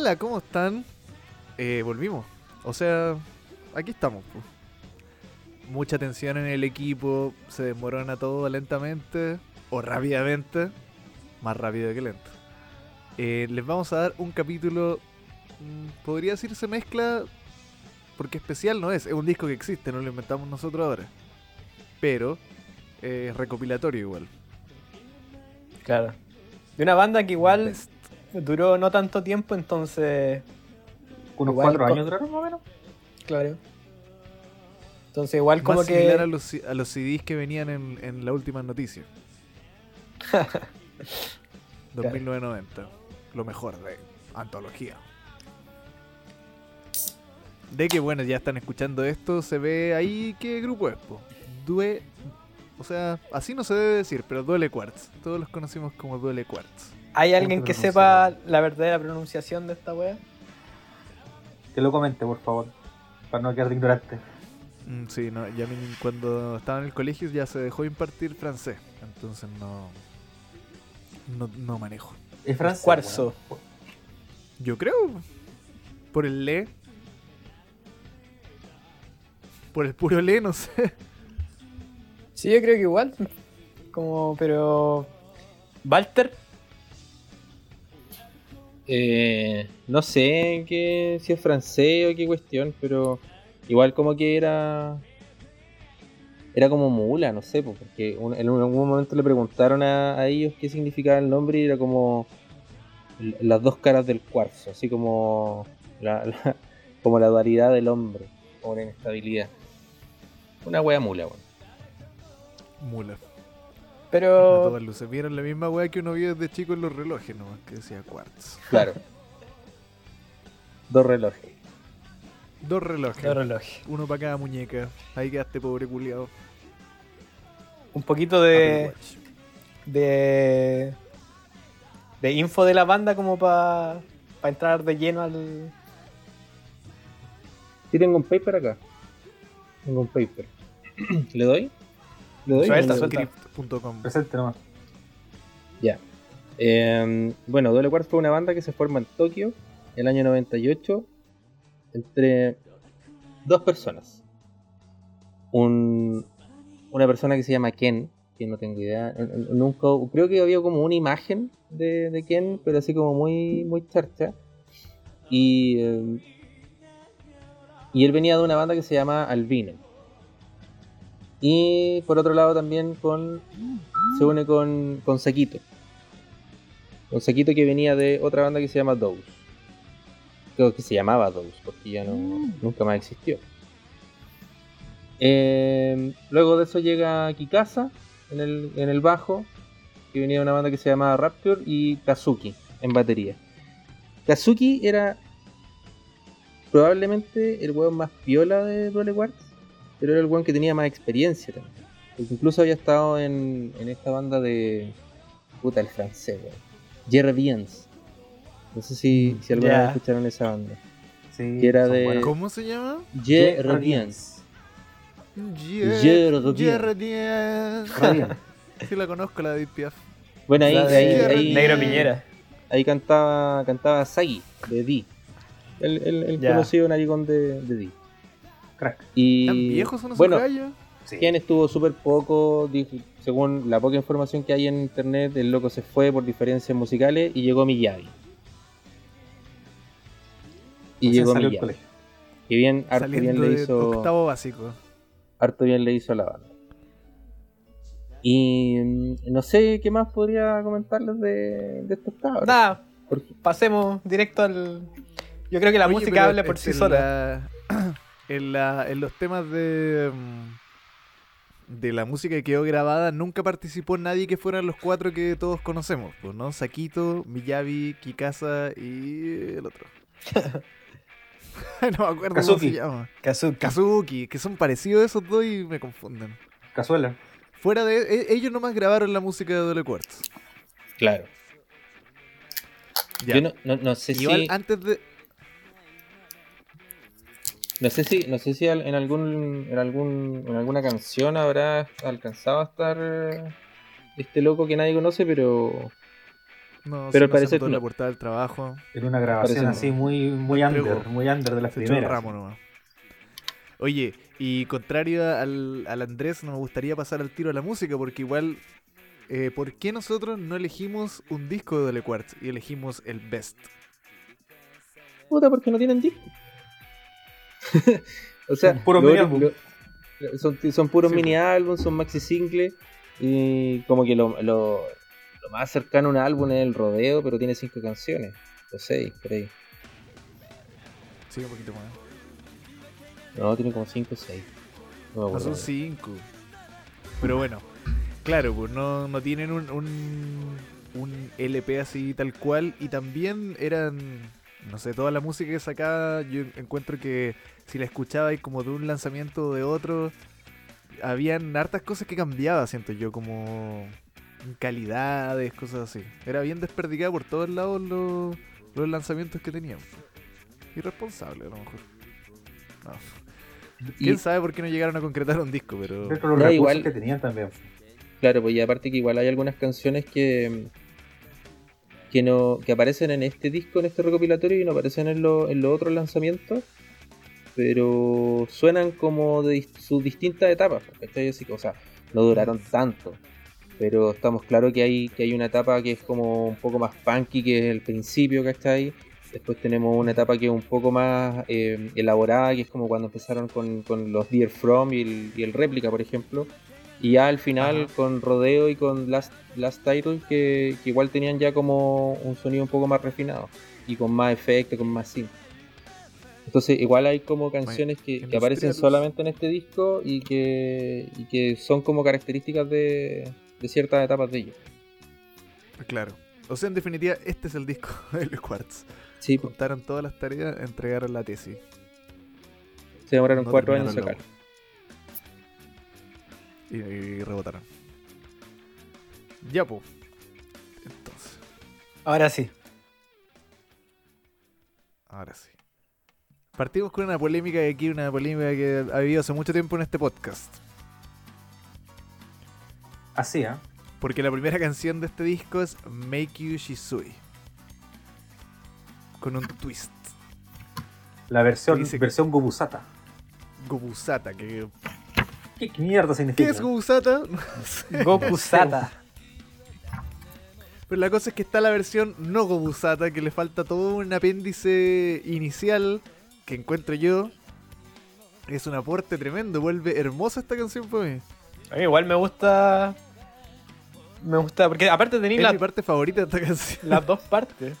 Hola, ¿cómo están? Eh, volvimos. O sea, aquí estamos. Mucha tensión en el equipo, se desmorona todo lentamente o rápidamente. Más rápido que lento. Eh, les vamos a dar un capítulo, mm, podría decirse mezcla, porque especial no es, es un disco que existe, no lo inventamos nosotros ahora. Pero eh, es recopilatorio igual. Claro. De una banda que igual Best. Duró no tanto tiempo, entonces. Unos Igual cuatro años duraron más o menos. Claro. Entonces, igual como Más que. similar a los, a los CDs que venían en, en la última noticia. 2990. Lo mejor de antología. De que bueno, ya están escuchando esto, se ve ahí qué grupo es, po. Due. O sea, así no se debe decir, pero Duele Quartz. Todos los conocimos como Duele Quartz. ¿Hay alguien ¿Cómo que se sepa la verdadera pronunciación de esta wea? Que lo comente, por favor. Para no quedar de ignorante. Mm, sí, no, ya mi- cuando estaba en el colegio ya se dejó impartir francés. Entonces no. No, no manejo. Es francés. Cuarzo. Yo creo. Por el le. Por el puro le, no sé. Sí, yo creo que igual. Como, pero. Walter, Eh, no sé qué, si es francés o qué cuestión, pero igual como que era era como mula, no sé, po, porque en algún momento le preguntaron a, ellos qué significaba el nombre y era como las dos caras del cuarzo, así como la, como la dualidad del hombre, como la inestabilidad. Una wea mula, weón. Mula. A pero. todas luces. Vieron la misma weá que uno vio desde chico en los relojes nomás, que decía quartz. Claro. Dos relojes. Dos relojes. de relojes. Uno para cada muñeca. Ahí quedaste pobre culiado. Un poquito de. de. de info de la banda como para. para entrar de lleno al. Sí, tengo un paper acá. Tengo un paper. ¿Le doy? ¿Le doy? Presente nomás. Ya. Eh, bueno, Double Quartz fue una banda que se forma en Tokio el año 98 entre dos personas. Un, una persona que se llama Ken, que no tengo idea. Nunca, creo que había como una imagen de, de Ken, pero así como muy, muy charcha. Y, eh, y él venía de una banda que se llama Albino. Y por otro lado también con se une con, con Saquito. Con Saquito que venía de otra banda que se llama Dose. Creo que se llamaba Dose, porque ya no, nunca más existió. Eh, luego de eso llega Kikasa en el, en el bajo, que venía de una banda que se llamaba Rapture, y Kazuki en batería. Kazuki era probablemente el weón más piola de Dole Quartz, pero era el weón que tenía más experiencia también. Porque incluso había estado en, en esta banda de. Puta, el francés, weón. Jerry Viens. No sé si, si alguna vez escucharon esa banda. Sí, Que era de-. ¿Cómo se llama? Jerry Viens. Jer- Jer- Jerdian. Radian. Sí la conozco, la de Piaf. Bueno, ahí, ahí, ahí, Negro Piñera. ahí cantaba, cantaba Sagi, de D. El, el, el conocido narigón de, de D. Crack. Y, ¿Tan viejos son esos bueno? Sí. Ken estuvo súper poco, dijo- según la poca información que hay en internet, el loco se fue por diferencias musicales y llegó Miyagi. Y llegó Miyagi. colegio. Y bien, harto bien le hizo. octavo básico. Harto bien le hizo a la banda. Y mm, no sé qué más podría comentarles de, de estos cabros. Nada, pasemos directo al. Yo creo que la Oye, música habla por sí sola. la- en, la- en los temas de. mm, De la música que quedó grabada, nunca participó nadie que fueran los cuatro que todos conocemos, pues, ¿no? Sakito, Miyavi, Kikasa y el otro. no me acuerdo cómo se llama. Kazuki. Kazuki, que son parecidos esos dos y me confunden. Cazuela. Fuera de. e- ellos nomás grabaron la música de Doble Quartz. Claro. Ya. Yo no, no, no sé Igual si. antes de. No sé si, no sé si en algún, en algún, en alguna canción habrá alcanzado a estar este loco que nadie conoce, pero No, Pero al no parecer se notó en la portada del trabajo. En una grabación Parece- así muy, muy under, muy under de las primeras. ramo nomás. Oye, y contrario al, al Andrés, no me gustaría pasar al tiro a la música, porque igual, eh, ¿por qué nosotros no elegimos un disco de Dole Quartz y elegimos el Best? Puta, porque no tienen disco. o sea, Puro lo mini único- álbum. lo- son, son puros Sí, mini pues. álbumes, son maxi singles. Y como que lo, lo, lo más cercano a un álbum es el rodeo, pero tiene cinco canciones. O seis, por ahí. Sí, un poquito más. No, tiene como cinco o seis. No acuerdo. son cinco. Pero bueno, claro, pues no, no tienen un, un, un LP así tal cual. Y también eran, no sé, toda la música que sacaba, yo encuentro que si la escuchaba y como de un lanzamiento o de otro, habían hartas cosas que cambiaba, siento yo, como calidades, cosas así. Era bien desperdigada por todos lados los, los lanzamientos que tenían. Irresponsable, a lo mejor. No. Y- ¿Quién sabe por qué no llegaron a concretar un disco? Pero de los recursos igual. que tenían también. Claro, pues y aparte que igual hay algunas canciones que que no que aparecen en este disco, en este recopilatorio y no aparecen en, lo- en los otros lanzamientos, pero suenan como de sus distintas etapas, ¿cachai? Así que, o sea, no duraron tanto, pero estamos claros que hay que hay una etapa que es como un poco más punky que es el principio, ¿cachai? Después tenemos una etapa que es un poco más eh, elaborada, que es como cuando empezaron con, con los Dear From y el, y el réplica, por ejemplo. Y ya al final Ajá. con Rodeo y con Last, Last Title, que, que igual tenían ya como un sonido un poco más refinado. Y con más efecto, con más synth. Entonces igual hay como canciones que, que aparecen solamente en este disco y que, y que son como características de, de ciertas etapas de ellos. Claro. O sea, en definitiva, este es el disco de los Quartz. Sí, Juntaron todas las tareas, entregaron la tesis. se demoraron No cuatro años en terminaron sacar. Y, y rebotaron. Ya, pues. Entonces, Ahora sí. ahora sí. Partimos con una polémica de aquí, una polémica que ha habido hace mucho tiempo en este podcast. Así, ¿ah? Porque la primera canción de este disco es Make You Shisui. Con un twist. La versión, Dice versión Gobusata. Gobusata, que... ¿Qué, qué mierda significa? ¿Qué es Gobusata? No sé. Goku Sata. Pero la cosa es que está la versión no Gobusata, que le falta todo un apéndice inicial que encuentro yo. Es un aporte tremendo, vuelve hermosa esta canción para mí. A mí igual me gusta. Me gusta, porque aparte Es tenéis la- mi parte favorita de esta canción. las dos partes.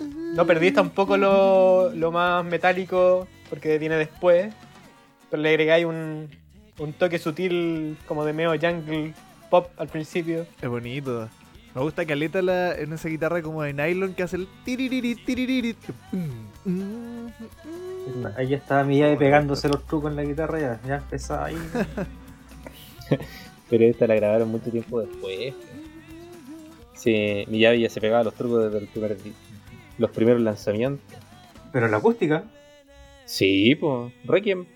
No perdís tampoco lo, lo más metálico porque viene después. Pero le agregáis un, un toque sutil como de medio jungle pop al principio. Es bonito. Me gusta caleta la, en esa guitarra como de nylon que hace el tiririri, tiririri. Ahí ya estaba mi llave pegándose los trucos en la guitarra, ya, ya empezaba ahí. Pero esta la grabaron mucho tiempo después. Sí, Miyavi ya se pegaba los trucos desde el primer los primeros lanzamientos. Pero la acústica. Sí, pues, Requiem.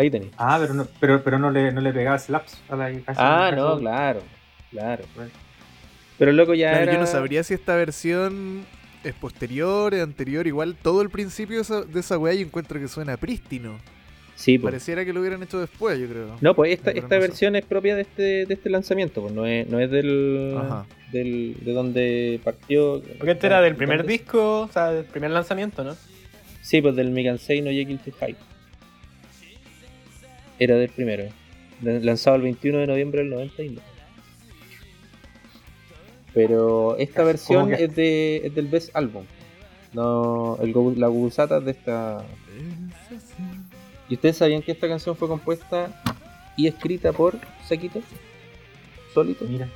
Ahí tenéis. Ah, pero no, pero, pero no, le, no le pegaba slaps a la. Ah, no, claro, claro. Pero loco ya Claro, era... Yo no sabría si esta versión es posterior, es anterior. Igual todo el principio de esa, de esa weá yo encuentro que suena prístino. Sí, pues. Pareciera que lo hubieran hecho después, yo creo. No, pues esta, esta no versión es propia de este, de este lanzamiento, pues no es, no es del, Ajá. del de donde partió. Porque este era del primer ¿Dónde? disco, o sea, del primer lanzamiento, ¿no? Sí, pues del Migansei no Jekyll to Hype. Era del primero. Lanzado el 21 de noviembre del 99. Pero esta ¿Cómo versión que? es, de, es del Best Album. No, el, la Gubusata es de esta. ¿Y ustedes sabían que esta canción fue compuesta y escrita por Saquito? ¿Solito? Mira.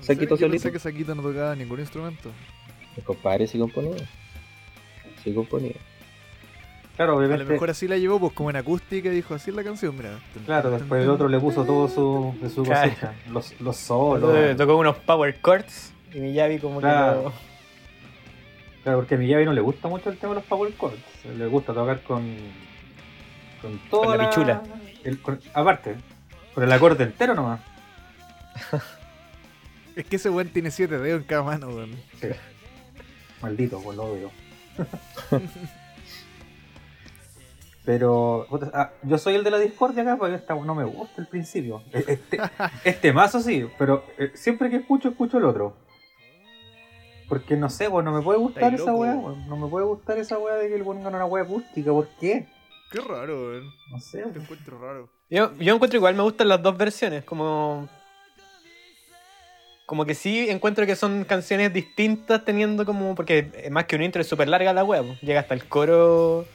Saquito yo solito. pensé que Saquito no tocaba ningún instrumento. Mi compadre sí componía. Sí componía. Claro, A lo obviamente. mejor así la llevó, pues como en acústica y dijo así la canción, mira. Claro, después el otro le puso todo su, de su Claro. cosecha. Los, los Solo solos. tocó unos power chords y Miyavi como Claro. que lo- Claro, porque a Miyavi no le gusta mucho el tema de los power chords. Le gusta tocar con. Con toda la pichula. el- con- aparte, con el acorde entero nomás. Es que ese weón tiene siete dedos en cada mano, weón. Sí. Maldito, pues lo odio. Pero puta, ah, yo soy el de la discordia acá porque esta no me gusta al principio. E- Este, este mazo sí, pero eh, siempre que escucho, escucho el otro. Porque no sé, pues no me puede gustar esa weá, weón. no me puede gustar esa weá de que le pongan una weá acústica, ¿por qué? Qué raro, weón. No sé, Te weón. encuentro raro. Yo, yo encuentro igual, me gustan las dos versiones, como... Como que sí encuentro que son canciones distintas teniendo como... Porque eh, más que un intro es súper larga la wea, po. llega hasta el coro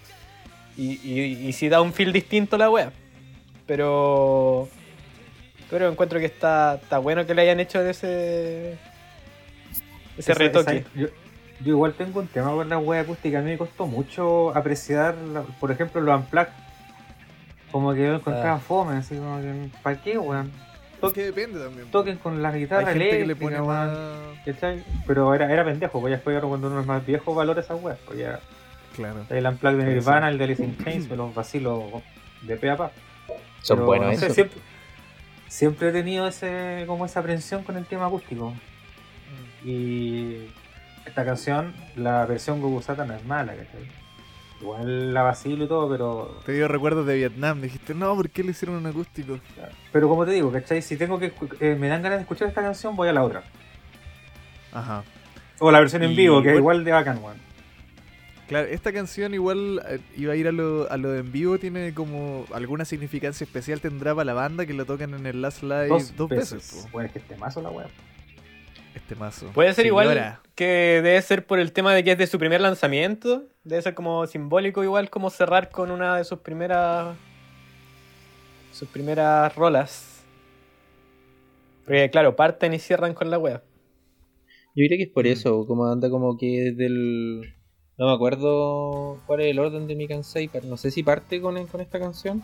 y, y, y sí da un feel distinto la wea. Pero... Pero encuentro que está, está bueno que le hayan hecho ese... Ese Esa- retoque. esa- yo, yo igual tengo un tema con la wea acústica. A mí me costó mucho apreciar, la- por ejemplo, los unplugged. Como que yo encontraba Ah. fome, así como que, ¿para qué, weón? Es que depende también. Toquen con la Hay guitarra gente que le eléctrica, pone weón. más. ¿Cachai? Pero era, era pendejo, pues ya después ahora cuando uno es más viejo valora esas weas. Pues ya Claro. el unplugged de Nirvana, el de Alice in Chains, me los vacilo de pe a pa. Son Pero, buenos no sé, siempre, siempre he tenido ese como esa aprensión con el tema acústico. Y esta canción, la versión Gugusata no es mala, ¿cachai? Igual la vacilo y todo, pero Te dio recuerdos de Vietnam. Dijiste, no, ¿por qué le hicieron un acústico? pero como te digo, ¿cachai? Si tengo que eh, me dan ganas de escuchar esta canción, voy a la otra. Ajá. O la versión en vivo, que es igual- igual de bacán, weón. Claro, esta canción igual eh, iba a ir a lo, a lo de en vivo, tiene como alguna significancia especial tendrá para la banda que lo tocan en el Last Live dos, veces. Bueno, es que este mazo la weá. este mazo. Puede ser igual que debe ser por el tema de que es de su primer lanzamiento. Debe ser como simbólico igual como cerrar con una de sus primeras sus primeras rolas. Porque claro, parten y cierran con la wea. Yo diría que es por Mm. eso, como anda como que es del... No me acuerdo cuál es el orden de mi Kansei, pero no sé si parte con, con esta canción,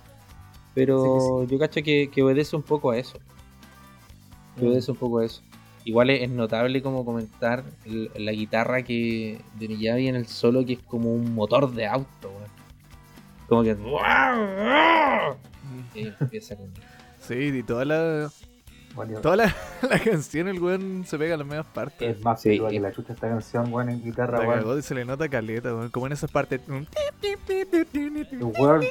pero yo cacho que, que obedece un poco a eso. Que Mm. obedece un poco a eso. Igual es, es notable como comentar el- la guitarra que de Miyavi en el solo que es como un motor de auto, weón. Como que... Mm. y empieza con... Sí, y toda la, Bueno, toda la, la canción el weón se pega a las mismas partes. es más Sí, que la chucha esta canción, weón, en guitarra, La weón. cagó se le nota caleta, weón. Como en esas partes. El weón-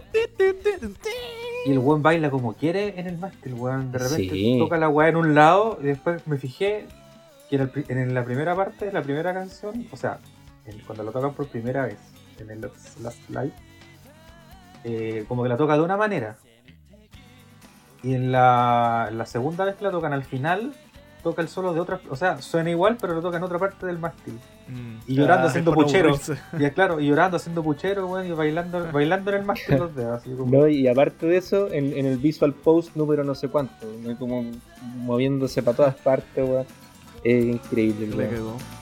Y el weón baila como quiere en el mástil, weón. De repente Sí. toca la weá en un lado y después me fijé que en, el en la primera parte de la primera canción, o sea, en- cuando lo tocan por primera vez en el Last Live, eh, como que la toca de una manera. Y en la, la segunda vez que la tocan al final, toca el solo de otra. O sea, suena igual, pero lo toca en otra parte del mástil. Mm. Y llorando Ah, haciendo puchero. Y claro, y llorando haciendo puchero, weón, y bailando, bailando en el mástil los dedos. Así como, No, y aparte de eso, en, en el visual post número no sé cuánto, como moviéndose para todas partes, weón. Es increíble, Le weón.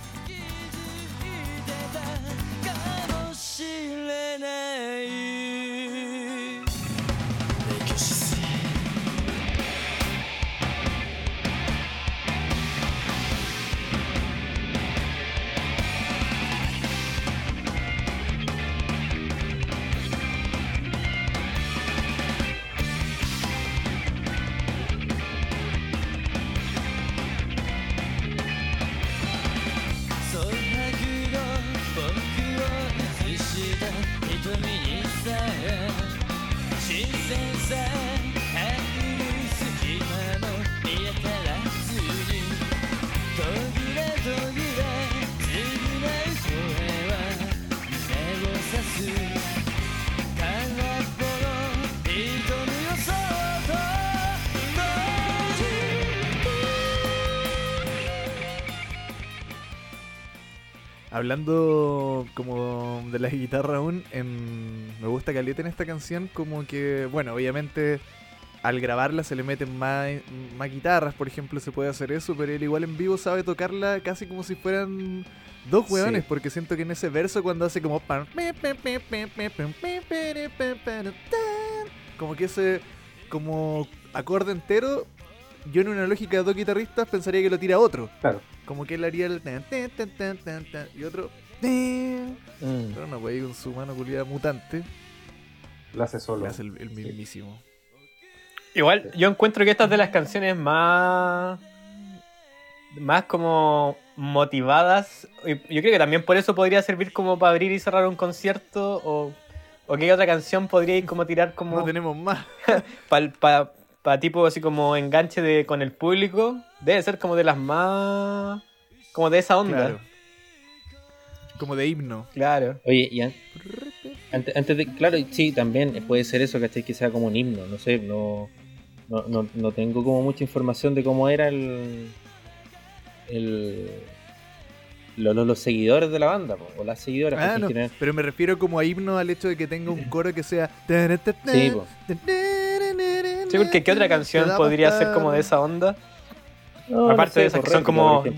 Hablando como de la guitarra aún, en... me gusta Caleta en esta canción como que, bueno, obviamente al grabarla se le meten más, más guitarras, por ejemplo, se puede hacer eso, pero él igual en vivo sabe tocarla casi como si fueran dos hueones, Sí. porque siento que en ese verso cuando hace como... Como que ese como acorde entero, yo en una lógica de dos guitarristas pensaría que lo tira otro. claro. Como que él haría el tan, tan, tan, y otro. Mm. pero no puede ir con su mano culiada mutante Lo hace solo. le hace el, el mismísimo Igual, yo encuentro que esta es de las canciones más. más como motivadas. Yo creo que también por eso podría servir como para abrir y cerrar un concierto. O, o qué otra canción podría ir como tirar como. No tenemos más. para tipo así como enganche de, con el público. Debe ser como de las más. Como de esa onda. Claro. Como de himno. Claro. Oye, y an- antes, antes de. Claro, sí, también puede ser eso, ¿cachai? Que sea como un himno, no sé, no. No, no, no tengo como mucha información de cómo era el. el lo- lo- los seguidores de la banda, po, o las seguidoras. Ah, no, general- pero me refiero como a himno al hecho de que tenga un coro que sea. Sí, po. Sí, porque ¿qué otra canción podría ser como de esa onda? No, Aparte no sé, de esas que son como-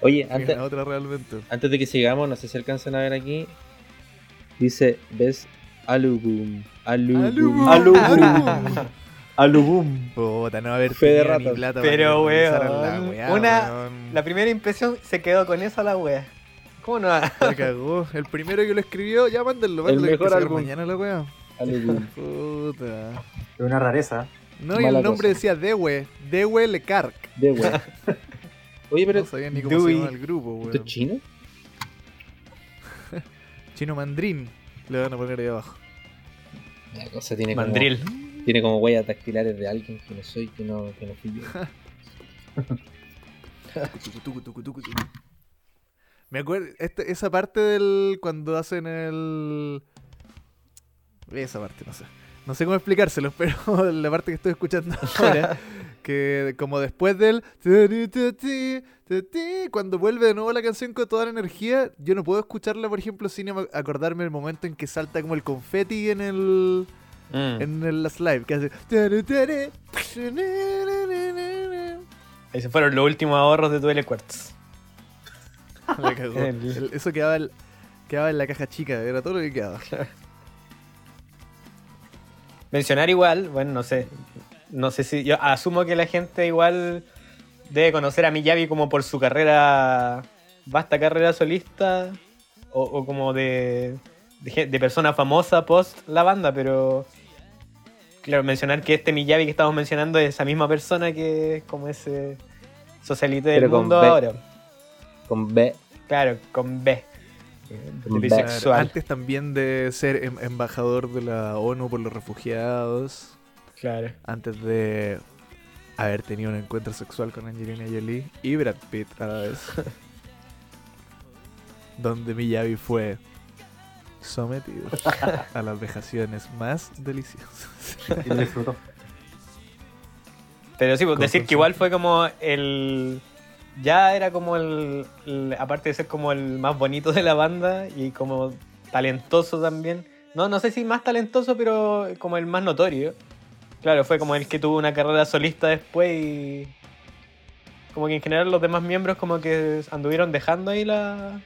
Oye, antes, ninguna otra realmente. antes de que sigamos, no sé si alcanzan a ver aquí. Dice, ¿ves? Alubum. Alubum. Alubum. Alubum. Puta, no haber Fe de plata Pero, weón, la weá, una- weón. La primera impresión se quedó con esa la wea. ¿Cómo no? La cagó. El primero que lo escribió, ya mándenlo. El mándenlo, que mejor álbum. mañana la weá. Alubum. Puta. Es una rareza. No, y Mala el nombre cosa. decía Dewe. Dewe Lecarc. De weón. Oye, pero No sabía ni cómo se Dewey. llama el grupo, ¿esto es weón. chino? Chino Mandrín. Le van a poner ahí abajo. La cosa tiene como, Mandril. tiene como huellas dactilares de alguien que no soy, que no, que no fui yo. Tucu, tucu, tucu, tucu, tucu. Me acuerdo, este- esa parte del. cuando hacen el. Esa parte, no sé. No sé cómo explicárselo, pero la parte que estoy escuchando ahora, que como después del. Cuando vuelve de nuevo la canción con toda la energía, yo no puedo escucharla, por ejemplo, sin am- acordarme del momento en que salta como el confeti en el. Mm. en el last live, que hace. Ahí se fueron los últimos ahorros de Duele Quartz. El- El- eso quedaba, el- quedaba en la caja chica, era todo lo que quedaba. Mencionar igual, bueno, no sé. No sé si. Yo asumo que la gente igual debe conocer a Miyavi como por su carrera. Vasta carrera solista. O, o como de, de. persona famosa post la banda, pero. Claro, mencionar que este Miyavi que estamos mencionando es esa misma persona que es como ese socialite del Pero mundo ahora. Con B. Claro, con B. Bisexual. Antes también de ser em- embajador de la ONU por los refugiados, Claro. antes de haber tenido un encuentro sexual con Angelina Jolie y Brad Pitt a la vez. donde Miyavi fue sometido a las vejaciones más deliciosas. Y lo disfrutó. Pero sí, pues, decir que igual fue como el. Ya era como el, el- Aparte de ser como el más bonito de la banda y como talentoso también. No, no sé si más talentoso, pero como el más notorio. Claro, fue como el que tuvo una carrera solista después y. Como que en general los demás miembros como que anduvieron dejando ahí la.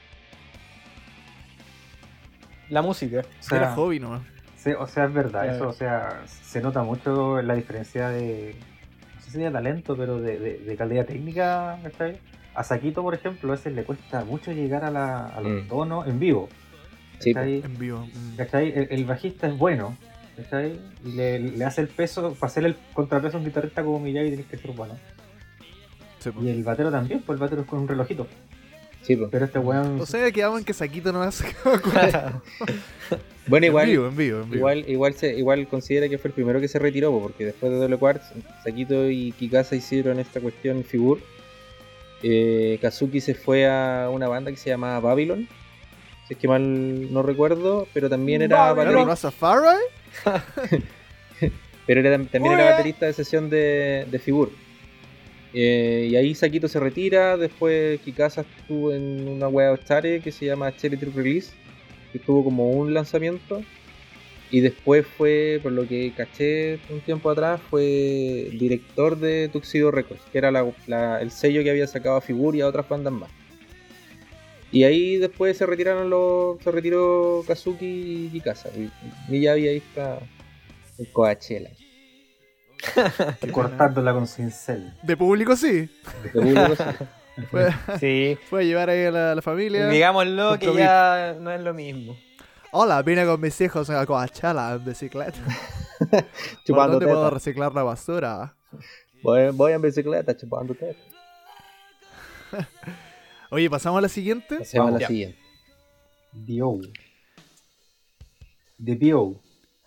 La música. O sea, Era hobby nomás. sí, o sea, es verdad, eso, o sea, se nota mucho la diferencia de, no sé si de talento, pero de, de, de calidad técnica, ¿cachai? A Saquito, por ejemplo, a veces le cuesta mucho llegar a, la, a los Mm. tonos en vivo, Sí, ¿cachai? En vivo. mm. ¿cachai? El, el bajista es bueno, ¿cachai? Y le, le hace el peso, para hacer el contrapeso a un guitarrista como Miyagi tienes que ser bueno. Sí. Y el batero también, pues el batero es con un relojito. sí. Pero este weón... O sea, quedamos en que Saquito no hace. Bueno, En igual, vivo, en vivo, en vivo. igual, igual, se, igual considera que fue el primero que se retiró, po, porque después de Doble Quartz, Sakito y Kikasa hicieron esta cuestión Figur. Eh, Kazuki se fue a una banda que se llamaba Babylon, si es que mal no recuerdo, pero también era baterista, pero era, también era baterista de sesión de, de Figur. Eh, y ahí Sakito se retira, después Kikasa estuvo en una web Stare que se llama Cherry Trip Release, que tuvo como un lanzamiento. Y después fue, por lo que caché un tiempo atrás, fue director de Tuxedo Records, que era la- la- el sello que había sacado a Figur y a otras bandas más. Y ahí después se retiraron los. se retiró Kazuki y Kikasa. Y Miyavi ahí está en Coachella. cortándola con cincel. De público sí. De público, sí. Fue, sí. fue a llevar ahí a la, a la familia. Digámoslo que COVID. ya no es lo mismo. Hola, vine con mis hijos a Coachella en bicicleta. ¿Por Chupando dónde puedo teta. reciclar la basura? Voy, voy en bicicleta chupando té. Oye, pasamos a la siguiente. Hacemos la Ya. siguiente. Dio. De Dio.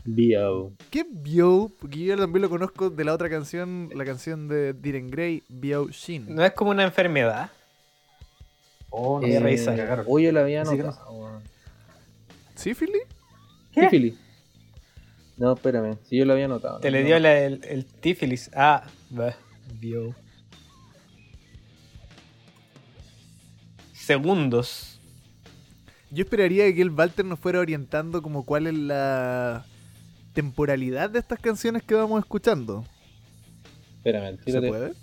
Bio. ¿Qué Bio? Porque yo también lo conozco de la otra canción, la canción de Diren Grey, Bio Shin. No es como una enfermedad. Oh, no Eh, me. Hoy yo la había Así que anotado. weón. ¿Sí, Philly? ¿Qué? Sífilis. No, espérame. Si yo lo había anotado. Te no, le no. dio la- el, el tífilis. Ah, va. Vio. Segundos. Yo esperaría que el Walter nos fuera orientando como cuál es la temporalidad de estas canciones que vamos escuchando. Espérame, al ¿Se te- puede?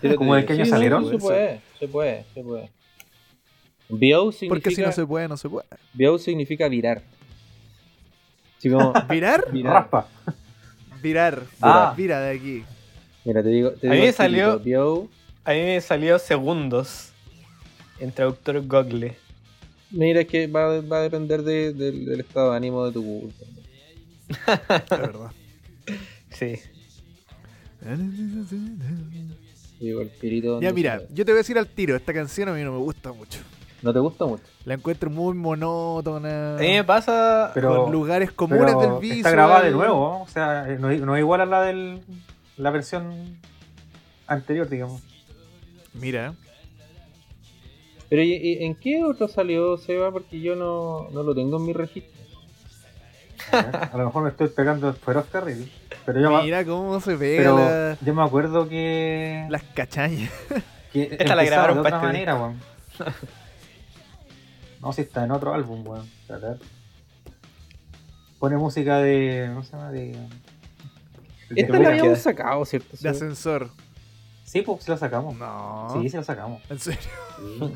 tiro ¿Cómo de qué año Sí, no, salieron? Se puede, se puede, se puede. Bio significa, Porque si no se puede, no se puede. bio significa virar. Así como, ¿Virar? virar. Raspa. Virar. Ah. Vira de aquí. Mira, te digo, te A mí digo me al salió- Bio, A mí me salió segundos. En traductor Google. mira, es que va, va a depender de- del- del estado de ánimo de tu Google. La verdad. Sí. Digo, el pirito. Ya mira, yo te voy a decir al tiro, esta canción a mí no me gusta mucho. ¿No te gusta mucho? La encuentro muy monótona. A mí me pasa. Pero- con lugares comunes Pero del visual. está grabada de nuevo, o sea, no, es- no es igual a la del la versión anterior, digamos. Mira, Pero ¿y- y ¿en qué otro salió Seba? Porque yo no, no lo tengo en mi registro. A, ver, a lo mejor me estoy pegando el feroz carril. Pero yo, me, mira cómo se pega pero la- yo me acuerdo que, las cachañas. que Esta la grabaron de otra este manera, weón. No, si está en otro álbum, weón. Pone música de. ¿Cómo se llama? De. de Esta la habíamos sacado, ¿cierto? De ascensor. Sí, pues la sacamos. No. Sí, sí la sacamos. ¿En serio? Sí.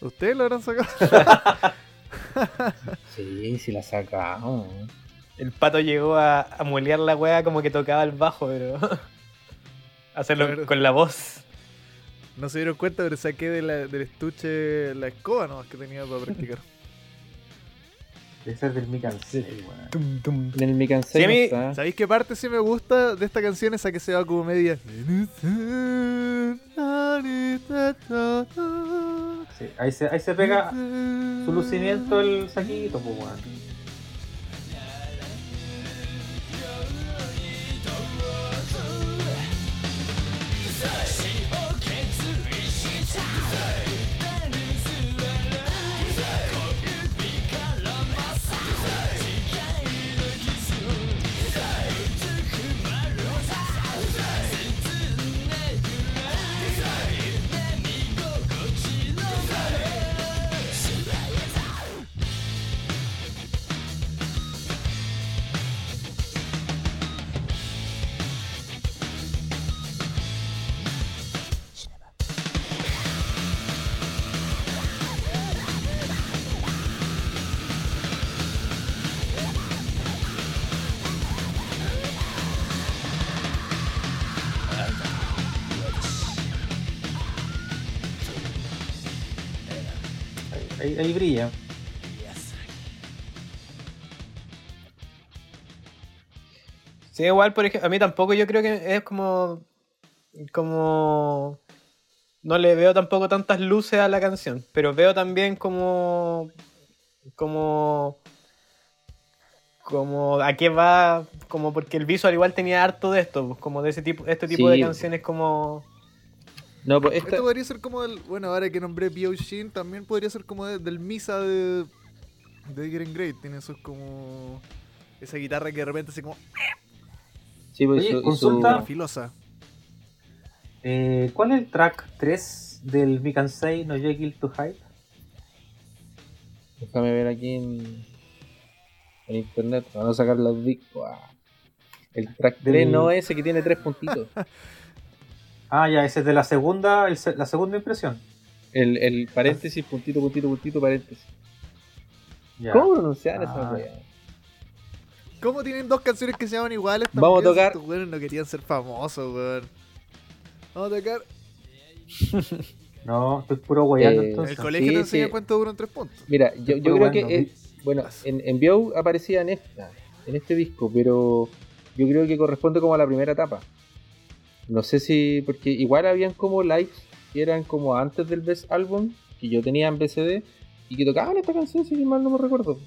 ¿Ustedes lo habrán sacado? Sí, sí la sacamos. El pato llegó a, a molear la wea como que tocaba el bajo, pero. Hacerlo Claro. con la voz. No se dieron cuenta, pero saqué de la- del estuche la escoba nomás que tenía para practicar. Debe ser del Mikan Sei, weón. Tum, tum. En el Micansei Sí, a mí- no está. ¿Sabéis qué parte sí me gusta de esta canción? Esa que se va como media. Sí, ahí, se, ahí se pega su lucimiento el saquito, pues, weón. Ahí brilla. Sí, igual, por ejemplo, a mí tampoco yo creo que es como. Como. No le veo tampoco tantas luces a la canción, pero veo también como. Como. Como a qué va. Como porque el visual igual tenía harto de esto, pues, como de ese tipo, este tipo Sí. de canciones como. No, pues esta, Esto podría ser como del. Bueno, ahora que nombré Bioshin, también podría ser como de- del Misa de. De Diren Grey. Tiene esos como. Esa guitarra que de repente hace como. sí, pues, Oye, su- consulta. su- filosa. Eh, ¿Cuál es el track 3 del Mikan Sei no Jekyll to Hype? Déjame ver aquí en, en internet. Van a sacar los discos. Ah. El track 3 Del- no ese que tiene tres puntitos. Ah, ya, ese es de la segunda, el se- la segunda impresión. El, el paréntesis, puntito, puntito, puntito, paréntesis. Ya. ¿Cómo pronunciar esa Ah. wea? ¿Cómo tienen dos canciones que se llaman iguales? Vamos a tocar- Estos weones no querían ser famosos, weón. Vamos a tocar. No, estoy puro guayando Eh, En entonces. el colegio sí, te enseñan sí. cuánto duran tres puntos. Mira, yo, yo creo bueno, que. bueno, en, en Bio aparecía en esta, en este disco, pero yo creo que corresponde como a la primera etapa. No sé si. Porque igual habían como lives que eran como antes del Best Album, que yo tenía en BCD, y que tocaban esta canción, si mal no me recuerdo.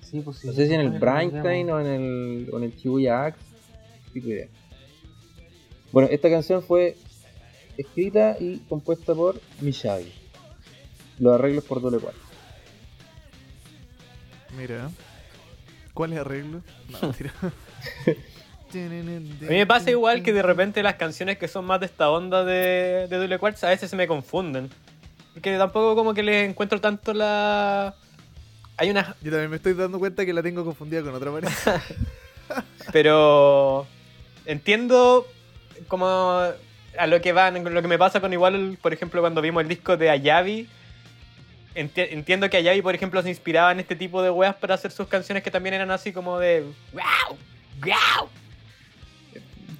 Sí, pues sí. No sé si en el Brainstein o en el, o en el Shibuya Axe. Idea. Bueno, esta canción fue escrita y compuesta por Miyagi. Los arreglos por doble cuatro. Mira. ¿Cuál es arreglo? No. A mí me pasa igual que de repente las canciones que son más de esta onda de, de Double Quartz a veces se me confunden. Porque tampoco como que les encuentro tanto la... Hay unas... Yo también me estoy dando cuenta que la tengo confundida con otra pareja. Pero entiendo como a lo que van, lo que me pasa con igual, por ejemplo, cuando vimos el disco de Ayavi. enti- entiendo que Ayavi, por ejemplo, se inspiraba en este tipo de weas para hacer sus canciones que también eran así como de wow, wow.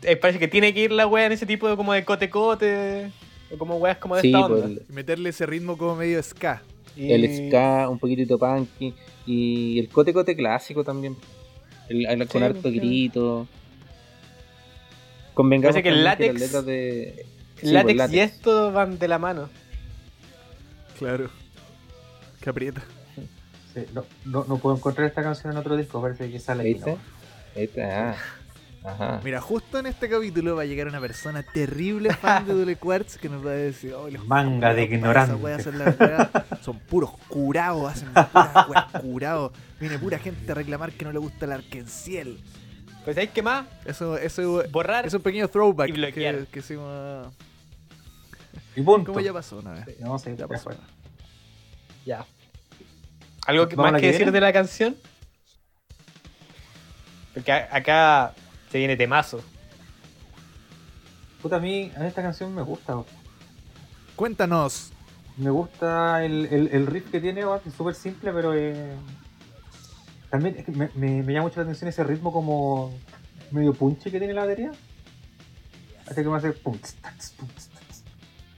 Eh, parece que tiene que ir la wea en ese tipo de como de cote cote o como weas como de Sí, esta pues, onda. el, Y meterle ese ritmo como medio ska. Y- el ska, un poquitito punky. Y el cote cote clásico también. El, el- con Sí, harto sí. grito. Convengamos Parece que el látex- las letras de. sí, látex, pues, y esto van de la mano. Claro. Que aprieta. Sí, no, no, no puedo encontrar esta canción en otro disco, parece que sale aquí. ¿Viste? ¿no? ¿Viste? Ah. Ajá. Mira, justo en este capítulo va a llegar una persona terrible fan de Double Quartz que nos va a decir, oh, los Manga de culiados, ignorante. esa wea hacen la wea, Son puros curados, hacen puras curados. Viene pura gente a reclamar que no le gusta el arquenciel. Pues hay que más Eso, eso borrar. es un pequeño throwback Y bloquear. que, que hicimos. Y punto. Como ya pasó una vez. No sé, Ya ya pasó. Ya. ¿Algo que, ¿Vamos a más que que decir de la canción? Porque acá se viene temazo. Puta, a mí, a mí esta canción me gusta. Cuéntanos. Me gusta el, el, el riff que tiene, es súper simple, pero eh, también es que me, me, me llama mucho la atención ese ritmo como medio punche que tiene la batería. Hace que me hace pum, tss, tss, pum, tss, tss.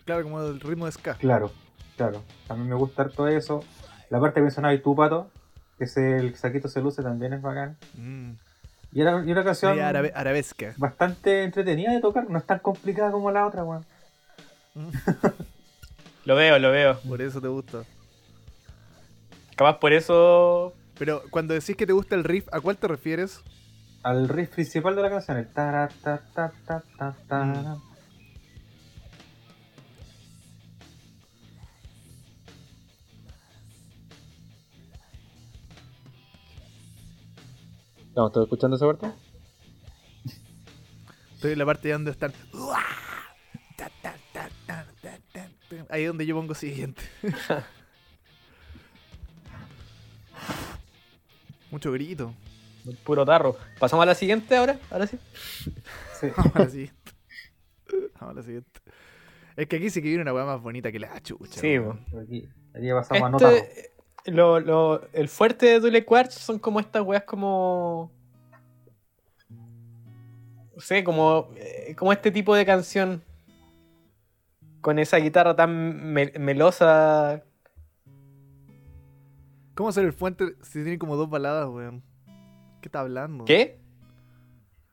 Claro, como el ritmo de ska. Claro, claro. También me gusta todo eso. La parte que mencionaba tú, Pato, que es el saquito se luce, también es bacán. Mm. Y era y una canción arabe- arabesca. bastante entretenida de tocar, no es tan complicada como la otra, weón. Lo veo, lo veo. Por eso te gusta. Capaz por eso. Pero cuando decís que te gusta el riff, ¿a cuál te refieres? Al riff principal de la canción, el tara, ta, ta, ta, ta, ta. No, ¿estás escuchando esa parte? Estoy en la parte donde están. Ahí es donde yo pongo siguiente. Mucho grito. Puro tarro. ¿Pasamos a la siguiente ahora? Ahora sí. Sí. Vamos a la siguiente. Vamos a la siguiente. Es que aquí sí que viene una weá más bonita que la chucha. Sí. Aquí, aquí pasamos a nota. Lo, lo- el fuerte de Dule Quartz son como estas weas como. No sé, como, eh, como este tipo de canción. Con esa guitarra tan me- melosa. ¿Cómo hacer el fuente si tiene como dos baladas, weón? ¿Qué está hablando? ¿Qué?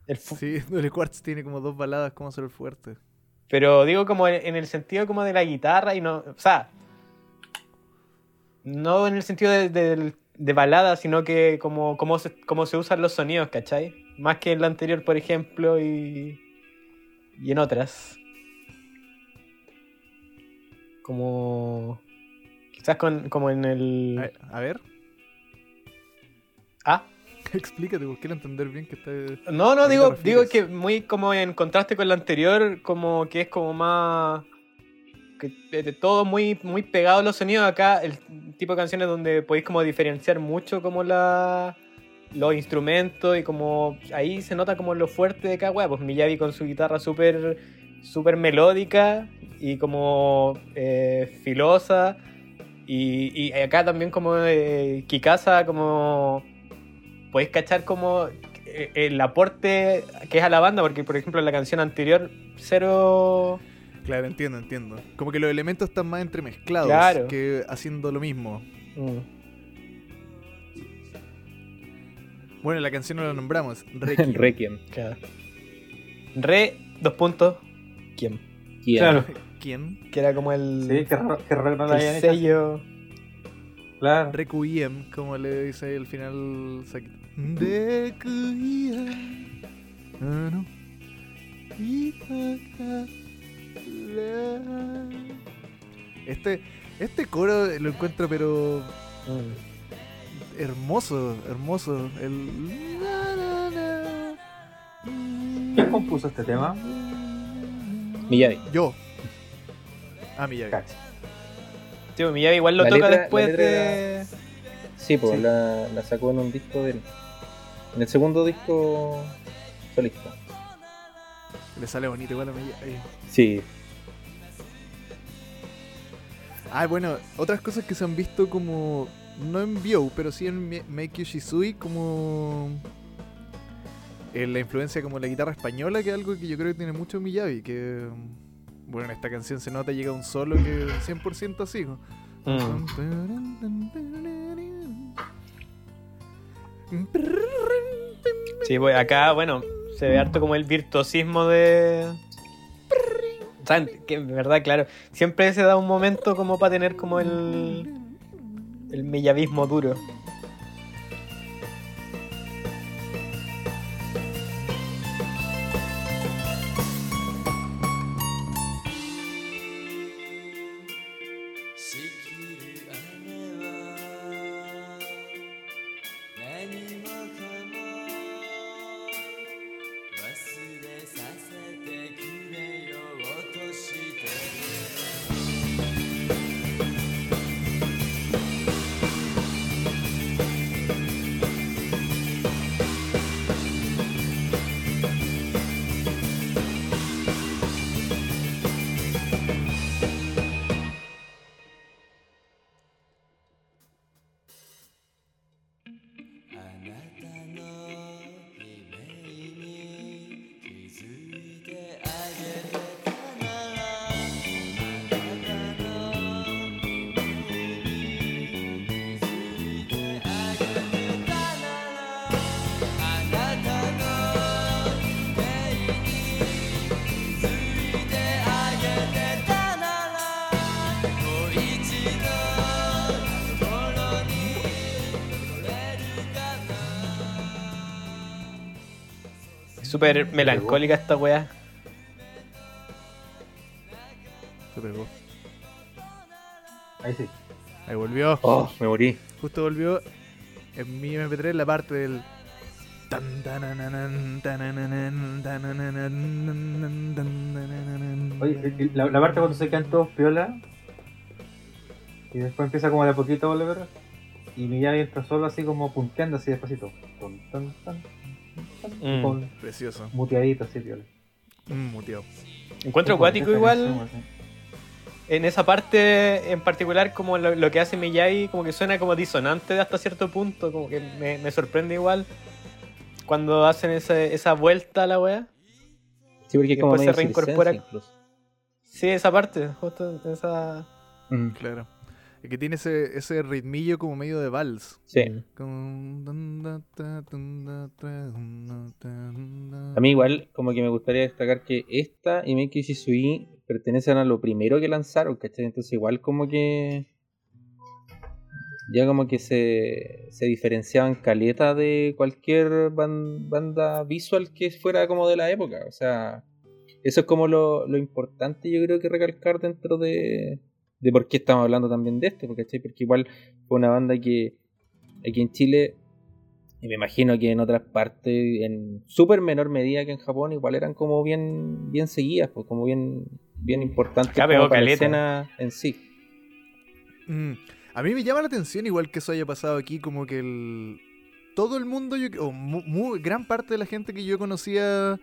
El Sí, Doble Quartz tiene como dos baladas. ¿Cómo hacer el fuerte? Pero digo como en el sentido como de la guitarra y no. O sea. No en el sentido de, de- de balada, sino que como, como, se, como se usan los sonidos, ¿cachai? Más que en la anterior, por ejemplo, y. Y en otras. Como. Quizás con, como en A el. ver, a ver, Ah. explícate, porque quiero entender bien que está. No, no, ¿A qué digo, digo que muy como en contraste con la anterior, como que es como más. Que de- todo muy, muy pegado los sonidos. Acá, el tipo de canciones donde podéis como diferenciar mucho como la los instrumentos y como ahí se nota como lo fuerte de cada weá. Pues Miyavi con su guitarra súper súper melódica y como eh, filosa. Y, y acá también como eh, Kikasa como podéis cachar como eh, el aporte que es a la banda, porque por ejemplo en la canción anterior, cero. Claro, entiendo, entiendo. Como que los elementos están más entremezclados Claro. que haciendo lo mismo. Mm. Bueno, la canción no la nombramos. Requiem. Requiem. Claro. Re dos puntos. ¿Quién? Kia. Claro. ¿Quién? Que era como el, Sí, qué raro, que no lo el sello. Claro. Requiem, como le dice ahí al final. Requiem. Ah, no. Este, este coro lo encuentro pero Mm. hermoso, hermoso. El... ¿Quién compuso este tema? Miyavi. Yo. Ah, mi llave. Cacha. Sí, pues Miyavi igual lo La toca letra- después de. Sí, pues Sí. La, la sacó en un disco de él. En el segundo disco solista. Le sale bonito igual a mi llave. Sí. Ah, bueno, otras cosas que se han visto como. No en Bio, pero sí en You Shisui, como. eh, la influencia como la guitarra española, que es algo que yo creo que tiene mucho Miyavi. Que. Bueno, en esta canción se nota, llega un solo que 100% así. ¿no? Mm. Sí, pues acá, bueno, se ve harto como el virtuosismo de. O sea, que en verdad, claro, siempre se da un momento como para tener como el. el millavismo duro. Súper melancólica esta weá. Se pegó. Ahí sí. Ahí volvió. Oh, me morí. Justo volvió en mi MP3 la parte del. Oye, y- y la, la parte cuando se quedan todos piola y después empieza como de a poquito a volver y Miyagi entra solo así como punteando así despacito. Mm. Con Precioso. muteadito así piola. Mm, muteado. Encuentro acuático igual. En esa parte en particular, como lo, lo que hace Miyagi, como que suena como disonante hasta cierto punto, como que me, me sorprende igual cuando hacen ese- esa vuelta a la wea. Sí, porque es como se reincorpora. incluso. Sí, esa parte, justo esa... Mm, Claro. Que tiene ese, ese ritmillo como medio de vals. Sí. A mí igual como que me gustaría destacar que esta y Make Shisui pertenecen a lo primero que lanzaron, ¿cachai? Entonces igual como que ya como que se, se diferenciaban caleta de cualquier ban- banda visual que fuera como de la época. O sea, eso es como lo, lo importante yo creo que recalcar dentro de, de por qué estamos hablando también de esto, ¿cachai? Porque igual fue una banda que aquí en Chile y me imagino que en otras partes, en súper menor medida que en Japón, igual eran como bien, bien seguidas, pues como bien, bien importantes Acá como pegó para la escena en sí. Mm. A mí me llama la atención igual que eso haya pasado aquí, como que el... todo el mundo, yo, o mu- mu- gran parte de la gente que yo conocía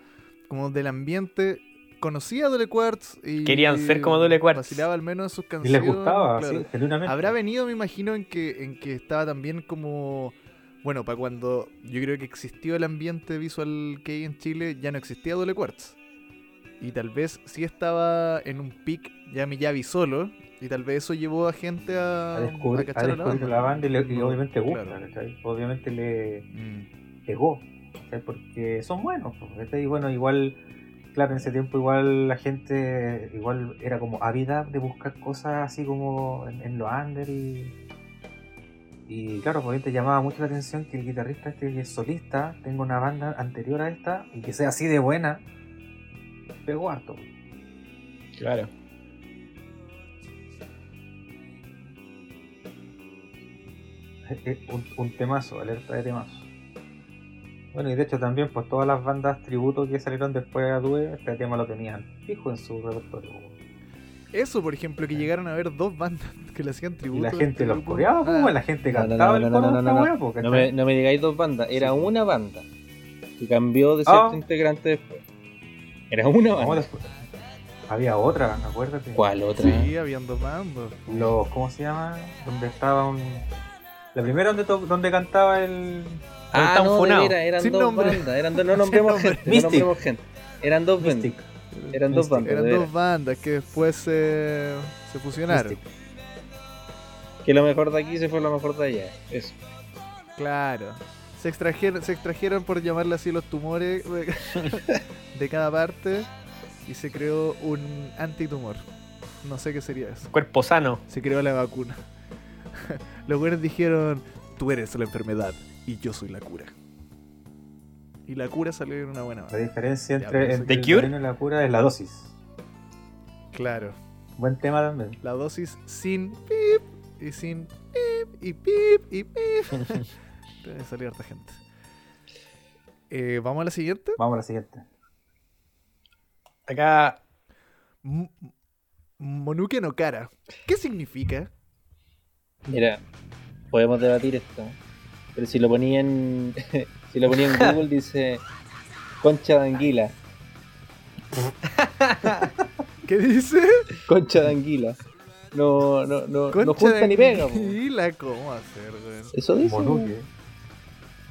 como del ambiente, conocía a Dole Quartz y Querían ser como Dole Quartz. Vacilaba al menos sus Y canciones. les gustaba, claro. sí, genuinamente. Habrá venido, me imagino, en que, en que estaba también como. Bueno, para cuando yo creo que existió el ambiente visual que hay en Chile, ya no existía Dole Quartz. Y tal vez sí estaba en un pic ya Miyavi solo. Y tal vez eso llevó a gente a, a descubrir, a cachar a descubrir la banda y, le- y No, obviamente gusta, claro. ¿cachai? Obviamente le Mm, pegó. Porque son buenos. Y bueno, igual claro, en ese tiempo igual la gente igual era como ávida de buscar cosas así como en, en los under y... Y claro, pues te llamaba mucho la atención que el guitarrista este que es solista tenga una banda anterior a esta y que sea así de buena. Pegó harto. Claro. Es- es un, un temazo, alerta de temazo. Bueno, y de hecho también, pues todas las bandas tributo que salieron después a Due, este tema lo tenían fijo en su repertorio. Eso, por ejemplo, que llegaron a ver dos bandas que le hacían Y tributo. la a gente este los coreaba, pues, Ah, la gente No, no, cantaba no, el de me, no me digáis dos bandas, era una banda. Que cambió de cierto Ah. integrante después. Era una banda. Había otra, acuérdate. ¿Cuál otra? Sí, habían dos bandas. Los, ¿Cómo se llama? Donde estaba un... La primera donde, to- donde cantaba el... Ah, Están no, funados. eran Sin dos nombre. bandas. Eran dos, no nombremos nombre. gente. No nombremos gente. Eran dos bandas. Mystic. Eran dos bandas. Eran dos bandas que después se, se fusionaron. Mystic. Que lo mejor de aquí se fue lo mejor de allá. Eso. Claro. Se extrajeron, se extrajeron, por llamarle así, los tumores de, de cada parte y se creó un antitumor. No sé qué sería eso. Cuerpo sano. Se creó la vacuna. Los güeyes dijeron, tú eres la enfermedad y yo soy la cura. Y la cura salió en una buena La banda. diferencia entre, entre ¿The el Cure? veneno y la cura es la dosis. Claro. Buen tema también. La dosis sin pip y sin pip y pip y pip. Debe salir harta gente. Eh, Vamos a la siguiente. Vamos a la siguiente. Acá M- Monuke no Kara. ¿Qué significa? Mira, podemos debatir esto. Pero si lo ponía en. si lo ponía en Google, dice. Concha de anguila. ¿Qué dice? Concha de anguila. No, no, no, no Concha junta de ni pega. anguila, ¿Cómo hacer, weón? Eso dice. Monuque.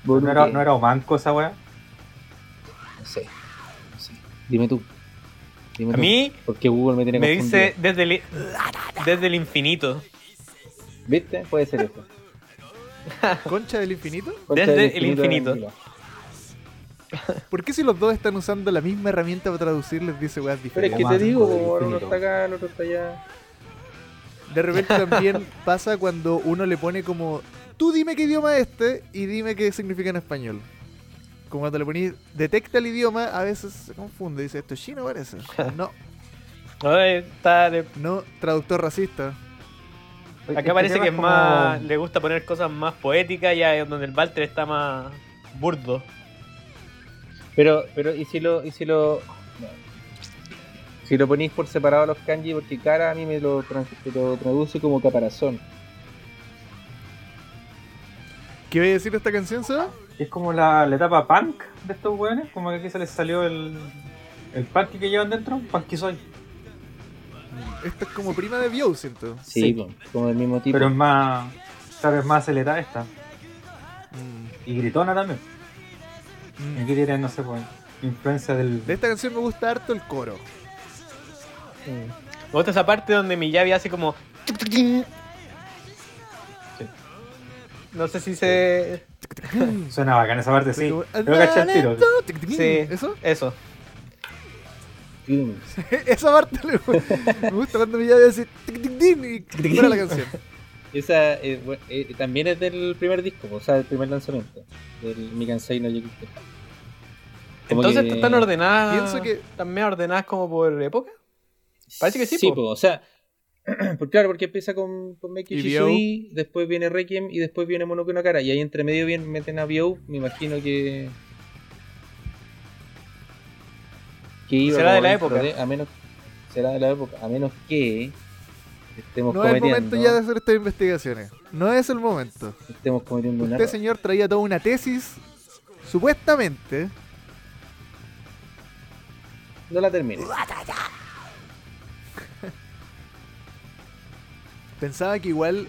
Monuque. ¿No era, ¿No era Omanco esa wea? No sé. No sé. Dime tú. Dime a tú. mí Porque Google me tiene me confundido. dice desde el, desde el infinito. ¿Viste? Puede ser eso. ¿Concha del infinito? Concha Desde del el infinito. ¿Por qué si los dos están usando la misma herramienta para traducir les dice weas Pero es diferentes? que te digo, uno está acá, el otro está allá. De repente también pasa cuando uno le pone como, tú dime qué idioma es este y dime qué significa en español. Como cuando le ponís, detecta el idioma, a veces se confunde, dice, esto es chino parece. No, No, está de- no, traductor racista. Este Acá parece tema que es como- más. Le gusta poner cosas más poéticas, ya es donde el Walter está más burdo. Pero, pero, ¿y si lo, y si lo, si lo ponís por separado los kanji? Porque cara a mí me lo, trans- me lo traduce como caparazón. ¿Qué voy a decir de esta canción, Seba? Es como la, la etapa punk de estos weones. Como que aquí se les salió el, el punk que llevan dentro. Punky soy. Esta es como prima de Bio, siento. Sí, Sí. como del mismo tipo. Pero es más. Sabes, más acelerada esta. Mm, Y gritona también. mm. Y aquí tienen, no sé, pues, influencia del. De esta canción me gusta harto el coro. Mm. Me gusta esa parte donde Miyavi hace como. No sé si se. Suena bacán esa parte, sí. Pero caché el tiro. Sí. ¿Eso? Eso. Esa parte me gusta cuando me llama así tic, tic, y fuera la canción. Esa eh, eh, también es del primer disco, o sea, del primer lanzamiento. Del Mikansei no Yokito. Como Entonces que- están ordenadas. Pienso que- ¿Están medio ordenadas como por época? Parece que sí, Sí, po. po, o sea, pues claro, porque empieza con, con Shisui, después viene Requiem y después viene Monoke no Kara. Y ahí entre medio bien meten a Biou, me imagino que. Que iba Será de la época. de- a menos, será de la época, a menos que estemos No es el cometiendo, momento ya de hacer estas investigaciones. No es el momento. estemos cometiendo una. Este señor traía toda una tesis, supuestamente. No la termine. Pensaba que igual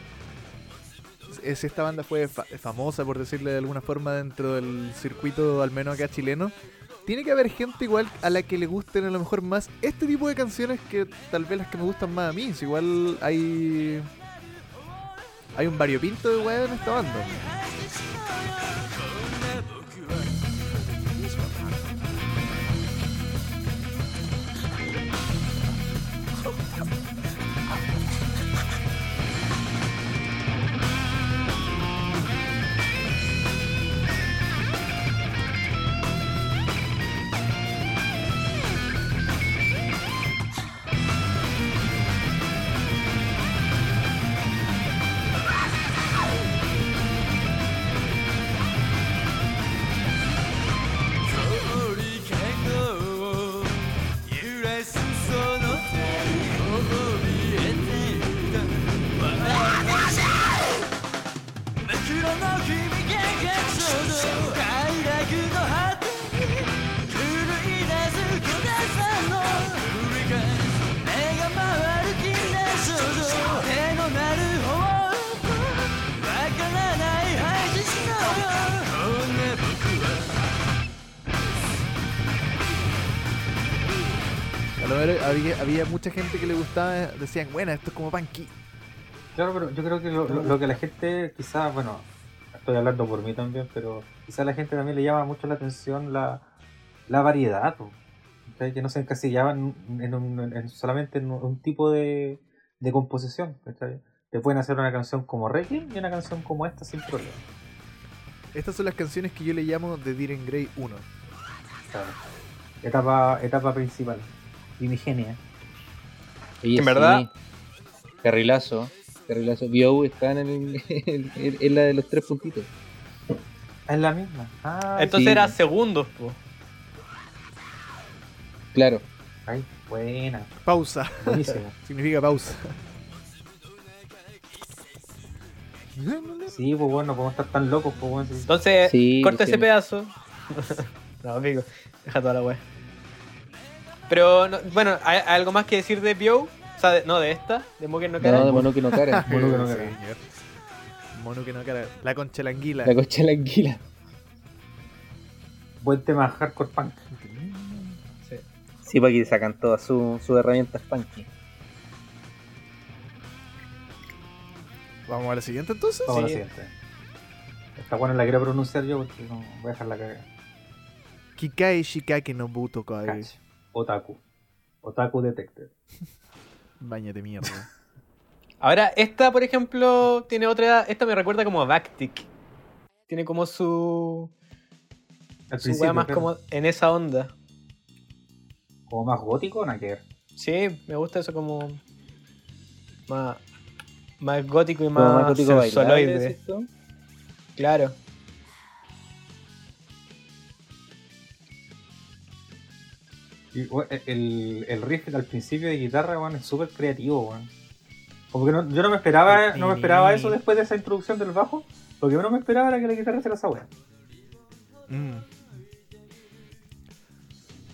eh, si esta banda fue fa- famosa, por decirle de alguna forma, dentro del circuito, al menos acá chileno. Tiene que haber gente igual a la que le gusten a lo mejor más este tipo de canciones que tal vez las que me gustan más a mí. Si igual hay. Hay un variopinto de weón en esta banda. Mucha gente que le gustaba, decían, bueno, esto es como Punky. Claro, pero yo creo que lo, lo- lo que la gente quizás, bueno, estoy hablando por mí también, pero quizás la gente también le llama mucho la atención la, la variedad. ¿Cachai? que no se encasillaban en un- en- solamente en un, tipo de, de composición. ¿cachai? Te pueden hacer una canción como Requiem y una canción como esta sin problema. Estas son las canciones que yo le llamo The Diren Grey 1. Claro. Etapa, etapa principal. Primigenia. Oye, En verdad- sí, Carrilazo. Carrilazo. Bio está en, el, en- en la de los tres puntitos. Es la misma. Ah, Entonces sí. era segundos, po. Claro. ay, buena. Pausa. Buenísima. Significa pausa. Sí, pues bueno, no podemos estar tan locos, pues bueno. Entonces, Sí, corta sí. ese pedazo. no, amigo, deja toda la wea. Pero, no- bueno, ¿hay, hay algo más que decir de Bio? O sea, de- no, de esta, de Mugen no Kara. No, de mono que no cara. Mono que no Sí, cara. señor. Mono que no cara. La concha de la anguila. La cocha de la anguila. Buen tema hardcore punk. Sí, para que sacan todas sus sus herramientas punky. Vamos a la siguiente entonces. Vamos a la Sí. siguiente. Esta buena la quería pronunciar yo porque no voy a dejar la cagada. Kikai Shikake no Buto Kai. Otaku. Otaku Detected. Bañate mierda. Ahora, esta, por ejemplo, tiene otra. Esta me recuerda como a Bactic. Tiene como su. Al Su wea más como en esa onda. como más gótico, ver. Sí, me gusta eso como. Más. Más gótico y más, más gótico sensualoide. Claro. Y, we- el, el riff al principio de guitarra, es súper creativo, weón. Como que no- yo no me esperaba, no me esperaba eso después de esa introducción del bajo. Lo que yo no me esperaba era que la guitarra se la. Mm.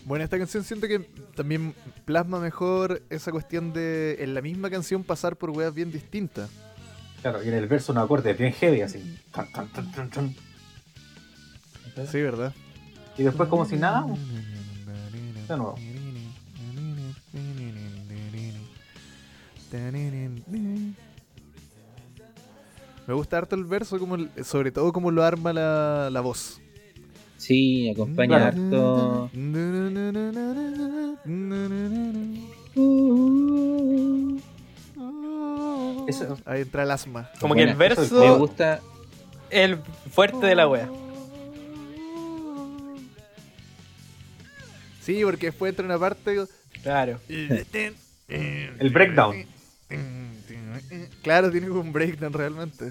Bueno, esta canción siento que también plasma mejor esa cuestión de en la misma canción pasar por weas bien distintas. Claro, y en el verso un acorde bien heavy así. Tan, tan, tan, tan, tan. Sí, ¿verdad? Y después como si nada, de nuevo. Me gusta harto el verso, como el- sobre todo como lo arma la, la voz. Sí, acompaña Claro. harto. Eso- Ahí entra el asma. Como que el es- Me verso gusta. el fuerte de la wea. Sí, porque después entra una parte. Claro. El breakdown. Claro, tiene un breakdown realmente.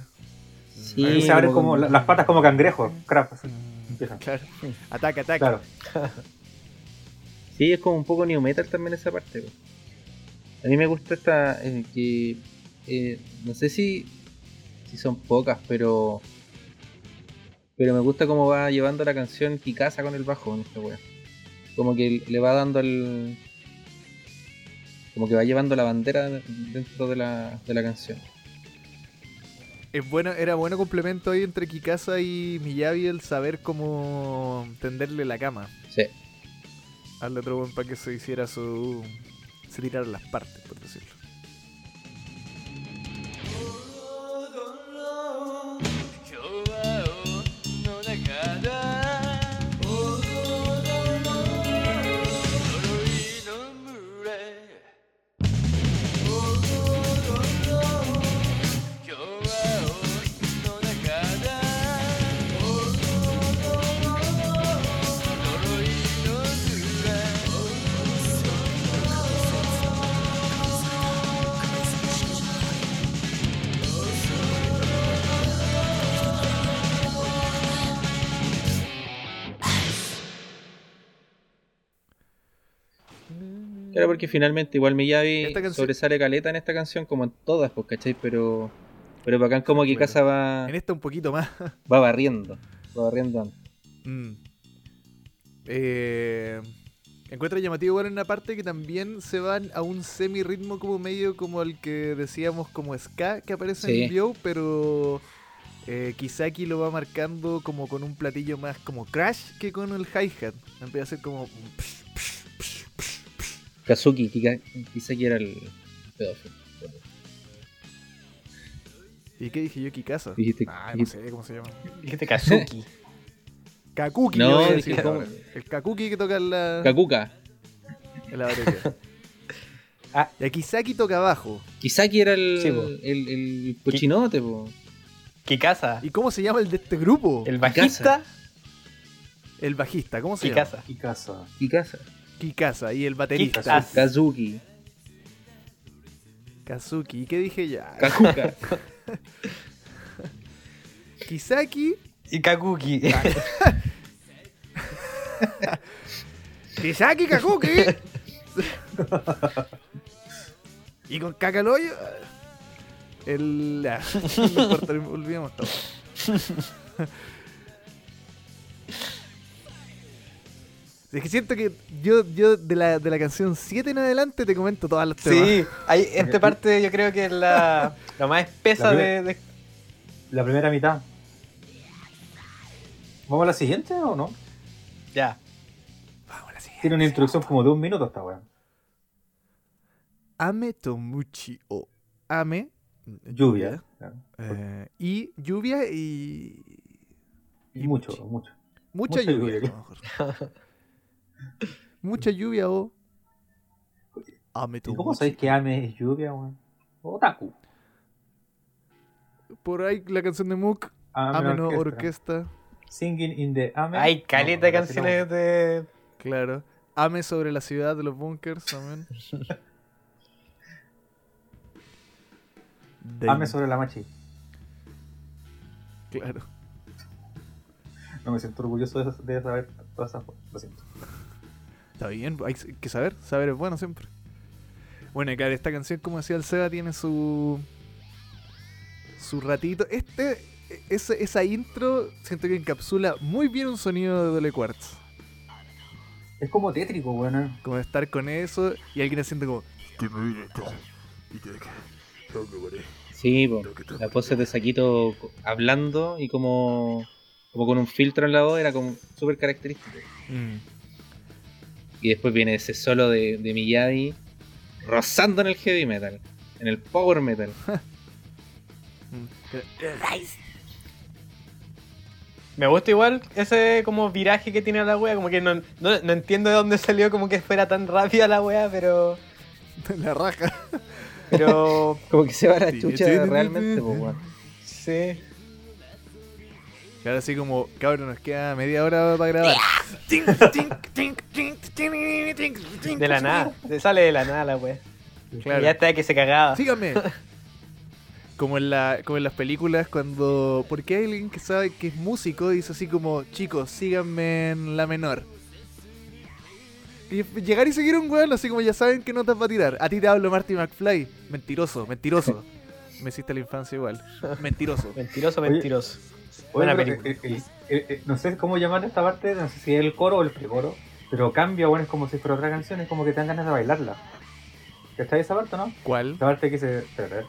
Sí, Ahí se abren como- como la- las patas como cangrejos. Crap. Claro. Ataca, ataca. Claro. Sí, es como un poco new metal también esa parte. A mí me gusta esta eh, que eh, no sé si si son pocas, pero pero me gusta cómo va llevando la canción Kikasa con el bajo en esta wea. Como que le va dando el como que va llevando la bandera dentro de la, de la canción. Es bueno, era bueno complemento ahí entre Kikasa y Miyavi el saber cómo tenderle la cama Sí. al otro buen para que se hiciera su. se tirara las partes, por decirlo. Porque finalmente igual Miyavi sobresale caleta en esta canción como en todas, pues, ¿cachai? Pero pero bacán como que Bueno. Casa va, En esta un poquito más. va barriendo. Va barriendo antes. Mm. Eh, encuentro llamativo igual en una parte que también se van a un semi ritmo como medio como el que decíamos como ska que aparece Sí. en Bio, pero eh, Kisaki lo va marcando como con un platillo más como crash que con el hi-hat. Empieza a ser como... Kazuki, Kika, Kisaki era el pedófilo. ¿Y qué dije yo? Kikasa. Dijiste- Ah, no sé cómo se llama. Dijiste Kazuki. Kakuki. No, voy a dije decir cómo- ahora. El Kakuki que toca en la, Kakuka. en la batería. Ah. Y a Kisaki toca abajo. Kisaki era el, Sí, el, el cochinote, po. Kikasa. ¿Y cómo se llama el de este grupo? El bajista. El bajista, ¿cómo se llama? Kikasa. Y casa. Kikasa. Kikasa. Y el baterista. Kikasa. Kazuki. Kazuki. ¿Y qué dije ya? Kakuka. Kisaki. Y Kakuki. Kisaki Kakuki. y con Kakaloyo. El. ah, no importa, olvidemos todo. Es que siento que yo, yo de, la, de la canción 7 en adelante te comento todas las temas. Sí, hay, esta parte yo creo que es la, la más espesa La de, de- La primera mitad. ¿Vamos a la siguiente o no? Ya. Vamos a la siguiente. Tiene una introducción como de un minuto esta weá. Ame Tomuchi o Ame. Lluvia. Eh, y lluvia y. Y mucho, muchi. mucho. Mucha, Mucha lluvia. lluvia. Mucha lluvia o. Ame ¿Y Tomuchi. cómo sabéis que Ame es lluvia, weón? Otaku. Por ahí la canción de Mook. Ame no orquesta. Singing in the Ame. Hay caleta No, canciones de. Claro. Ame sobre la ciudad de los bunkers también. Ame sobre la machi. Claro. No me siento orgulloso de, de saber todas esas cosas. Lo siento. Está bien, hay que saber. Saber es bueno siempre. Bueno, y claro, esta canción, como decía el Seba, tiene su. su ratito. Este. ese- esa intro siento que encapsula muy bien un sonido de Dole Quartz. Es como tétrico, weón. ¿eh? Como estar con eso y alguien haciendo como. Sí, po. La pose de Saquito hablando y como, como con un filtro en la voz era como súper característico. mm, Y después viene ese solo de, de Miyagi rozando en el heavy metal, en el power metal. mm. Me gusta igual ese como viraje que tiene la wea. Como que no, no, no entiendo de dónde salió como que fuera tan rápida la wea, pero. La raja. Pero. Como que se va a la Sí, chucha sí, realmente, po, sí. Claro, así como, cabrón, nos queda media hora para grabar. De la nada. Se sale de la nada la wea. Claro. Ya está que se cagaba. Síganme. Como en, la, como en las películas cuando... Porque hay alguien que sabe que es músico y dice así como, chicos, síganme en la menor. Y llegar y seguir un weón así como ya saben que notas va a tirar. A ti te hablo Marty McFly. Mentiroso, mentiroso. Me hiciste la infancia igual. Mentiroso. Mentiroso, mentiroso. Oye, Buena pero, película. eh, eh, eh, no sé cómo llamar esta parte, no sé si es el coro o el precoro, pero cambia, bueno, es como si fuera otra canción, es como que te dan ganas de bailarla. ¿Está esa parte, no? ¿Cuál? Esa parte que se... Espera.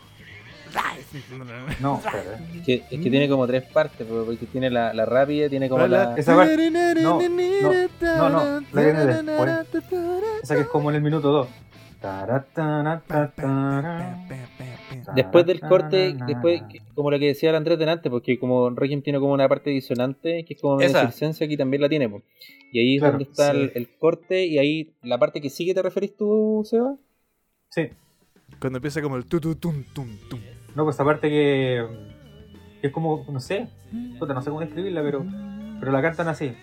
No, espera. Es que, es que tiene como tres partes, po, porque tiene la, la rápida, tiene como la... Esa parte- no, no, no, no, la viene después. Esa que es como en el minuto 2. Después del corte, después, como lo que decía el Andrés delante, porque como Requiem tiene como una parte disonante, que es como medio aquí también la tiene. Y ahí es donde está el, corte, y ahí la parte que sigue te referís tú, Seba. Sí, Cuando empieza como el tu tu tum tum tum. no, pues esa parte que, que es como, no sé, no sé cómo describirla, pero, pero la cantan así.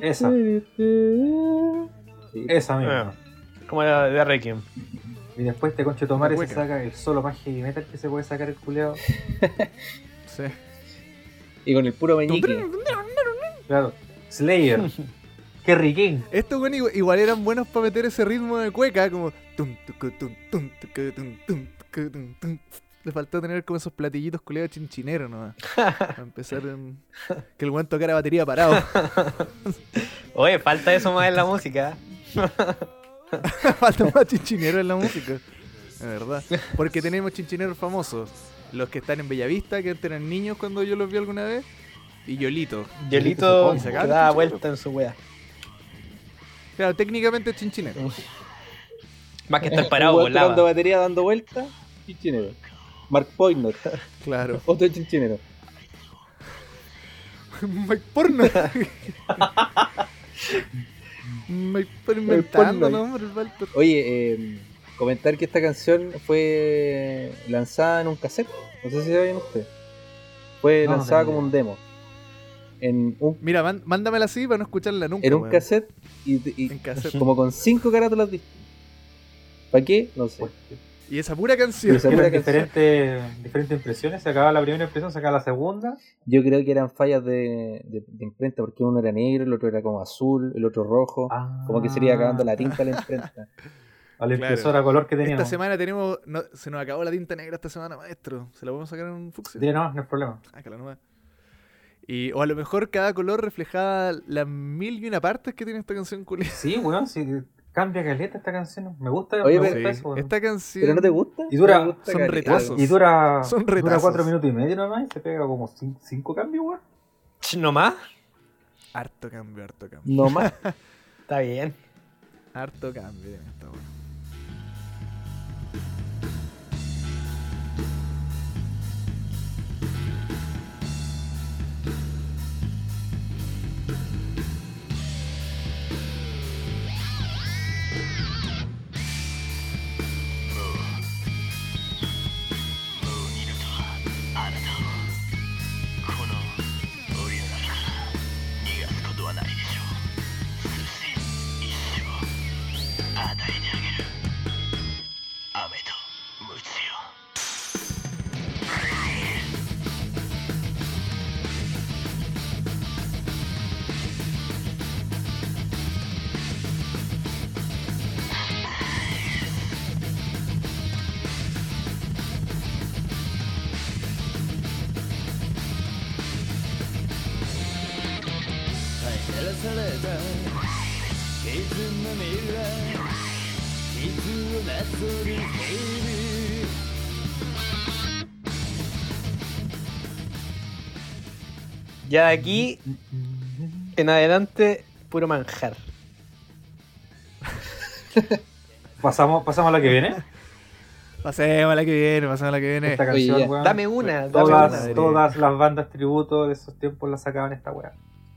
Esa. Sí. Esa misma. Como la de Requiem. Y después te conche tomar se saca el solo más heavy metal que se puede sacar el culeado. Sí. Y con el puro meñique. Claro. Slayer. Kerry King. Estos igual, igual eran buenos para meter ese ritmo de cueca, como Le faltó tener como esos platillitos culeados chinchineros nomás. Para empezar en... Que el buen tocara batería parado. Oye, falta eso más en la música. Falta más chinchineros en la música. De verdad. Porque tenemos chinchineros famosos. Los que están en Bellavista, que antes eran niños cuando yo los vi alguna vez. Y Yolito. Yolito se chinchero. vuelta en su wea. Claro, técnicamente es chinchinero. Más que estar parado, weón volaba. batería dando vueltas, chinchinero. Mark Pointer, Claro. otro chinchinero. Mike Porno. Inventando Porno. nombres, Walter. Oye, eh, comentar que esta canción fue lanzada en un cassette. No sé si saben ustedes. Fue No, no lanzada como un demo. En un, Mira, man- mándamela así para no escucharla nunca. en un weón. cassette y, y En cassette. como con cinco carátulas distintas. ¿Para qué? No sé. Y esa pura canción. Esa Eran pura canción. diferentes, diferentes impresiones, se acaba la primera impresión, se acaba la segunda. Yo creo que eran fallas de, de- de imprenta, porque uno era negro, el otro era como azul, el otro rojo. Como que se iría acabando la tinta a la imprenta. A la Claro. impresora color que teníamos. Esta semana tenemos. no, se nos acabó la tinta negra esta semana, maestro. ¿Se la podemos sacar en un fucsia? Dile nomás, no hay problema. Sácala nomás. Y, o a lo mejor cada color reflejaba las mil y una partes que tiene esta canción culia. Sí, weón, sí, cambia caleta esta canción. Me gusta, Oye, me gusta Sí, eso, weón. Esta canción. ¿Pero no te gusta? Y dura- gusta son caleta, retazos. Y dura, Son dura retazos. cuatro minutos y medio nomás y se pega como cin- cinco cambios, weón. ¿No más? Harto cambio, harto cambio. No más. Está bien. Harto cambio. tiene esta Ya de aquí en adelante, puro manjar. Pasamos, pasamos a la que viene. Pasemos a la que viene, pasemos a la que viene. Esta canción, weón. Dame una, dame Todas, una. todas las bandas tributo de esos tiempos las sacaban esta weá.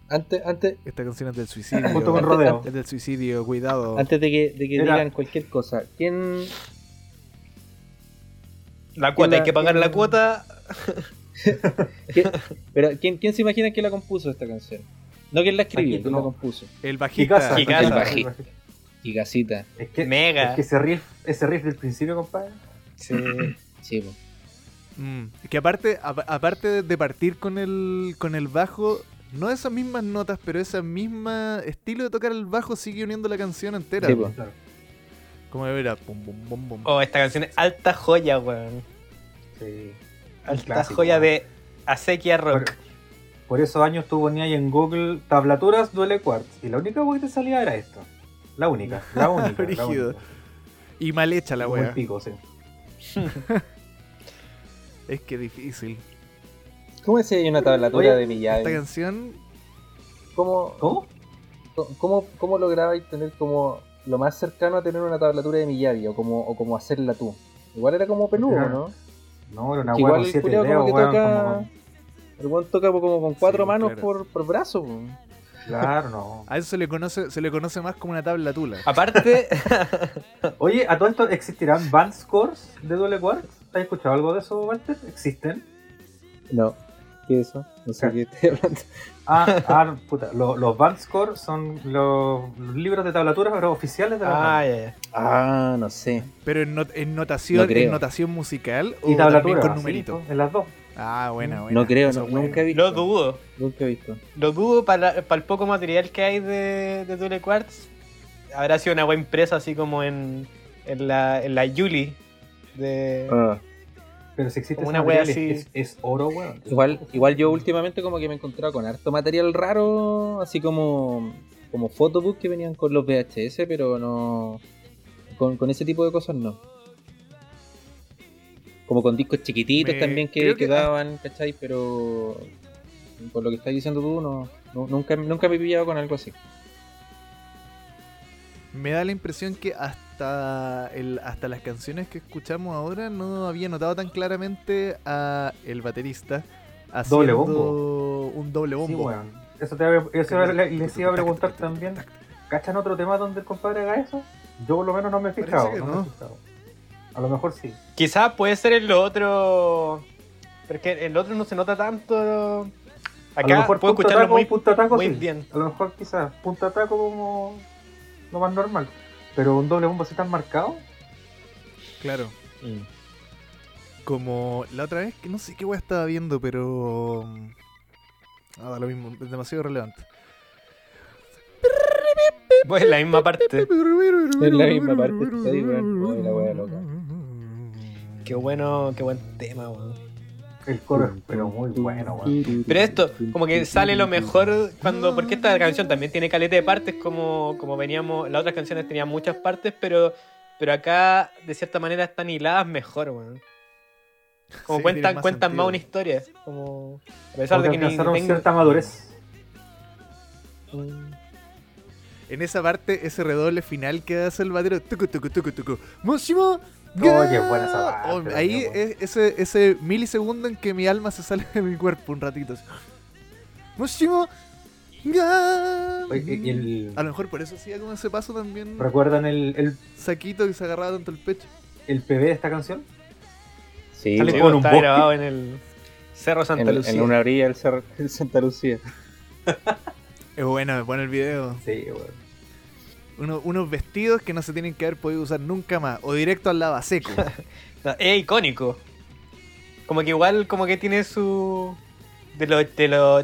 Antes, antes, Esta canción es del suicidio. Junto con Antes- Rodeo. Es del suicidio, cuidado. antes de que, de que Era- digan cualquier cosa, ¿quién, La cuota, la- hay que pagar la cuota. pero ¿quién, quién se imagina que la compuso esta canción? No quién la escribió, quién no. la compuso. El bajista. El baji- Gigasita. Es que, Mega. es que ese riff, ese riff del principio, compadre. Sí. Sí, po. Mm, Que aparte, apa- aparte de- de partir con el, con el bajo, no esas mismas notas, pero ese mismo estilo de tocar el bajo sigue uniendo la canción entera. Sí. Claro. Como era, pum, pum, pum, pum. Oh, esta canción es alta joya, weón. Sí. Alta clásico, joya de Acequia Por, Rock. por esos años tú ponías ahí en Google tablaturas duele quartz. Y la única weá que te salía era esto. La única, la única. la única. Y mal hecha la wea. pico, sí. Es que difícil. ¿Cómo es si hay una tablatura Oye, de Esta Miyagi? canción, ¿Cómo, ¿Cómo? cómo, cómo lograbais tener como lo más cercano a tener una tablatura de Miyagi o como, o como hacerla tú? Igual era como peludo, ¿no? No, era una Que weá igual con el siete culiao como dedos, que weón, toca- como- El weón toca como con cuatro Sí, manos claro. por, por brazo. Claro, no. a eso se le conoce, se le conoce más como una tabla tula. Aparte, Oye, ¿a todo esto existirán band scores de Duele Quartz? ¿Has escuchado algo de eso, Walter? ¿Existen? No. ¿Qué es eso? No sé Ah. qué estoy hablando. Ah, ah puta. lo- los band scores son los, los libros de tablaturas pero oficiales de la ah, ya. Ah, no sé. Pero en, not- en notación, No en notación musical o Y también tablaturas, con sí, numerito. pues, en las dos. Ah, buena, buena. No creo, no- nunca he visto. Lo dudo. Nunca he visto. Lo dudo para, para el poco material que hay de, de Dule Quartz. Habrá sido una web impresa así como en, en la, en la Yuli. De... Ah. Pero si existe Como una wea es, así. es, es oro, weón. Igual, igual yo últimamente como que me he encontrado con harto material raro, así como, como photobooks que venían con los VHS, pero no... Con, con ese tipo de cosas no. Como con discos chiquititos Me- también que, que que- daban, ¿cachai? Pero por lo que estás diciendo tú, no, nu- nunca, nunca me he pillado con algo así. Me da la impresión que hasta, el, hasta las canciones que escuchamos ahora no había notado tan claramente a el baterista haciendo Doble bombo. un doble Sí, bombo. Eso, te, eso le- les iba a preguntar también. ¿Cachan otro tema donde el compadre haga eso? Yo por lo menos no me he fijado. que no me he no. fijado. A lo mejor sí. Quizás puede ser en lo otro. Pero es que el otro no se nota tanto. a lo Acá mejor puedo escucharlo taco, muy, punta taco, muy sí. bien. A lo mejor quizás punta taco como lo más normal. Pero un doble bombo así tan marcado. Claro. Mm. Como la otra vez, que no sé qué weá estaba viendo, pero. Ah, da lo mismo, es demasiado relevante. Pues la misma parte. Es la misma parte. Qué bueno, qué buen tema, weón. El coro es pero muy bueno, weón. Pero esto, como que sale lo mejor cuando. Porque esta canción también tiene caleta de partes, como, como veníamos. Las otras canciones tenían muchas partes, pero. Pero acá, de cierta manera, están hiladas mejor, weón. Como Sí, cuentan, más cuentan sentido. más una historia. Como. A pesar Como de que ni tengo. cierta madurez. Mm. En esa parte, ese redoble final que hace el batero. Tucu, tucu, tucu, tucu. ¡Moshimo! Oye, buena esa parte, Oh, ahí es ese, ese milisegundo en que mi alma se sale de mi cuerpo un ratito. así. El- A lo mejor por eso hacía como ese paso también. ¿Recuerdan el, el, Saquito que se agarraba tanto el pecho. el PB de esta canción? Sí, Sale Sí, con un está bosque. grabado en el Cerro Santa en, Lucía. en una orilla del cerro del Santa Lucía. Es bueno, me pone el video. Sí, weón. Uno- unos vestidos que no se tienen que haber podido usar nunca más. O directo al lava seco. No, Es icónico. Como que igual, como que tiene su. De lo, de lo,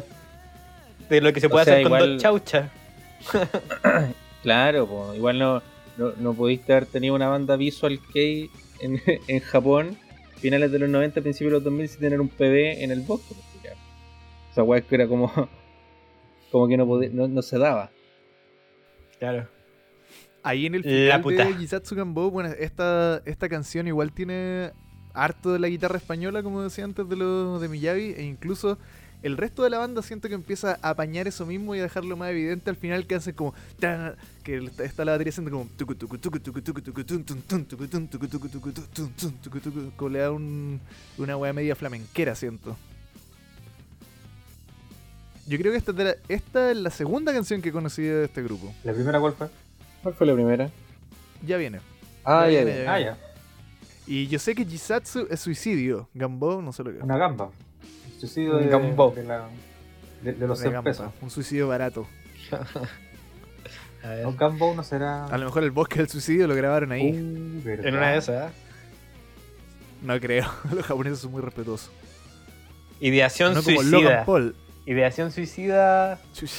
de lo que se O puede sea, hacer con dos chauchas. Claro, po, igual no, no, no pudiste haber tenido una banda Visual Kei en, en Japón, finales de los 90, principios de los 2000, sin tener un PB en el bosque. O sea, weá, que era como, como que no, podía- no, no se daba. Claro. Ahí en el La final puta. de Jisatsu Gambo, bueno, esta, esta canción igual tiene harto de la guitarra española, como decía antes de lo de Miyavi, e incluso el resto de la banda siento que empieza a apañar eso mismo y a dejarlo más evidente al final que hace como que está- la batería haciendo como como le da un- una wea media flamenquera, siento. Yo creo que esta, es de la- esta es la segunda canción que conocí de este grupo. ¿La primera cuál fue? ¿Cuál fue la primera? Ya viene. Ah, Ya ya, viene, ya. ya Ah, ya. Y yo sé que Jisatsu es suicidio. Gambo, no sé lo que es. Una gamba. El suicidio de, gambó. de, la- de- de los De 100 gamba, pesos. Un suicidio barato. A ver. Un gambo no será. A lo mejor el bosque del suicidio lo grabaron ahí. Uh. En una de esas, ¿eh? No creo. Los japoneses son muy respetuosos. Ideación No como suicida. Logan Paul. Ideación suicida. Chuch.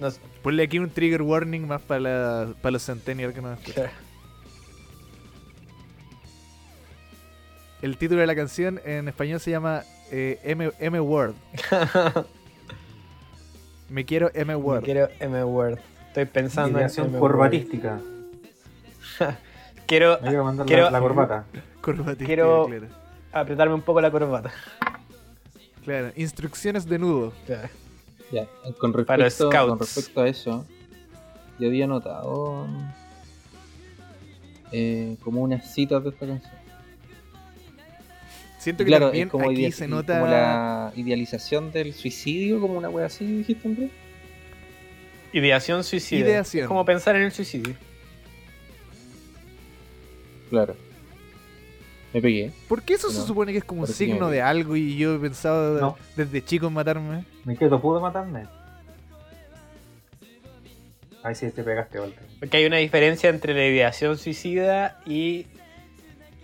No sé. Ponle aquí un trigger warning más para, la- para los centennials que nos escuchan. El título de la canción en español se llama eh, M, M Word. Me quiero M Me Word. quiero M Word. Estoy pensando en Ideación M corbatística. Quiero Me a mandar Quiero- la, la corbata. Corbatista, Quiero- claro. apretarme un poco la corbata. Claro, Instrucciones de nudo. Claro. Ya, Con Para los respecto, con scouts. respecto a eso, yo había notado eh, como unas citas de esta canción. Siento que claro, también es como, aquí idea- se y nota. como la idealización del suicidio, como una wea así, dijiste, hombre. Ideación suicida. Ideación. Es como pensar en el suicidio. Claro. Me pegué. ¿Por qué eso se No, supone que es como un signo de algo y yo he pensado No. desde chico en matarme? Me quedo, pudo matarme. Ahí sí te pegaste, Walter. Porque hay una diferencia entre la ideación suicida y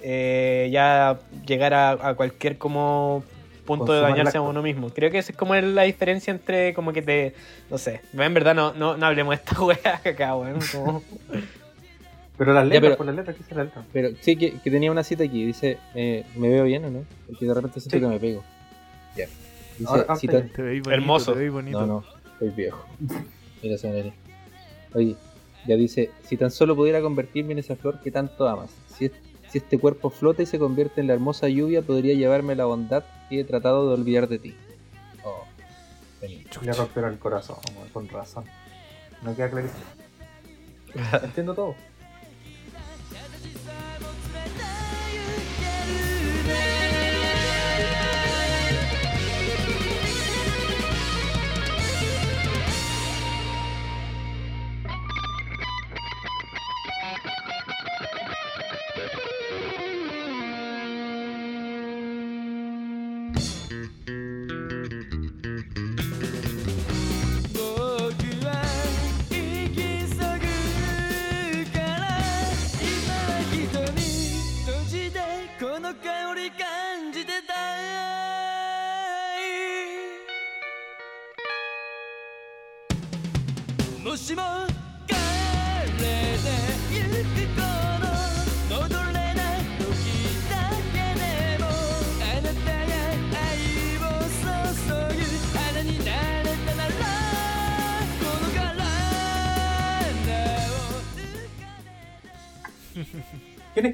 eh, ya llegar a, a cualquier como punto de Consumar el dañarse a uno mismo. Creo que esa es como la diferencia entre como que te... No sé. En verdad no, no, no hablemos de esta wea acá, weón. Como- Pero las Ya, letras, pero- por las letras, ¿qué es la letra? Pero sí que, que tenía una cita aquí. Dice, eh, ¿me veo bien o no? Porque de repente siento Sí. que me pego. Ya. Dice, Ahora, cita- estoy Te veis bonito, Hermoso. Te veis bonito. No, no, soy viejo. Mira esa nariz. Oye, ya dice, si tan solo pudiera convertirme en esa flor que tanto amas. Si, es- si este cuerpo flota y se convierte en la hermosa lluvia, podría llevarme la bondad que he tratado de olvidar de ti. Oh. Le rompieron el corazón, con razón. No queda clarísimo. Entiendo todo.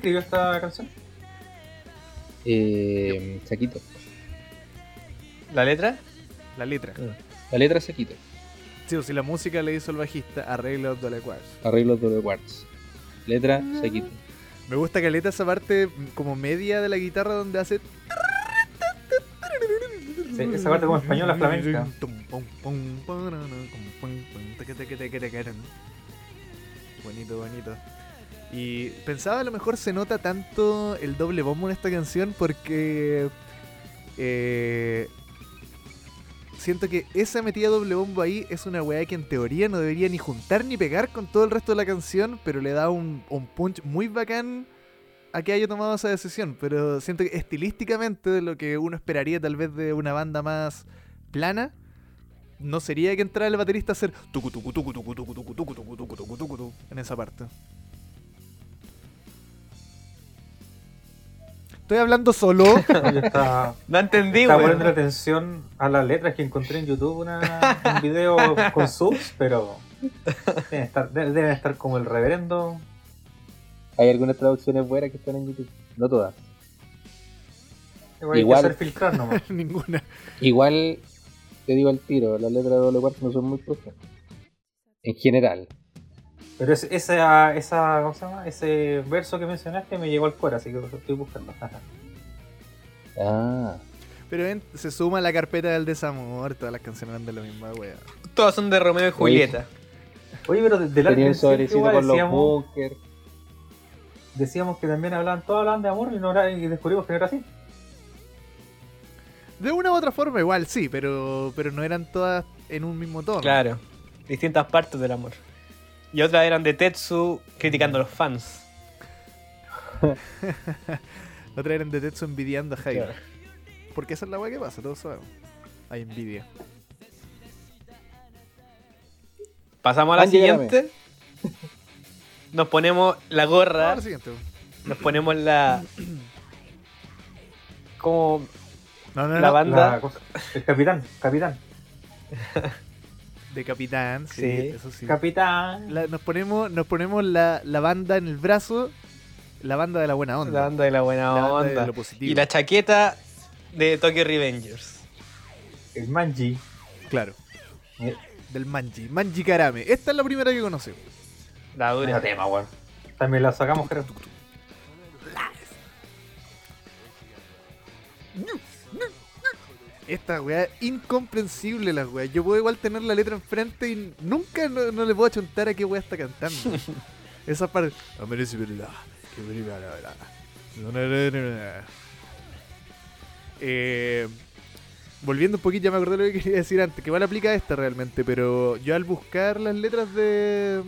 Escribió esta canción? Eh, Saquito. ¿La letra? La letra. La letra es Saquito. Sí, o si la música le hizo el bajista, arreglo de Quartz. Arreglos de Quartz. Letra Saquito. Me gusta caleta esa parte mm, como media de la guitarra donde hace. Sí, esa parte como española flamenca. Bonito, bonito. Y pensaba a lo mejor se nota tanto el doble bombo en esta canción porque eh, siento que esa metida doble bombo ahí es una weá que en teoría no debería ni juntar ni pegar con todo el resto de la canción, pero le da un, un punch muy bacán a que haya tomado esa decisión. Pero siento que estilísticamente de lo que uno esperaría tal vez de una banda más plana, no sería que entrara el baterista a hacer tucu tucu tucu tucu tucu tucu tucu tucu tucu tucu tucu tucu en esa parte. Estoy hablando solo. Está, No entendí, weón. poniendo atención a las letras que encontré en YouTube una, un video con subs, pero deben estar, de- deben estar como el reverendo. Hay algunas traducciones buenas que están en YouTube. No todas. Igual hay Igual. que hacer filtrar nomás. Ninguna. Igual, te digo al tiro, las letras de doble Quartz no son muy profundas. En general. Pero es- esa, esa, ¿cómo se llama? Ese verso que mencionaste me llegó al cuero, así que lo estoy buscando. Ah. Pero en- se suma a la carpeta del desamor, todas las canciones eran de la misma wea. Todas son de Romeo y Julieta. Oye, pero de, de la Tenía un canción sobrecito igual con los decíamos, bunkers. decíamos que también hablaban, todos hablaban de amor y, no era, y descubrimos que no era así. De una u otra forma igual, sí, pero, pero no eran todas en un mismo tono. Claro. Distintas partes del amor. Y otras eran de Tetsu criticando a los fans. Otras eran de Tetsu envidiando a Jaime. Claro. Porque esa es la wea que pasa, todos sabemos. Hay envidia. Pasamos a la Angie, siguiente. Nos ponemos la gorra. la siguiente. Nos ponemos la. Como No, no, la no. banda. La cosa- el capitán, capitán, De Capitán, sí, Sí. eso sí. capitán. La- nos ponemos, nos ponemos la, la banda en el brazo, la banda de la buena onda. La banda de la buena La banda de onda. lo positivo. Y la chaqueta de Tokyo Revengers. El manji. Claro, Eh, del Manji. Manji Karame. Esta es la primera que conocí. La dura. tema, weón. También la sacamos, creo. Esta weá es incomprensible la weá. Yo puedo igual tener la letra enfrente y nunca no, no le puedo achuntar a qué weá está cantando. Esa parte. Eh, volviendo un poquito, ya me acordé lo que quería decir antes, que igual aplica esta realmente, pero yo al buscar las letras de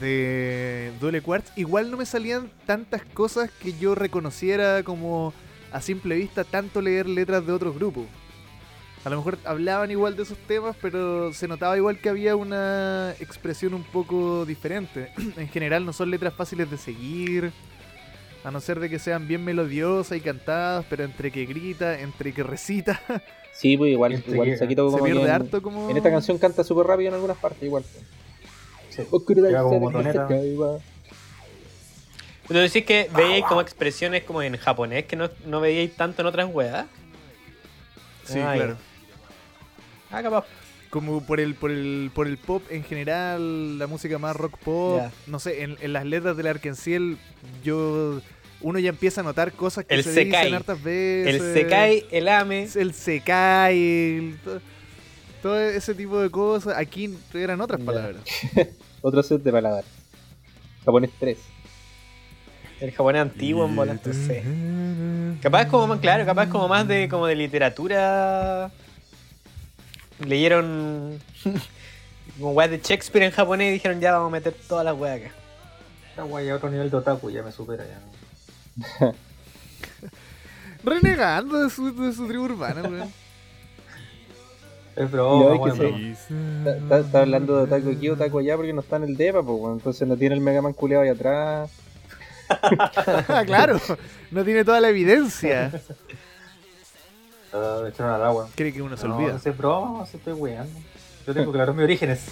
de Duele Quartz, igual no me salían tantas cosas que yo reconociera como a simple vista tanto leer letras de otros grupos. A lo mejor hablaban igual de esos temas, pero se notaba igual que había una expresión un poco diferente. en general no son letras fáciles de seguir, a no ser de que sean bien melodiosas y cantadas, pero entre que grita, entre que recita, Sí, pues igual, Este igual Saquito se como que pierde en, harto como... en esta canción canta súper rápido en algunas partes igual. pues. Sí. Oscuridad Lleva como ¿Tú decís que veíais como expresiones como en japonés que no, no veíais tanto en otras weas? Sí, Ah, claro. Ah, capaz. como por el, por el, por el pop en general, la música más rock pop, Ya. no sé, en, en las letras del Arkenciel, yo uno ya empieza a notar cosas que El se Sekai. dicen hartas veces. El Sekai, el Ame. el Sekai, el- to- todo ese tipo de cosas. Aquí eran otras Ya. palabras. Otro set de palabras. Japonés 3. El japonés antiguo en bolas, no sé. Capaz como más, claro, capaz como más de como de literatura. Leyeron como weas de Shakespeare en japonés y dijeron ya vamos a meter todas las weas acá. Esta guay a otro nivel de otaku ya me supera ya. Renegando de su, de su tribu urbana, weón. Es broma. Está, hablando de Otaku aquí, Otaku allá porque no está en el DEPA, pues, weón. entonces no tiene el Mega Man culeado ahí atrás. claro, no tiene toda la evidencia. Me echaron al agua. Cree que uno se No, olvida. no sé, broma, sé, estoy weando. Yo tengo claro mis orígenes.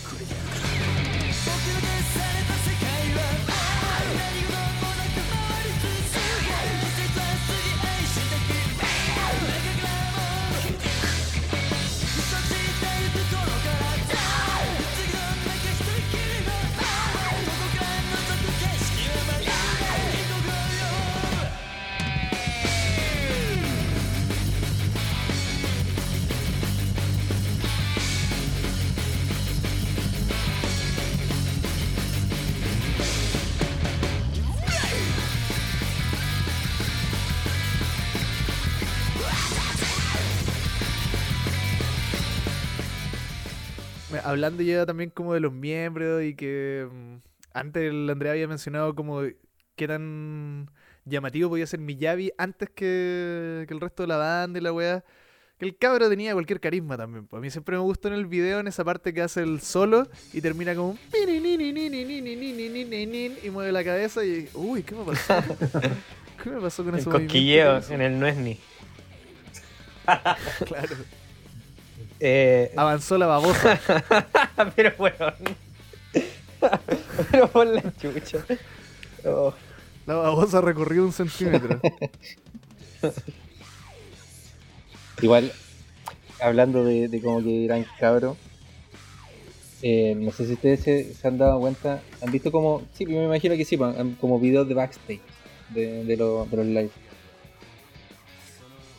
Hablando ya también como de los miembros y que mm, antes el Andrea había mencionado como qué tan llamativo podía ser Miyavi antes que, que el resto de la banda y la weá. Que el cabro tenía cualquier carisma también. pues. A mí siempre me gustó en el video en esa parte que hace el solo y termina como un y mueve la cabeza y uy, ¿qué me pasó? ¿Qué me pasó con El cosquilleo en el no es ni. Claro. Eh, Avanzó la babosa. pero bueno. pero por la chucha. Oh. La babosa recorrió un centímetro. Igual, hablando de, de como que eran cabros, eh, no sé si ustedes se, se han dado cuenta, han visto como, sí, me imagino que sí, han- como videos de backstage de, de, lo- de los live.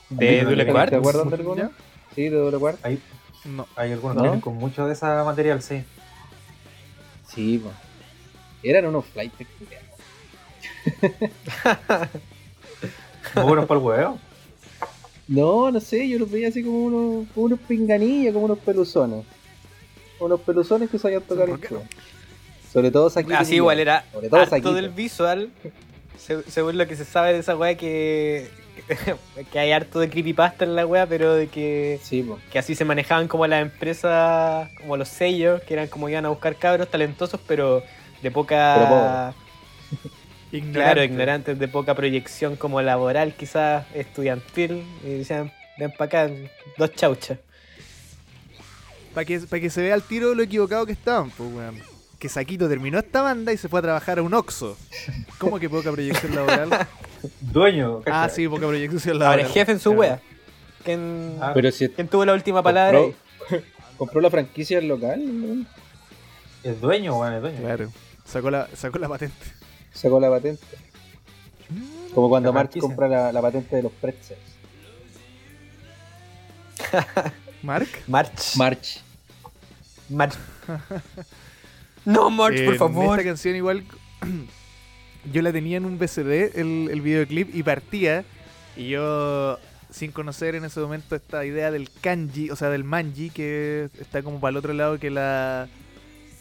¿De ¿De Double Double Quartz? ¿Se acuerdan de alguno? Sí, de doble cuarto. Hay, No. hay algunos ¿No? que vienen con mucho de ese material, sí. Sí, po. eran unos flights. culiados. Muy buenos para el huevo. No, no sé, yo los veía así como unos, como unos pinganillas, como unos peluzones. Unos peluzones que sabían tocar ¿Por qué? instrumento. Sobre todo Saquito. Así igual era Sobre todo Saquito. del visual. se- Según lo que se sabe de esa weá, que, que hay harto de creepypasta en la weá, pero de que, Sí, que así se manejaban como las empresas, como los sellos, que eran como iban a buscar cabros talentosos, pero de poca. Ignorante. Claro, ignorantes, de poca proyección como laboral, quizás estudiantil. Y decían, ven para acá, dos chauchas. Para que, pa' que se vea al tiro lo equivocado que estaban, pues, weón. Que Saquito terminó esta banda y se fue a trabajar a un Oxxo. ¿Cómo que poca proyección laboral? Dueño. ah, sí, poca proyección Ahora laboral. el jefe en su wea. ¿Quién, Ah, Pero si quién tuvo la última palabra? compró, compró la franquicia del local, ¿no? Es dueño, weón, es dueño. Claro. Sacó la, sacó la patente. sacó la patente. Como cuando franquicia. compra la, la patente de los pretzels. ¿Mark? March. March. March. No, March, por En favor. Esta canción igual yo la tenía en un VCD, el, el videoclip, y partía. Y yo, sin conocer en ese momento esta idea del kanji, o sea, del manji, que está como para el otro lado que la,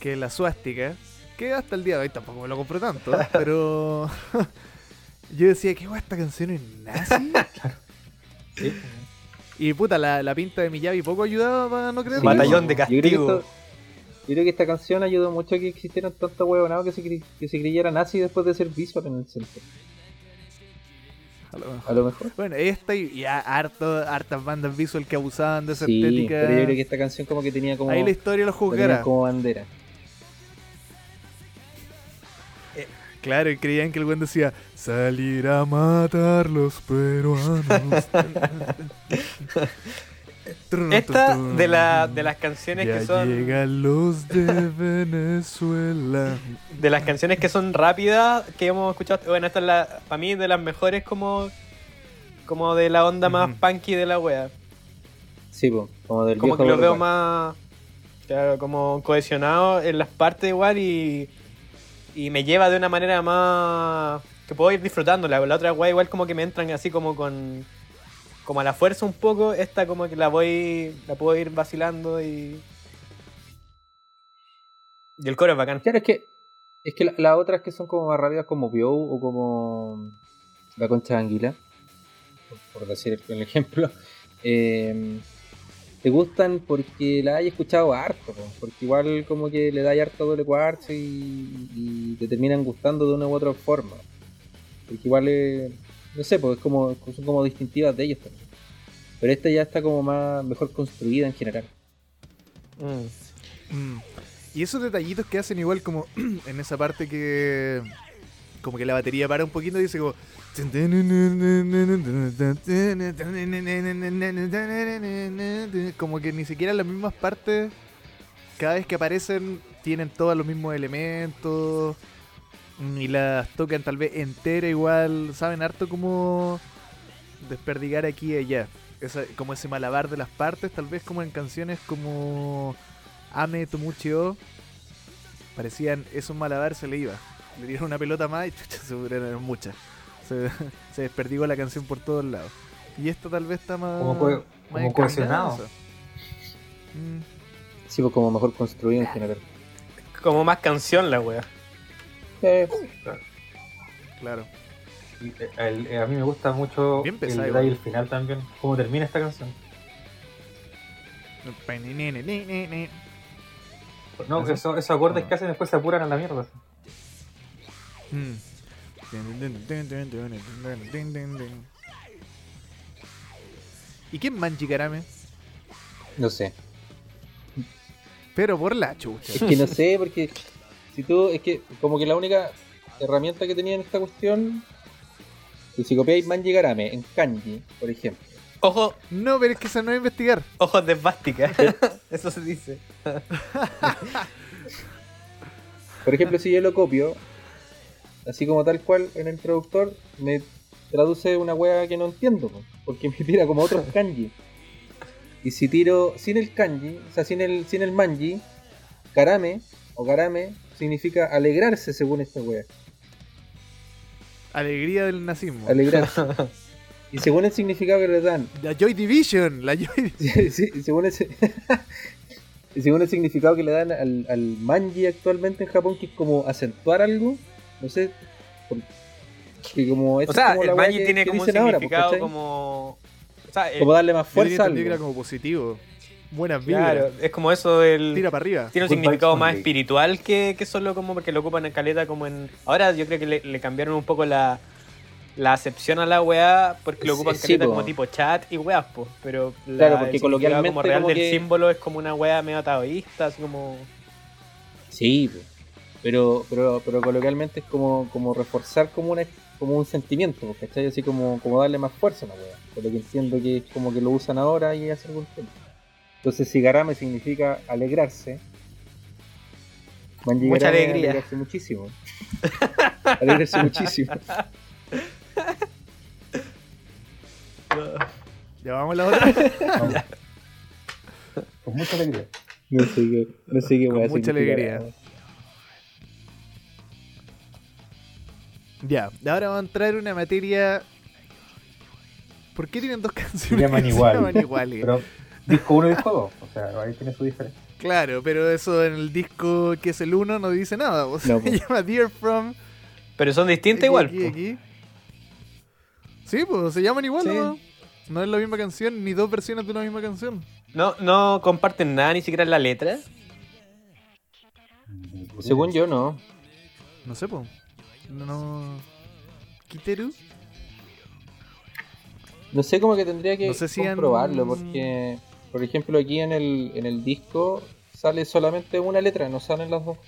que la suástica, que hasta el día de hoy tampoco me lo compro tanto, pero yo decía, ¿qué guay esta canción es nazi? Sí. Y puta, la, la pinta de Miyavi poco ayudaba para no creer. Batallón de Yo creo, que castigo. Yo creo que esta canción ayudó mucho a que existieran tantos huevonados que se, que se creyera nazi después de ser visual en el centro. A lo mejor. A lo mejor. Bueno, esta y y harto, hartas bandas visual que abusaban de esa Sí, estética. pero yo creo que esta canción como que tenía como, Ahí la historia lo juzgará. como bandera. Claro, y creían que el buen decía, salir a matar los peruanos. Esta de, la, de las canciones Ya que son. llegan los de Venezuela. De las canciones que son rápidas que hemos escuchado. Bueno, esta es la. Para mí de las mejores como. Como de la onda más punky de la wea. Sí, po, como del Como que lo veo más. Claro, como cohesionado en las partes igual y. Y me lleva de una manera más. Que puedo ir disfrutando. La, la otra wea igual como que me entran así como con. Como a la fuerza un poco. Esta como que la voy. La puedo ir vacilando y. Y el coro es bacán. Claro, es que, es que la- las otras que son como más rápidas, como Bio o como La Concha de Anguila, por, decir el ejemplo, eh, te gustan porque la hay escuchado harto, po, porque igual como que le da harto doble cuarzo y, y te terminan gustando de una u otra forma. Porque igual es, no sé, pues es como, son como distintivas de ellos también. Pero esta ya está como más mejor construida en general. Mm. Mm. Y esos detallitos que hacen igual como en esa parte que como que la batería para un poquito y dice como como que ni siquiera las mismas partes cada vez que aparecen tienen todos los mismos elementos y las tocan tal vez entera igual, saben harto como desperdigar aquí y allá. Esa- como ese malabar de las partes, tal vez como en canciones como Ame Tomuchio parecían esos malabar se le iba. Le dieron una pelota más y chucha, se eran muchas. Se, se desperdigó la canción por todos lados. Y esto tal vez está más. Como co- más. Mm, Sí, pues como mejor construido en general. Como más canción la wea. Claro. Y, eh, el- eh, a mí me gusta mucho Bien el pesado igual. del final también, cómo termina esta canción. No, ¿Eso? eso- esos acordes Ah. que hacen después se apuran a la mierda. Mm. ¿Y quién Manji Karame? no sé. Pero por la chucha. Es que no sé, porque si tú, es que como que la única herramienta que tenía en esta cuestión, y si copiáis Manji Garame en kanji, por ejemplo, Ojo, No, pero es que eso no es investigar. ojos de esvástica. Eso se dice. por ejemplo, si yo lo copio, así como tal cual en el traductor, me traduce una wea que no entiendo, po, porque me tira como otros kanji. Y si tiro sin el kanji, o sea, sin el, sin el manji, karame o garame significa alegrarse según esta wea. Alegría del nazismo. Alegrarse. Y según el significado que le dan La Joy Division. La Joy Sí, sí, y según ese y según el significado que le dan al, al manji actualmente en Japón, que es como acentuar algo, no sé, que como O sea, es como el manji que- tiene que como un ahora, significado como. O sea, el- Como darle más Yo fuerza que era algo. como positivo. Buenas vibras. claro, es como eso del. Tira para arriba. Tiene un Good significado más espiritual que, que solo como porque lo ocupan en caleta como en... Ahora yo creo que le, le cambiaron un poco la, la acepción a la weá porque lo ocupan sí, caleta como tipo chat y weas, po. Pero la- Claro, porque el significado coloquialmente como real como del que- símbolo es como una wea medio taoísta, así como... Sí, pues. pero, pero, pero coloquialmente es como, como reforzar como una como un sentimiento, pues, ¿cachai? Así como, como darle más fuerza a la wea. Por lo que entiendo que es como que lo usan ahora y hace algún tiempo. Entonces, si garame significa alegrarse, Mucha alegría. Alegrarse muchísimo. alegrarse muchísimo. Ya vamos a la otra. Vamos. Con mucha alegría. No sé qué, no sé qué Con mucha alegría. ya, ahora vamos a entrar en una materia. ¿Por qué tienen dos canciones llaman igual. se llaman iguales? Pero disco 1 y disco 2. O sea, ahí tiene su diferencia. Claro, pero eso en el disco que es el 1 no dice nada. O sea, No, se po. llama Dear From. Pero son distintas igual. aquí, po. aquí. Sí, pues se llaman igual, Sí. ¿no? No es la misma canción, ni dos versiones de una misma canción. No, no comparten nada, ni siquiera en la letra. Según yo, no. No sé, pues. No, no. Kiteru. No sé cómo que tendría que No sé si han- comprobarlo, porque, por ejemplo, aquí en el, en el disco sale solamente una letra, no salen las dos.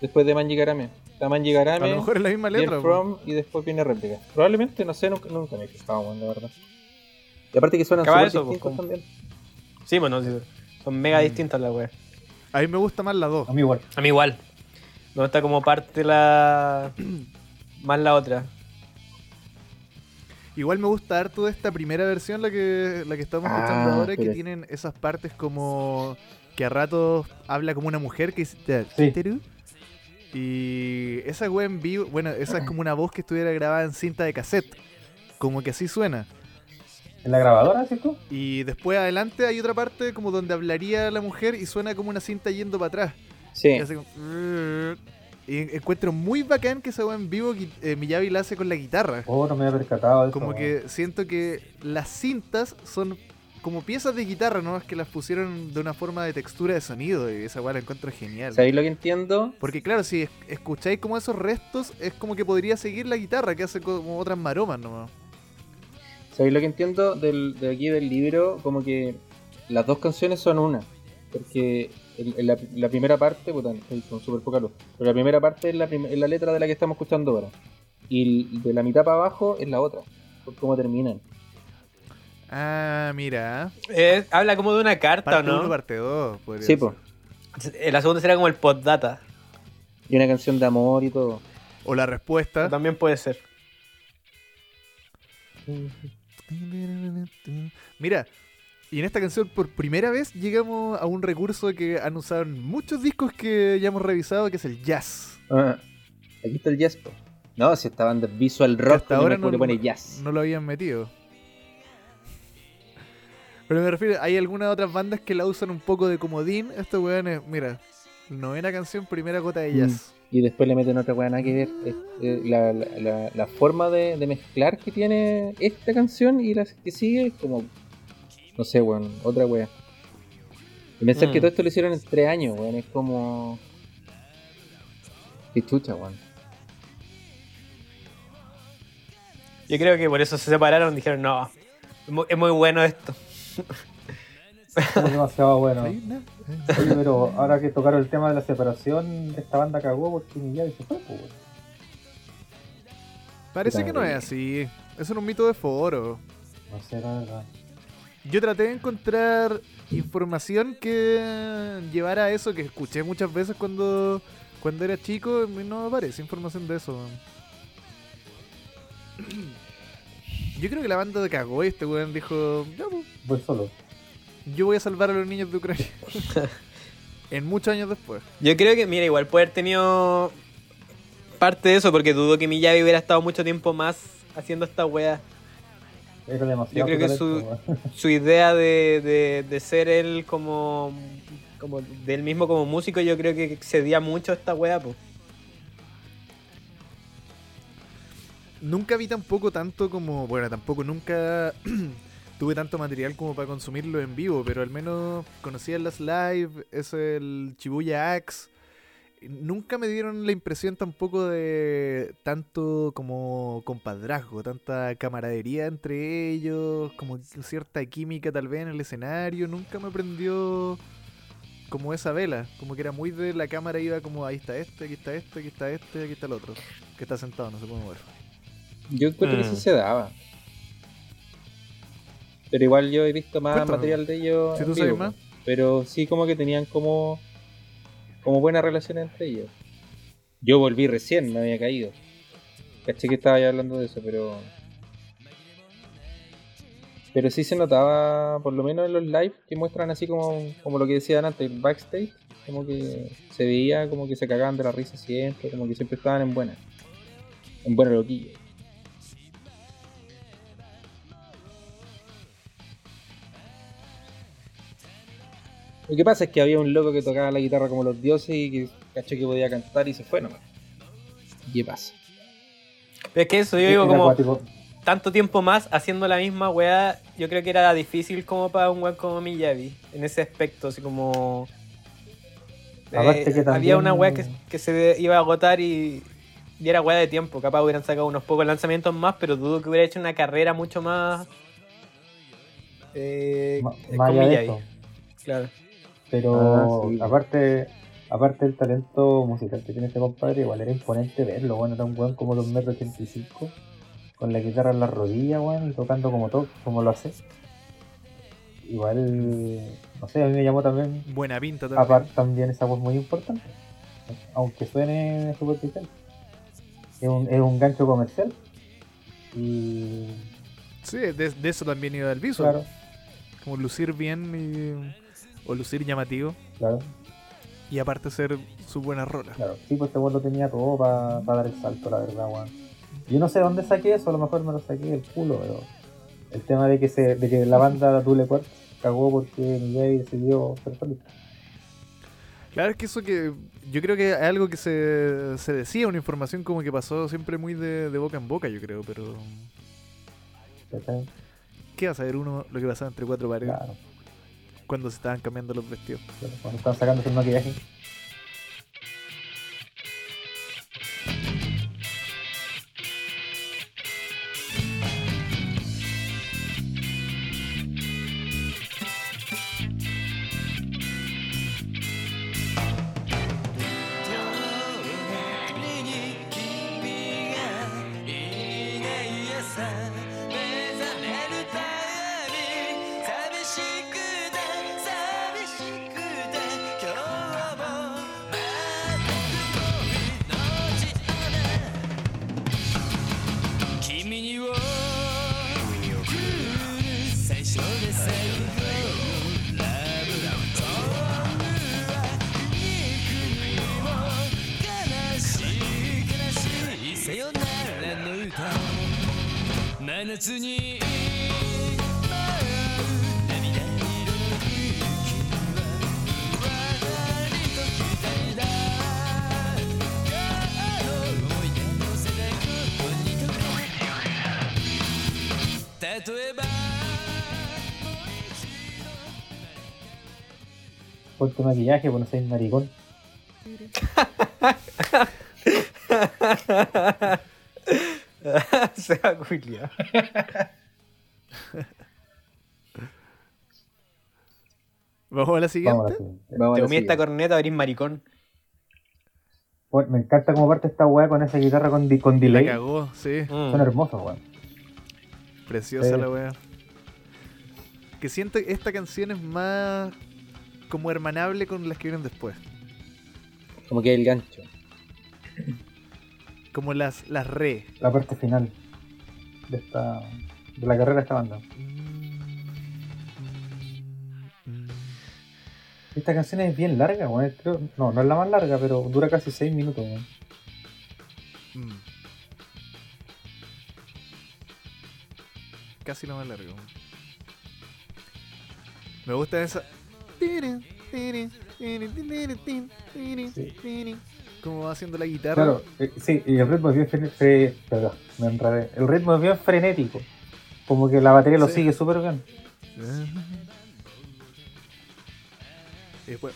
Después de Manji Garame. Está Manji A Garame, lo mejor es la misma letra. po. From y después viene réplica. Probablemente, no sé, nunca, nunca me he fijado, la verdad. Y aparte que suenan súper distintos pues, también. Sí, bueno, son mega Mm. distintas las weas. A mí me gusta más la 2. A mí igual. A mí igual. Me gusta como parte la. más la otra. Igual me gusta harto de esta primera versión, la que, la que estamos Ah, escuchando ahora, que tienen esas partes como que a ratos habla como una mujer que es Sí. Y esa wea en vivo, bueno, esa es como una voz que estuviera grabada en cinta de cassette. Como que así suena. ¿En la grabadora, ¿cierto? Y después adelante hay otra parte como donde hablaría la mujer y suena como una cinta yendo para atrás. Sí. Como- encuentro muy bacán que esa wea en vivo eh, Miyavi la hace con la guitarra. Oh, no me había percatado eso. Como que siento que las cintas son como piezas de guitarra, ¿no? Es que las pusieron de una forma de textura de sonido y esa weá la encuentro genial. ¿Sabéis lo que entiendo? Porque claro, si es- escucháis como esos restos, es como que podría seguir la guitarra, que hace como otras maromas nomás. ¿Sabéis lo que entiendo del, de aquí del libro? Como que las dos canciones son una. Porque el- en la, la primera parte, puta, con súper poca luz. Pero la primera parte es la, prim- es la letra de la que estamos escuchando ahora. Y el- de la mitad para abajo es la otra. Por cómo terminan. Ah, mira. Eh, habla como de una carta, ¿o Parte 1, no? parte 2. podría Sí. Eh, La segunda será como el postdata. Y una canción de amor y todo. O la respuesta. También puede ser. Mira, y en esta canción por primera vez llegamos a un recurso que han usado en muchos discos que ya hemos revisado, que es el jazz. Ah, aquí está el jazz, po. No, si esta banda visual rock, hasta ahora no, pone jazz. no lo habían metido. Pero me refiero, hay algunas otras bandas que la usan un poco de comodín. Estos weones, mira, novena canción, primera gota de jazz. Y después le meten otra weá nada que ver. Es- eh, la, la, la- la forma de, de mezclar que tiene esta canción y la que sigue es como. No sé, weón, otra weá. Y pensar Mm. que todo esto lo hicieron en tres años, weón, es como. Qué chucha, weón. Yo creo que por eso se separaron. Dijeron, no, es muy, es muy bueno esto. Es demasiado bueno. Oye, pero ahora que tocaron el tema de la separación, esta banda cagó porque Miyagi se fue, pues, weón. Parece que no es así. Eso es un mito de foro. No sé, la verdad. Yo traté de encontrar información que llevara a eso que escuché muchas veces cuando, cuando era chico y no aparece información de eso. Yo creo que la banda de cagó y este weón dijo, "Ya, pues, Voy solo. yo voy a salvar a los niños de Ucrania. en muchos años después. Yo creo que, mira, igual puede haber tenido parte de eso, porque dudo que Miyagi hubiera estado mucho tiempo más haciendo esta wea. Era demasiado. Yo creo que su-. Su idea de, de, de ser él como, como. del mismo como músico, yo creo que excedía mucho a esta wea, pues. Nunca vi tampoco tanto como, bueno, tampoco nunca tuve tanto material como para consumirlo en vivo, pero al menos conocía las live, es el Chibuya Axe. Nunca me dieron la impresión tampoco de tanto como compadrazgo, tanta camaradería entre ellos, como cierta química tal vez en el escenario. Nunca me prendió como esa vela, como que era muy de la cámara iba como ahí está este, aquí está este, aquí está este, aquí está el otro, que está sentado, no se puede mover. Yo encuentro que Mm. sí se daba. Pero igual yo he visto más Cuéntame, material de ellos. Si tú sabes más. Pero sí como que tenían como como buena relación entre ellos. Yo volví recién, me había caído. Caché que estaba ya hablando de eso, pero pero sí se notaba, por lo menos en los live que muestran así como, como lo que decían antes, el backstage, como que se veía como que se cagaban de la risa siempre, como que siempre estaban en buena, en buena loquilla. Lo que pasa es que había un loco que tocaba la guitarra como los dioses y que cachó que podía cantar y se fue nomás. ¿Y qué pasa? Pero es que eso, yo digo como acuático. tanto tiempo más haciendo la misma wea, yo creo que era difícil como para un weón como Miyagi, en ese aspecto, así como... eh, Había una wea que, que se iba a agotar y, y era wea de tiempo, capaz hubieran sacado unos pocos lanzamientos más, pero dudo que hubiera hecho una carrera mucho más... Eh, Ma- con eso. Claro. Pero Ah, sí. aparte, aparte del talento musical que tiene este compadre, igual era imponente verlo, bueno, era un weón como 2 metros 85, con la guitarra en la rodilla, weón, y tocando como todo, como lo hace. Igual, no sé, a mí me llamó también, Buena pinta también. aparte también esa voz muy importante, aunque suene superficial. Es un, es un gancho comercial y Sí, de, de eso también iba el visual. claro, Como lucir bien y, o lucir llamativo. claro, Y aparte ser su buena rola. claro. Sí, pues este weón lo tenía todo para dar el salto, la verdad, weón. Yo no sé dónde saqué eso, a lo mejor me lo saqué del culo, pero el tema de que se, de que la banda Dule Quartz cagó porque Miguel decidió ser solista. Claro, es que eso que. Yo creo que es algo que se, se decía, una información como que pasó siempre muy de, de boca en boca, yo creo, pero. ¿Qué va a saber uno lo que pasaba entre cuatro paredes Claro, cuando se estaban cambiando los vestidos? cuando estaban sacándose el maquillaje. Maquillaje, pues no seas maricón. Se va. Vamos a la siguiente. Vamos a la siguiente. Vamos Te la comí esta corneta, abrís maricón. Bueno, me encanta cómo parte esta weá con esa guitarra con, di- con La delay. cagó, sí. Mm. Son hermosos, weón. Preciosa Sí. la wea. Que siento que esta canción es más como hermanable con las que vienen después. Como que el gancho. Como las, las re. La parte final de esta de la carrera de esta banda. Esta canción es bien larga, weón. Creo, no, no es la más larga, pero dura casi 6 minutos, weón. Mm. Casi lo más largo. Me gusta esa. Como va haciendo la guitarra. Claro, eh, sí, y el ritmo es bien fre- fre- perdón, me enredé. El ritmo es bien frenético. Como que la batería lo Sí. sigue súper bien. Y después.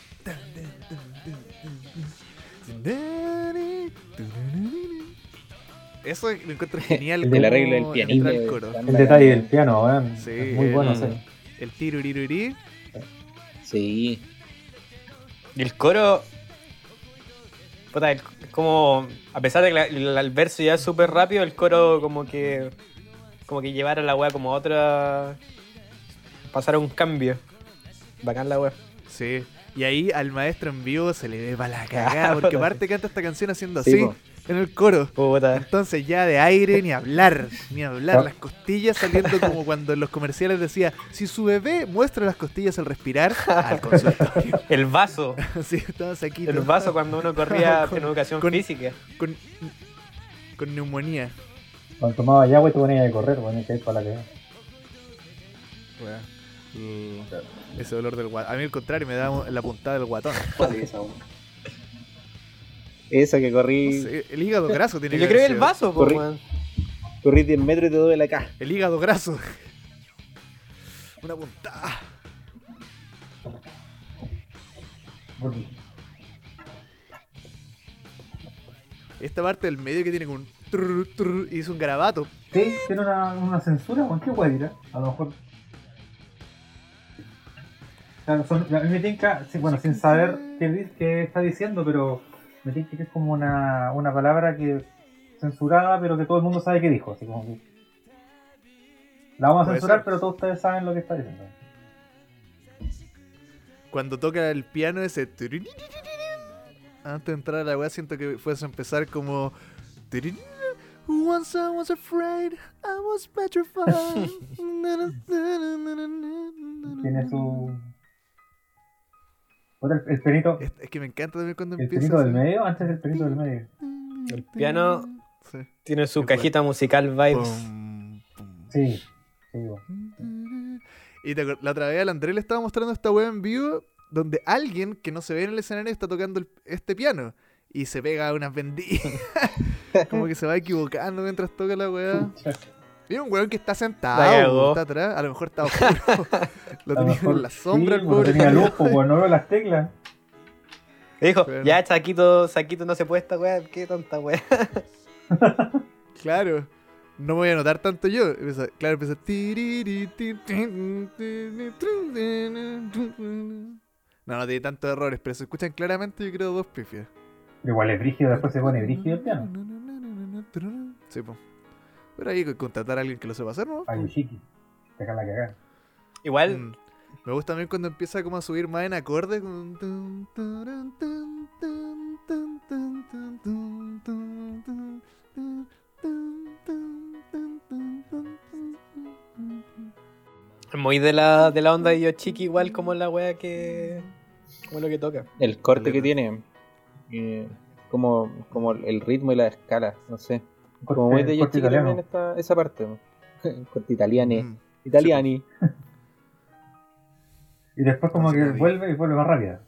Eso lo encuentro genial. El arreglo del pianito. entra el. El detalle del piano, weón. Sí, es muy el- bueno, Mm. sí. El tirurirurí. Sí. Y el coro. Puta, el- como. A pesar de que la- el, el verso ya es súper rápido, el coro como que. Como que llevara la wea como a otra. Pasara un cambio. Bacán la wea. Sí. Y ahí al maestro en vivo se le ve para la cagada. Porque aparte canta esta canción haciendo Sí, así po. En el coro. Puta. Entonces ya de aire ni hablar, ni hablar. Ah. Las costillas saliendo como cuando en los comerciales decía, si su bebé muestra las costillas al respirar, al consultorio. El vaso. Así estamos aquí. El vaso cuando uno corría Con- en educación con- física. Con, con neumonía. Cuando tomaba agua y te ponías a correr, y que para la que Wea. Ese dolor del guatón. A mí al contrario, me da la puntada del guatón. Esa que No corrí, sé, el hígado graso tiene Yo que creo que el vaso, po, Corrí- weón. corrí 10 metros y te duele acá. El hígado graso. Una puntada. Esta parte del medio que tiene como un trrr, trrr, y hizo un garabato. Sí, tiene una, una censura, weón. ¿Qué weón dirá? A lo mejor. Claro, son- a mí me tinca, sí, bueno, sin saber qué está diciendo, pero me tinca que es como una, una palabra que censurada, pero que todo el mundo sabe qué dijo. Así como que. La vamos a censurar, ser. pero todos ustedes saben lo que está diciendo. cuando toca el piano ese. Antes de entrar a la weá, siento que fuese a empezar como. Once I was afraid, I was petrified. Tiene su. El, el perito. Es, es que me encanta también cuando El empieza. perito del medio, antes del perito del medio. El piano Sí. tiene su Qué bueno. cajita musical vibes. Pum, pum. Sí. Y te la otra vez al Andrés le estaba mostrando esta web en vivo donde alguien que no se ve en el escenario está tocando el- este piano y se pega unas benditas. Como que se va equivocando mientras toca la weá. Y un weón que está sentado, está atrás, a lo mejor está oscuro. lo tenía mejor en la sombra sí, el tenía luz, pues, no veo las teclas. Dijo, Bueno. ya Saquito, Saquito no se puede esta weá, qué tonta weá. Claro. No me voy a notar tanto yo. Empieza- claro, tin. No, no tiene tantos errores, pero se escuchan claramente, yo creo, dos pifias. Igual es brígido, después se pone brígido el piano. Sí, pues. Pero hay que contratar a alguien que lo sepa hacer, ¿no? Ayushiki. Déjala cagar. Igual. Mm. Me gusta también cuando empieza como a subir más en acordes. Muy de la, de la onda de Yoshiki, igual como la wea que. como lo que toca. El corte que tiene. Eh, como, como el ritmo y la escala, no sé. Corte- Como muy de italiano. también esta, esa parte. Corte italiane. Mm. Italiani. Y después como Así que vuelve y vuelve más rápida.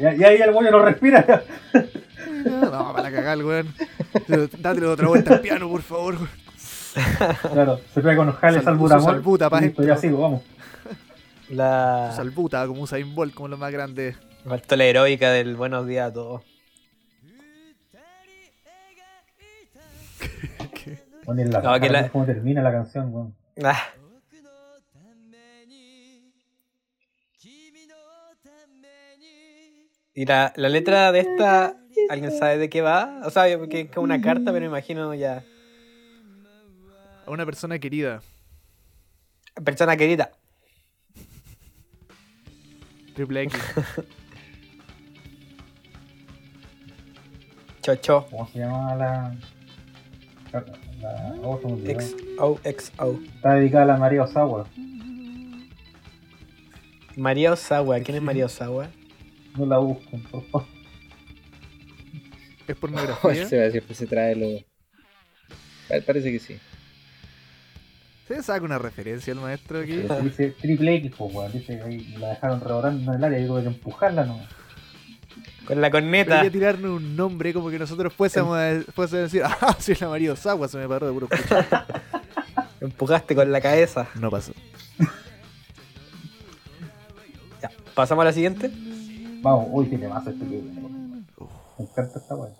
Y, ahí el güey no respira. No, para cagar, weón. Dátele otra vuelta al piano, por favor. weón. claro, se pega con los jales Sal- al uso buramol. salbuta pa' dentro. ya sigo, vamos. La. Salbuta, como Usain Bolt, como lo más grande. Faltó la heroica del buenos días a todos. Bueno, y en la No, que la- cómo termina la canción, weón. Ah, y la, la letra de esta, ¿alguien sabe de qué va? O sea, porque es como una carta, pero me imagino ya. A una persona querida. Persona querida. Triple X. Chocho. ¿Cómo se llama la. la, la- oh, se me olvidó. XO, XO. Está dedicada a la María Osawa. María Osawa. ¿Quién es María Osawa? No la busquen, por favor. Es Oh, pornografía. se va a decir que se trae lo. Pa- Parece que sí. ¿Se saca una referencia el maestro aquí? Pero Dice triple X, pues, weón. Dice que ahí la dejaron rebotando en el área y tuve que empujarla, ¿no? Con la corneta. Debería tirarnos un nombre como que nosotros fuésemos a, fuésemos a decir, ah, si es la María Osawa, se me paró de puro. Empujaste con la cabeza. No pasó. Ya. ¿Pasamos a la siguiente? Vamos, uy, qué temazo este que. Me encanta esta weón.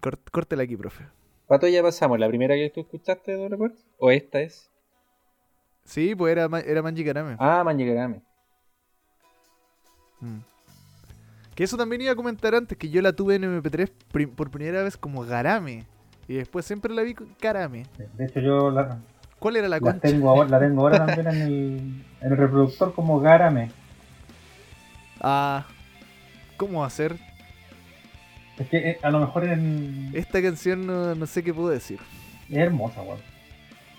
Cort- córtela aquí, profe. Pato, ya pasamos. ¿La primera que tú escuchaste de recuerdo? ¿O esta es? Sí, pues era, era Manji Karame. Ah, Manjigarame. Mm. Que eso también iba a comentar antes, que yo la tuve en MP3 prim- por primera vez como Garame. Y después siempre la vi con Karame. De hecho, yo la, ¿Cuál era la la concha? tengo ahora, la tengo ahora también en el, en el reproductor como Garame. Ah, ¿cómo hacer? Es que eh, a lo mejor en, Esta canción no, no sé qué puedo decir. es hermosa, weón.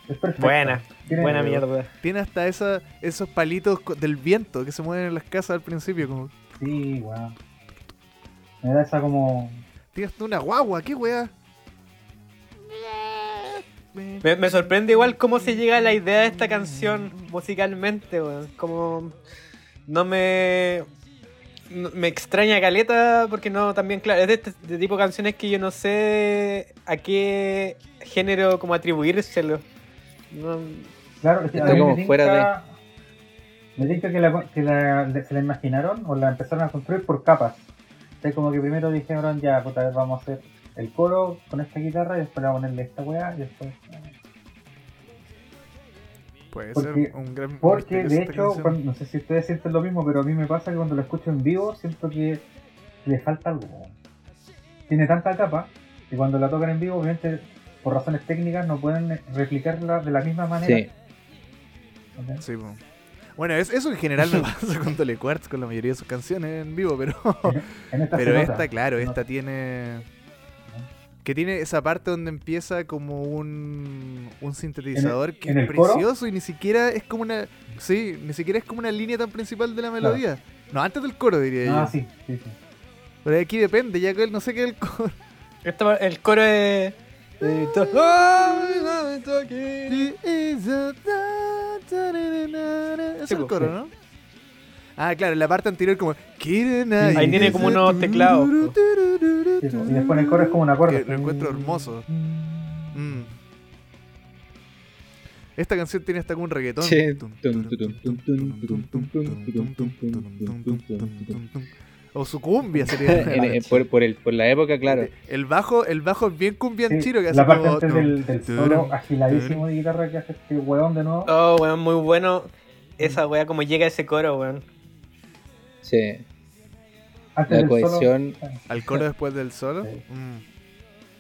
Es perfecta. Buena. Tiene- Buena mierda. Tiene hasta esa, esos palitos del viento que se mueven en las casas al principio. Como, Sí, weón. Me da esa como. tienes una guagua, ¿qué weá? Me, me sorprende igual cómo se llega a la idea de esta canción musicalmente, weón. Como no me no- me extraña caleta porque no también claro, es de este de tipo de canciones que yo no sé a qué género como atribuírselo. No, Claro, es que mí como me fuera tinca- Me tinca que, la, que la- le- se la imaginaron o la empezaron a construir por capas. O sea, como que primero dijeron, ya, puta, a ver, vamos a hacer el coro con esta guitarra y después le vamos a ponerle esta weá y después... Puede Porque- ser un gran Porque de hecho, cuando- no sé si ustedes sienten lo mismo, pero a mí me pasa que cuando lo escucho en vivo siento que le falta algo. Tiene tanta capa y cuando la tocan en vivo, obviamente, por razones técnicas, no pueden replicarla de la misma manera. Sí. Bueno, es- eso en general me pasa con Tole Quartz, con la mayoría de sus canciones en vivo, pero, En esta pero nota. esta, claro, esta nota. tiene... Que tiene esa parte donde empieza como un, un sintetizador que en es el coro? precioso y ni siquiera es como una... Sí, ni siquiera es como una línea tan principal de la melodía. No, antes del coro diría Ah, yo. sí, sí, sí. Pero aquí depende, ya que él no sé qué es el coro. El coro es Es el coro. ¿no? Ah, claro, en la parte anterior como... Ahí tiene como unos teclados. Sí, y después en el coro es como un acorde. Lo encuentro hermoso. Mm. Esta canción tiene hasta como un reggaetón. Sí. O su cumbia sería. en, eh, por, por, el, por la época, claro. El bajo, el bajo es bien cumbia en sí, chiro que hace. La parte como, del, del solo afiladísimo de guitarra que hace este weón de nuevo. Oh, weón, muy bueno. Esa weá, como llega ese coro, weón. Sí. Antes La cohesión, solo. Al coro después del solo. Sí. Mm.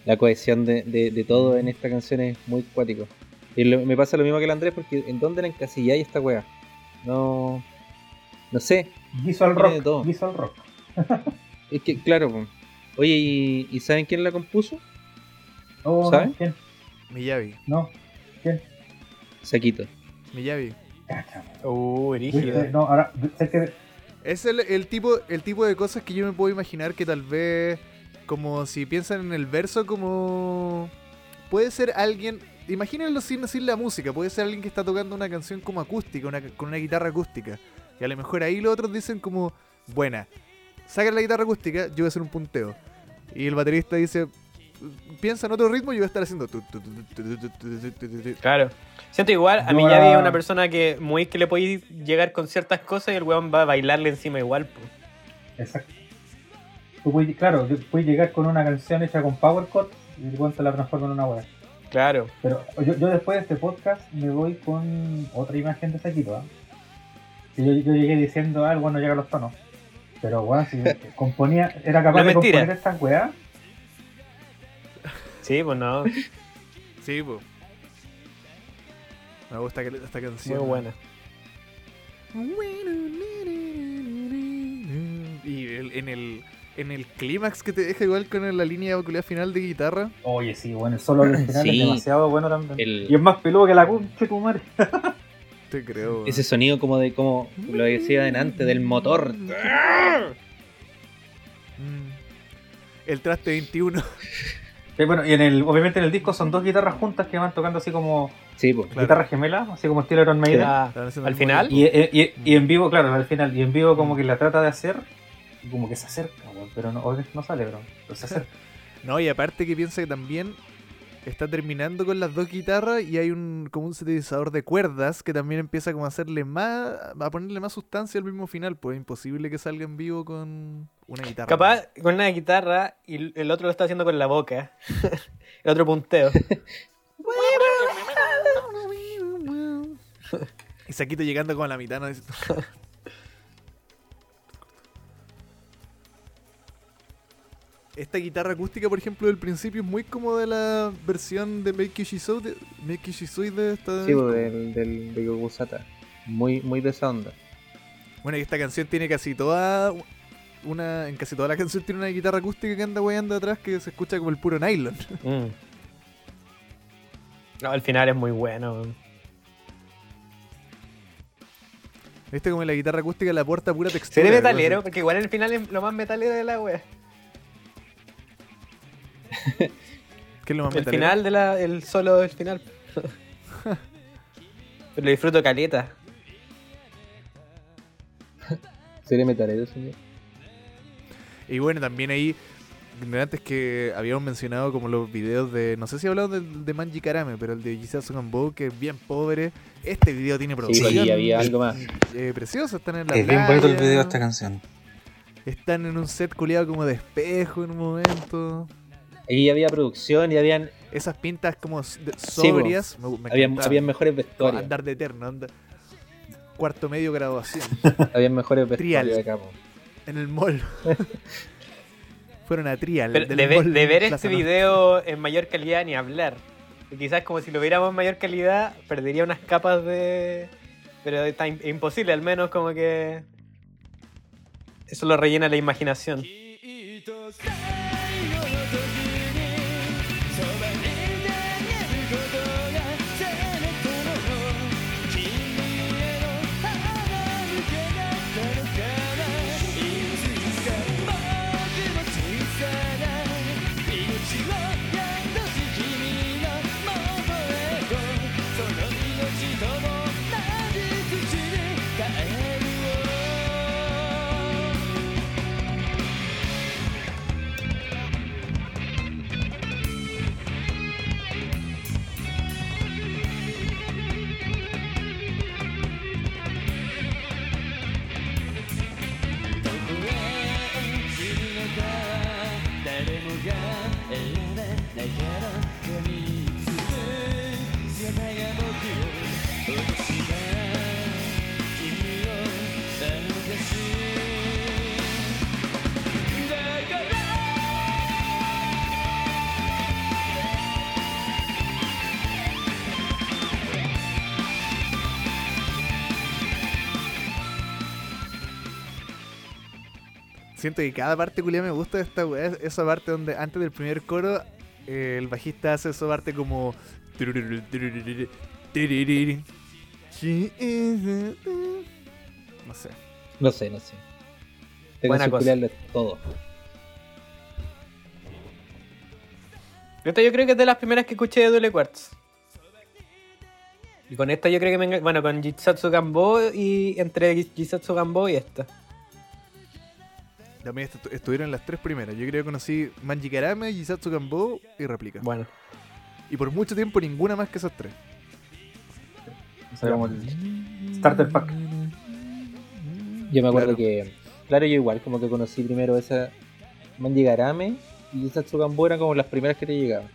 la cohesión de, de, de todo en esta canción es muy cuático. Y lo- me pasa lo mismo que el Andrés, porque ¿en dónde la encasilláis esta wea? No. No sé. Visual rock. todo. Visual rock. Es que, claro. Oye, ¿y, y saben quién la compuso? Oh, ¿Sabe? no, ¿Quién? Miyavi. No. ¿Quién? Saquito. Miyavi. Uh, ¿viste? rígido. No, ahora, sé que Es el, el tipo, el tipo de cosas que yo me puedo imaginar que tal vez, como si piensan en el verso, como puede ser alguien, imagínenlo sin la música, puede ser alguien que está tocando una canción como acústica, con una guitarra acústica. Y a lo mejor ahí los otros dicen como, buena, sacan la guitarra acústica, yo voy a hacer un punteo. Y el baterista dice, piensa en otro ritmo y va a estar haciendo. Claro. Siento igual, a mí ya vi a una persona que muy que le podía llegar con ciertas cosas y el weón va a bailarle encima igual. Po. Exacto. Tú puedes, claro, puedes llegar con una canción hecha con Power Cut y el weón se la transforma en una weá. Claro. Pero yo, yo, después de este podcast me voy con otra imagen de Saquito. ¿eh? Yo, yo, llegué diciendo, ah, el weón no llega a los tonos. Pero weón, si componía, era capaz de componer estas weas Sí, pues no. Sí, po. Me gusta que esta canción. Muy buena. Y el- en el en el clímax que te deja igual con la línea vocalidad final de guitarra. Oye, sí, bueno, el solo del final Sí. es demasiado bueno también. El- Y es más peludo que la concha tu madre. Te creo. Ese sonido como de, como lo decía delante, del motor. Mm. El traste 21. Sí, bueno, y en el, obviamente en el disco son dos guitarras juntas que van tocando así como Sí, pues. Claro. guitarras gemelas, así como estilo Iron Maiden. Ah, al final. Y, y- y- y en vivo, claro, al final, y en vivo como que la trata de hacer, y como que se acerca, pero no, no sale, bro. Pero se acerca. No, y aparte que piensa que también está terminando con las dos guitarras y hay un como un sintetizador de cuerdas que también empieza como a hacerle más a ponerle más sustancia al mismo final, pues es imposible que salga en vivo con una guitarra. Capaz con una guitarra y el otro lo está haciendo con la boca. el otro punteo. Y Saquito llegando como a la mitad, ¿no? Esta guitarra acústica, por ejemplo, del principio es muy como de la versión de Make Shisui de, Make de esta. Sí, pues, del, del de Gogusata. Muy, muy de esa onda. Bueno, y esta canción tiene casi toda una en casi toda la canción tiene una guitarra acústica que anda weyando atrás que se escucha como el puro nylon. Mm. No, al final es muy bueno. weón. ¿Viste como la guitarra acústica le aporta pura textura? Seré algo metalero, porque igual el final es lo más metalero de la wea. ¿Qué ¿Qué es lo más El final de la. El solo del final. Pero lo disfruto caleta. ¿Sería metalero, señor? Y bueno, también ahí, antes que habíamos mencionado como los videos de, no sé si hablado del de Manji Karame, pero el de Jisatsu Gambo, que es bien pobre. Este video tiene Sí, producción. y había algo más. eh, precioso, están en la Es bien bonito el video de esta canción. Están en un set culiado como de espejo en un momento. Aquí había producción y habían, Esas pintas como s- de- Sí, sobrias. me, me habían, mejores Como vestuarios. andar de eterno, anda- cuarto medio graduación Habían mejores vestuarios de acá. en el mall. Fueron a Trial. Pero de, ver- mall de ver Plaza este Norte. video en mayor calidad ni hablar. Y quizás como si lo viéramos en mayor calidad, perdería unas capas de. Pero está im- imposible, al menos como que. Eso lo rellena la imaginación. Siento que cada parte culia me gusta de esta weá. es Esa parte donde antes del primer coro, eh, el bajista hace esa parte como. No sé. No sé, no sé. Tengo Buena que todo. Esta yo creo que es de las primeras que escuché de Duele Quartz. Y con esta yo creo que me engan- Bueno, con Jitsatsu Gambo y entre Jitsatsu Gambo y esta. También estu- estuvieron las tres primeras. Yo creo que conocí Manji Karame, Jisatsu Gambo y Réplica. Bueno. Y por mucho tiempo ninguna más que esas tres. O sea, como el Starter Pack. Yo me acuerdo Claro. que, claro, yo igual, como que conocí primero esa Manji Garame y esa Tsugambo eran como las primeras que te llegaban.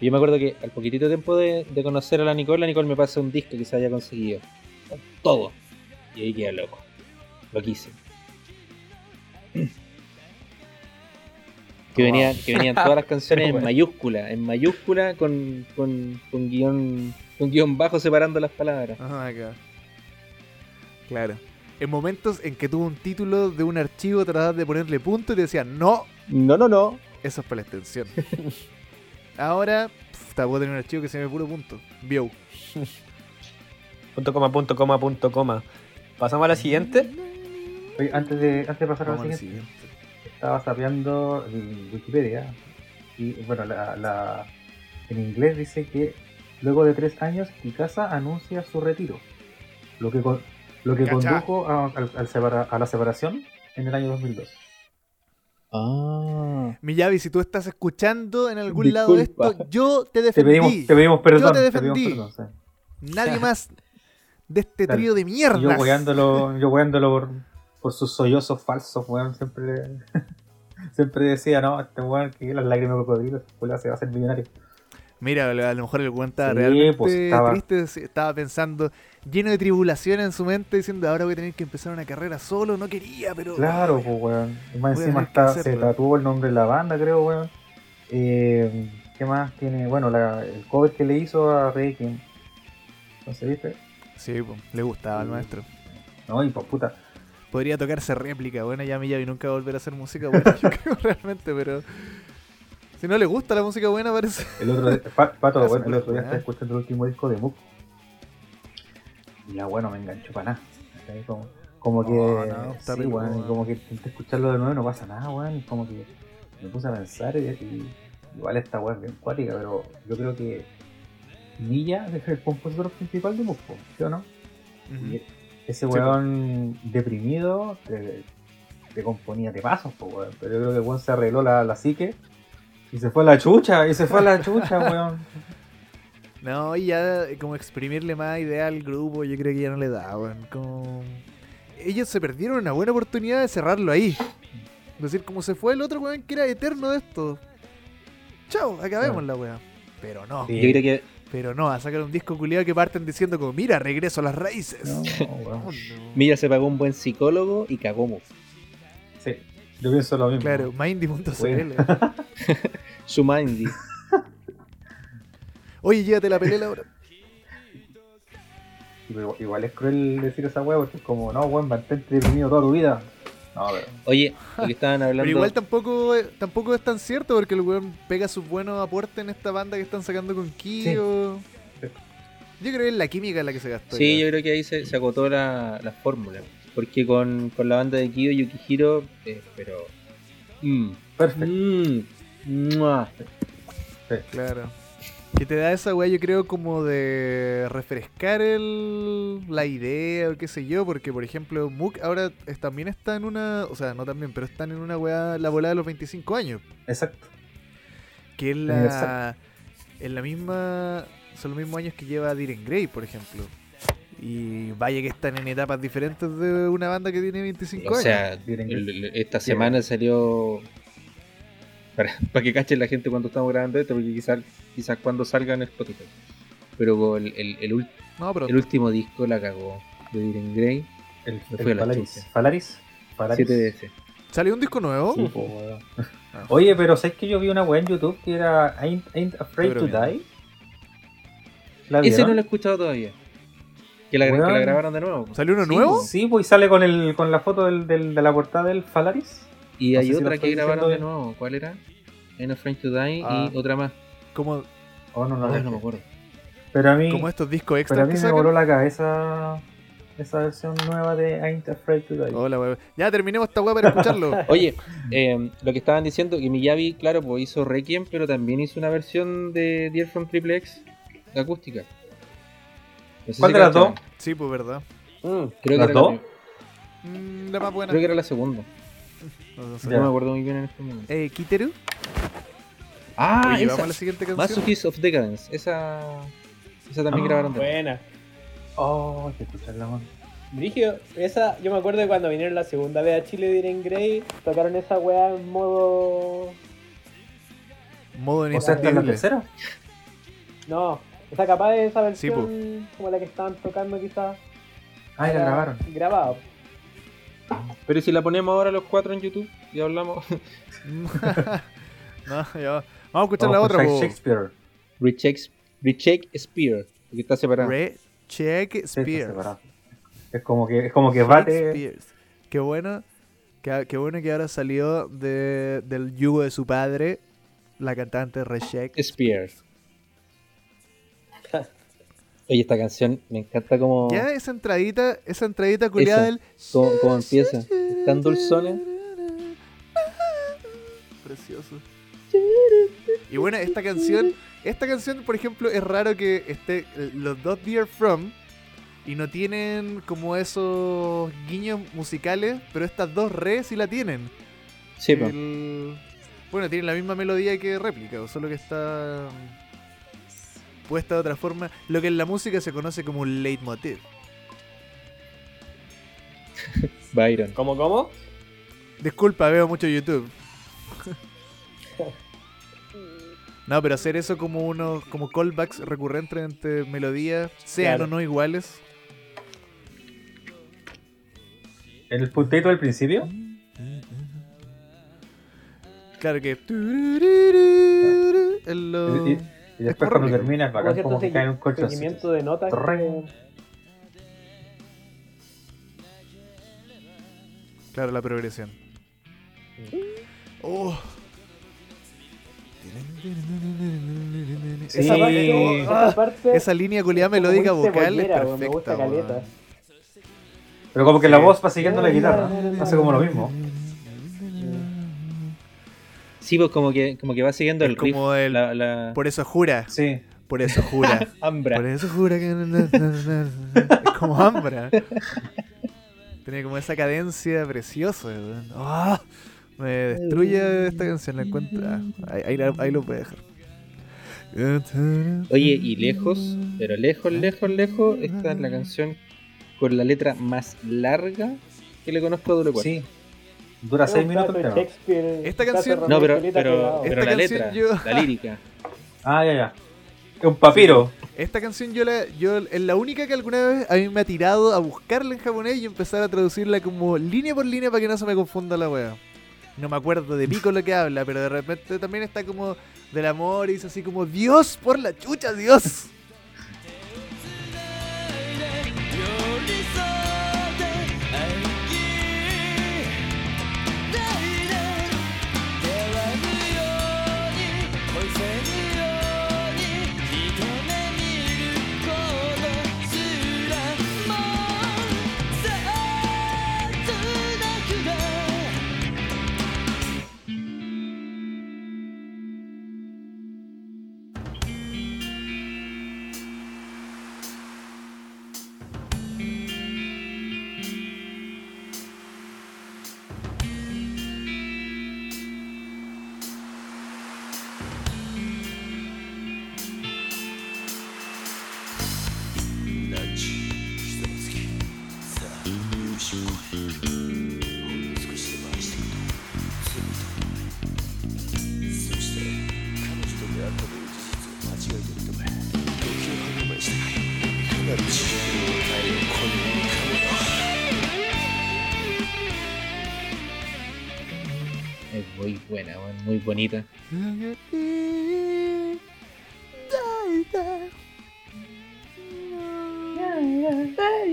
Y yo me acuerdo que al poquitito tiempo de, de conocer a la Nicole, la Nicole me pasa un disco que se había conseguido. Con todo. Y ahí quedé loco. Loquísimo. Que, venía, que venían todas las canciones en Bueno. mayúscula, en mayúscula con, con, con guion con guion bajo separando las palabras. Ajá, acá. Claro. En momentos en que tuvo un título de un archivo, tratabas de ponerle punto y te decían, no, No, no, no. eso es para la extensión. Ahora, pf, te puedo tener un archivo que se llame puro punto. View. Punto coma, punto coma, punto coma. Pasamos a la siguiente. Oye, antes de, antes de pasar a la siguiente, siguiente. estaba sapeando en Wikipedia y bueno, la, la- en inglés dice que luego de tres años Mikasa anuncia su retiro, lo que, con- lo que condujo a, al- al separa- a la separación en el año 2002. Ah. Miyavi, si tú estás escuchando en algún lado de esto, yo te Te defendí. pedimos, te pedimos perdón. te pedimos defendí. perdón, sí. Nadie más de este trío de mierda. Yo weándolo, yo weándolo por, por sus sollozos falsos, weón, siempre, siempre decía, no, este weón que las lágrimas de cocodrilo, este se va a hacer millonario. Mira, a lo mejor el weón estaba Sí, realmente pues, estaba- triste, estaba pensando, lleno de tribulación en su mente, diciendo, ahora voy a tener que empezar una carrera solo, no quería, pero... Claro, pues weón. Y más Voy encima está, se tatuó el nombre de la banda, creo, weón. Eh, ¿Qué más tiene? Bueno, la, el cover que le hizo a Reiki. ¿No se viste? Sí, po, le gustaba al maestro. No, y pues puta. Podría tocarse réplica, bueno, ya Miyavi nunca va a volver a hacer música buena, yo creo realmente, pero... Si no le gusta la música buena, parece... El otro día, pa- Pato, bueno, el otro día estaba escuchando el último disco de Mook. Y ya bueno, me enganchó para nada. Como, como que. No, no, está sí, weón, weón. como que intenté escucharlo de nuevo y no pasa nada, weón. Y como que me puse a pensar y, y igual esta es bien cuática, pero yo creo que Milla es el compositor principal de Musco, ¿sí o no? Y ese Sí, weón deprimido te, te componía de pasos, po, weón. Pero yo creo que el weón se arregló la, la psique y se fue a la chucha, y se fue a la chucha, weón. No, y ya eh, como exprimirle más idea al grupo, yo creo que ya no le da, weón. Como... Ellos se perdieron una buena oportunidad de cerrarlo ahí. Es decir, como se fue el otro weón que era eterno de esto. Chao, acabemos la weá. Pero no, Sí. Yo creo que pero no, a sacar un disco culiado que parten diciendo como, mira, regreso a las raíces. No. Oh, no. Se pagó un buen psicólogo y cagó. Sí, yo pienso lo mismo. Claro, mindy.cl. Bueno. Su Mindy. Oye, llévate la pelela ahora. Igual es cruel decir esa weá porque es como, no, weón, mantente deprimido toda tu vida. No, pero. Oye, lo que estaban hablando. Pero igual tampoco, eh, tampoco es tan cierto porque el weón pega sus buenos aportes en esta banda que están sacando con Kyo. Sí. Yo creo que es la química la que se gastó. Sí, ya. yo creo que ahí se, se agotó la, la fórmula. Porque con, con la banda de Kiyo Yukihiro, eh, pero. Mm, Perfecto. mm, mua. Claro. Que te da esa weá, yo creo, como de refrescar el, la idea o qué sé yo, porque por ejemplo, Mook ahora es- también está en una, o sea, no también, pero están en una weá, la volada de los 25 años, Exacto. que es la, en la misma, son los mismos años que lleva Diren Grey, por ejemplo. Y vaya que están en etapas diferentes de una banda que tiene 25 O años. sea, el- el- esta semana salió. Para, para que cachen la gente cuando estamos grabando esto, porque quizás quizás cuando salga en Spotify. Pero el, el, el, ul- no, pero el último disco la cagó. De Diren Grey, El, la Falaris. Falaris. Falaris. 7DS. salió un disco nuevo. Sí, po, weón. Ah. Oye, pero ¿sabes que yo vi una weá en YouTube que era Ain't, Ain't Afraid to. Die? ¿La Ese vieron? no lo he escuchado todavía. Que la, que Weón. la grabaron de nuevo. ¿Salió uno Sí, nuevo? Sí, pues y sale con, el, con la foto del, del- de la portada del Falaris. Y No hay si otra que grabaron de nuevo. ¿Cuál era? En a Friend to Die Ah. y otra más. Como, Oh, no, no, Ay, no, no me acuerdo. Pero a mí, como estos discos pero extras a mí que me voló la cabeza esa versión nueva de Ain't Afraid to Die. Hola, weón. Ya terminemos esta weá para escucharlo. Oye, eh, lo que estaban diciendo, que Miyavi, claro, pues hizo Requiem, pero también hizo una versión de Dear from Triple X acústica. No sé ¿Cuál si de las dos? Sí, pues verdad. Creo que, ¿Las era dos? La, Mm, la más buena. creo que era la segunda. No, sé. Me acuerdo muy bien en este momento. Eh, Kiteru. Ah, Oye, esa. vamos a la siguiente canción. Masochist of Decadence. Esa, esa también Ah, grabaron de Buena. Oh, hay que escucharla, man. Brigio, esa, yo me acuerdo de cuando vinieron la segunda vez a Chile de Diren Grey, tocaron esa weá en modo. Modo O sea, esta es la tercera. No, o sea, capaz de esa Sí, versión como la que estaban tocando quizás. Ah, era grabaron. Grabado. Pero si la ponemos ahora los cuatro en YouTube y hablamos. no, ya va. Vamos a escuchar Vamos la otra, po. Shakespeare. Recheck, Recheck Spear, porque está separado. Re Spears. separado. Es como que, es como que bate. Spears. Qué bueno. Qué, qué bueno que ahora salió de, del yugo de su padre, la cantante Re Check Spear. Oye, esta canción me encanta como, Ya esa entradita, esa entradita culiada del. como, como empieza. Tan dulzona. Precioso. Y bueno, esta canción, esta canción, por ejemplo, es raro que esté eh, los dos Dear From y no tienen como esos guiños musicales, pero estas dos re sí la tienen. Sí. El- Bueno, tienen la misma melodía que réplica, solo que está puesta de otra forma. Lo que en la música se conoce como un leitmotiv. Byron. ¿Cómo, cómo? Disculpa, veo mucho YouTube. No, pero hacer eso como unos como callbacks recurrentes entre melodías, sean Claro. o no iguales. El puntito del principio. Claro que. en lo- Y, después cuando termina es Como bacán como que cae en un colchón. seguimiento de notas. Que- Claro, la progresión. Oh. Sí. Esa, Esa parte, esa parte esa línea culiada melódica vocal es perfecta. Pero como que la voz va siguiendo la guitarra. Hace como lo mismo. Sí, pues como que, como que va siguiendo Es el riff. como el- la, la... Por eso jura. Sí. Por eso jura. Ambra. Por eso jura que. Es como Ambra. Tiene como esa cadencia preciosa. ¡Ah! Me destruye esta canción, la encuentro. ah, ahí, ahí lo puede dejar. Oye, y lejos, pero lejos, lejos, lejos, esta es la canción con la letra más larga que le conozco a Cuarto. Sí. Dura 6 minutos el tema. Esta canción- No, pero, pero, la canción letra, yo- la lírica. Ah, ya, ya. Es un papiro. Esta canción yo la, yo es la única que alguna vez a mí me ha tirado a buscarla en japonés y empezar a traducirla como línea por línea para que no se me confunda la wea. No me acuerdo de pico lo que habla, pero de repente también está como del amor y dice así como Dios por la chucha, Dios. Muy bonita.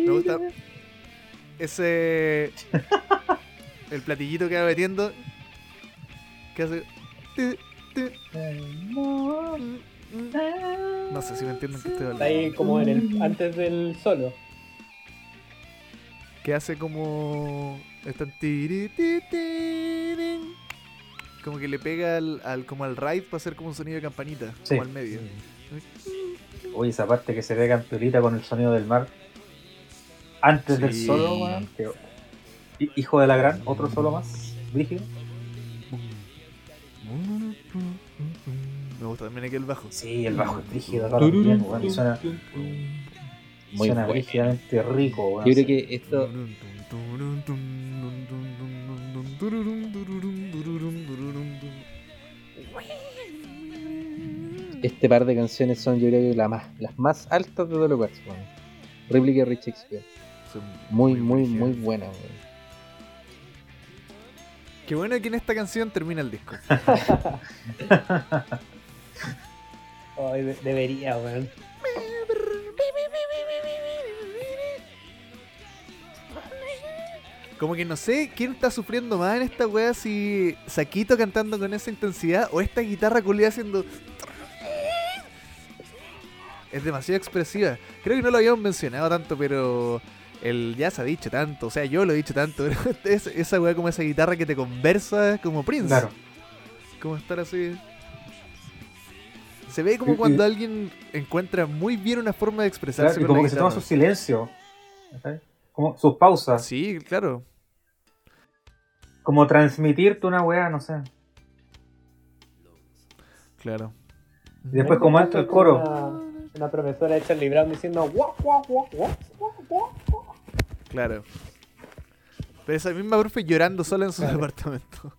Me gusta ese el platillito que va metiendo que hace no sé si me entienden que estoy Está hablando ahí como en el antes del solo. que hace como están. Como que le pega al, al- como al ride para hacer como un sonido de campanita Sí. como al medio Oye, esa parte que se ve campeolita con el sonido del mar. Antes del Sí. solo, que- Hijo de la gran, otro solo más. Rígido. me gusta también aquí el bajo Sí, el bajo es rígido, weón. y Suena, Muy suena bueno. rígidamente rico, weón. Yo creo que esto, este par de canciones son yo creo que la más, las más altas de Doble Cuarto, weón. Réplica de Rich Shakespeare. Son Muy, muy, brígidas. muy buena, weón. Qué bueno que en esta canción termina el disco. Ay, de- debería, weón. Como que no sé quién está sufriendo más en esta wea, si Saquito cantando con esa intensidad o esta guitarra culiada haciendo. Es demasiado expresiva. Creo que no lo habíamos mencionado tanto, pero el ya se ha dicho tanto. O sea, yo lo he dicho tanto. Pero es- esa wea como esa guitarra que te conversa como Prince. Claro. Como estar así. Se ve como Y- y- cuando alguien encuentra muy bien una forma de expresarse Claro, y con como la que se toma guitarra. su silencio. ¿cachai? Como sus pausas. Sí, claro. Como transmitirte una weá, no sé. Claro. Y después como entra el coro. Una, una profesora de Charlie Brown diciendo. Claro. Pero esa misma profe llorando sola en su Claro. departamento.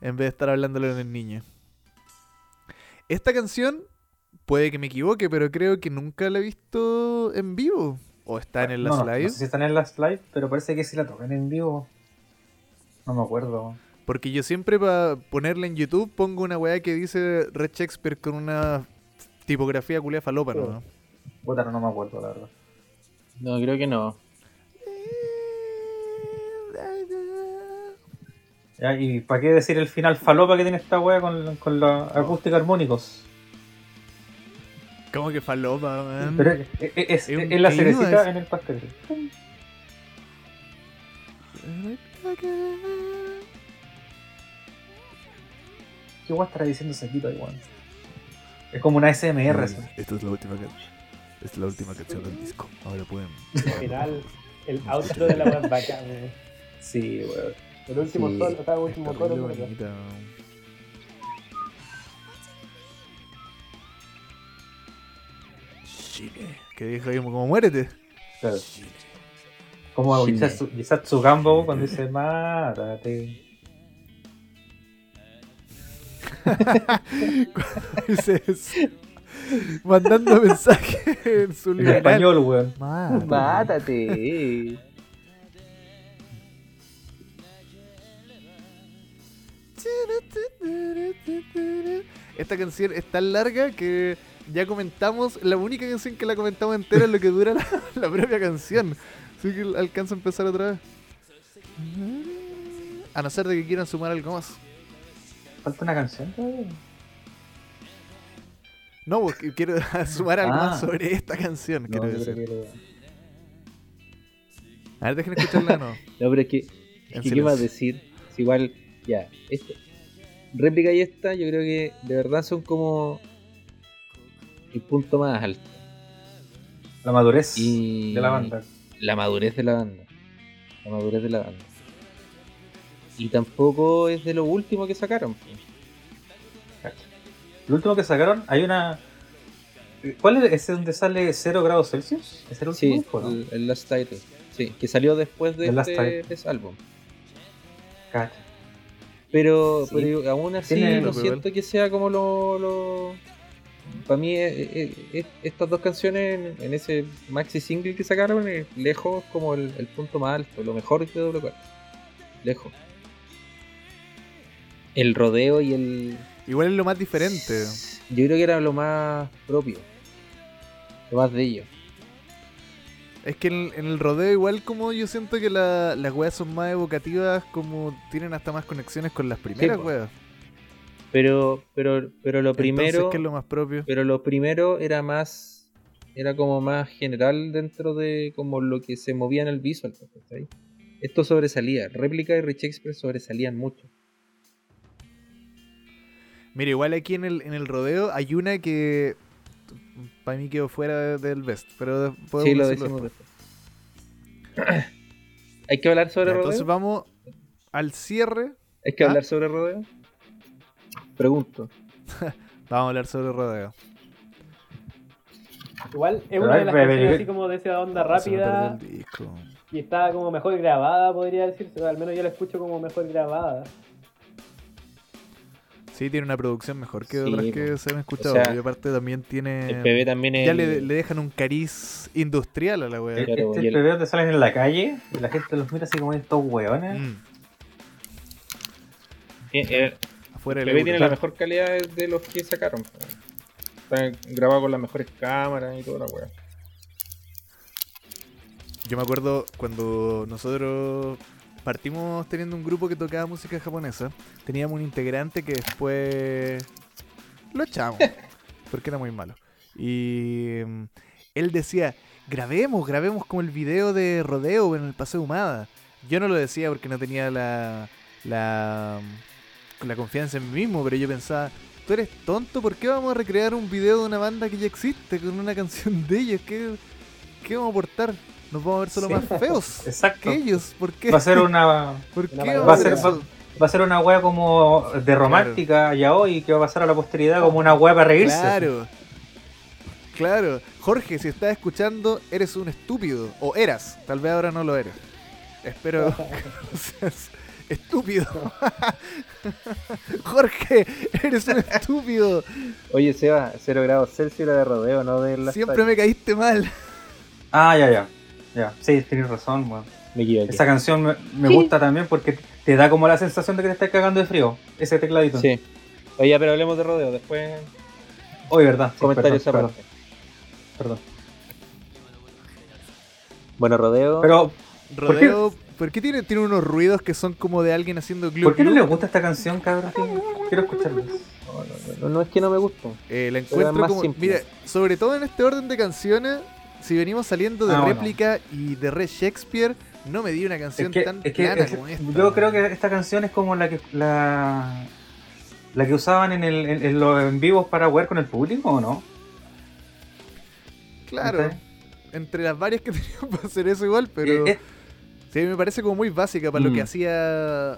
En vez de estar hablándole con el niño. Esta canción, puede que me equivoque, pero creo que nunca la he visto en vivo. O está en el No, Last no, Live. No sé si están en las live, pero parece que sí la tocan en vivo. No me acuerdo. Porque yo siempre para ponerla en YouTube pongo una weá que dice Red Shakespeare con una tipografía culia falopa, ¿no? Puta, no, no me acuerdo, la verdad. No, creo que no. Ya, ¿Y para qué decir el final falopa que tiene esta wea con, con la acústica armónicos? ¿Cómo que falopa, man? Pero es, es- la cerecita es- en el pastel. ¿Qué guay estará diciendo ahí, weón? Es como una SMR. así. Esta es la última canción. Esta es la última canción del disco. Ahora pueden. Al final, el outro de la web bacán. Sí, weón. El último Sí. solo, cada último coro. Chile. Que dijo ahí como muérete. Claro. Como Yisatsu Gambo cuando dice mátate. Dice eso. Mandando mensajes en su En liberal. español, weón. Mátate. Mátate. Esta canción es tan larga que ya comentamos, la única canción que la comentamos entera es lo que dura la, la propia canción. Así que alcanza a empezar otra vez. A no ser de que quieran sumar algo más. Falta una canción todavía. No, pues, quiero sumar algo más Ah. sobre esta canción. No, quiero decir. que- A ver, dejen escucharla no. No, pero es que, es que ¿qué más silencio. decir? Si igual, ya, este, réplica y esta, yo creo que de verdad son como el punto más alto. La madurez Y de la banda. La madurez de la banda. La madurez de la banda. Y tampoco es de lo último que sacaron. Lo último que sacaron, hay una. ¿Cuál es ese donde sale 0 grados Celsius? ¿Es el último? Sí, disco, no? el, el Last Title. Sí, que salió después de este, álbum. Cacha. Pero, Sí. pero aún así no siento que sea como lo... lo... Para mí eh, eh, eh, estas dos canciones en, en ese maxi single que sacaron es lejos como el, el punto más alto, lo mejor de W4. Lejos. El rodeo y el... Igual es lo más diferente. Yo creo que era lo más propio. Lo más de ellos. Es que en, en el rodeo igual como yo siento que la- las weas son más evocativas, como tienen hasta más conexiones con las primeras po. weas. Pero, pero, pero lo Entonces, primero... ¿qué es lo más propio? Pero lo primero era más. Era como más general dentro de como lo que se movía en el visual. Esto sobresalía. Réplica y Rich Express sobresalían mucho. Mira, igual aquí en el, en el rodeo hay una que para mí quedó fuera del best, pero podemos Sí, lo decirlo decimos después. después. ¿Hay que hablar sobre Ya, rodeo? Entonces vamos al cierre. ¿Hay que ¿Ah? hablar sobre rodeo? Pregunto. Vamos a hablar sobre rodeo. Igual es una de hay- las canciones así como de esa onda rápida y está como mejor grabada, podría decirse. o Al menos yo la escucho como mejor grabada. Sí, tiene una producción mejor que Sí, otras que se han escuchado. O sea, y aparte también tiene... El PB también es. Ya le, le dejan un cariz industrial a la wea. Este Claro, es y el el- bebé donde salen en la calle y la gente los mira así como estos hueones. Mm, eh, eh, afuera el PB tiene la mejor calidad de los que sacaron. pues. Está grabado con las mejores cámaras y toda la wea. Yo me acuerdo cuando nosotros partimos teniendo un grupo que tocaba música japonesa, teníamos un integrante que después lo echamos, porque era muy malo. Y mm, él decía, grabemos, grabemos como el video de Rodeo en el Paseo Humada. Yo no lo decía porque no tenía la, la, la confianza en mí mismo, pero yo pensaba, tú eres tonto, ¿por qué vamos a recrear un video de una banda que ya existe con una canción de ellos? ¿Qué, qué vamos a aportar? Nos vamos a ver solo más feos Exacto. que ellos. ¿Por qué? Va a ser una ¿Por qué Una va a ser- va a ser una wea como de romántica ya hoy que va a pasar a la posteridad como una wea para reírse. Claro. Claro. Jorge, si estás escuchando, eres un estúpido. O eras. Tal vez ahora no lo eres. Espero que no seas estúpido. Jorge, eres un estúpido. Oye, Seba, 0 grados Celsius era de rodeo, no de la Siempre me caíste mal. Ah, ya, ya. Ya, sí, tienes razón, weón. me equivoqué. Esa canción me, me gusta también porque te da como la sensación de que te estás cagando de frío. Ese tecladito. Sí. Oye, pero hablemos de rodeo. Después Hoy, ¿verdad? Sí, comentarios perdón, aparte. perdón, perdón. Bueno, rodeo. Pero, ¿Por qué- Rodeo. ¿Por qué tiene, tiene unos ruidos que son como de alguien haciendo glu ¿por qué no les gusta esta canción, cabrón? Quiero escucharla. No, no, no, no es que no me guste. Eh, la encuentro como. simple. Mira, sobre todo en este orden de canciones, si venimos saliendo de Ah, bueno. réplica y de Red Shakespeare, no me di una canción Es que, tan es que- plana es que como esta. yo creo que esta canción es como la que la ¿La que usaban en, el, en, en los en vivos para jugar con el público o no? Claro. Entre las varias que tenían para hacer eso igual, pero... Eh, eh, Sí, me parece como muy básica para lo Mm. que hacía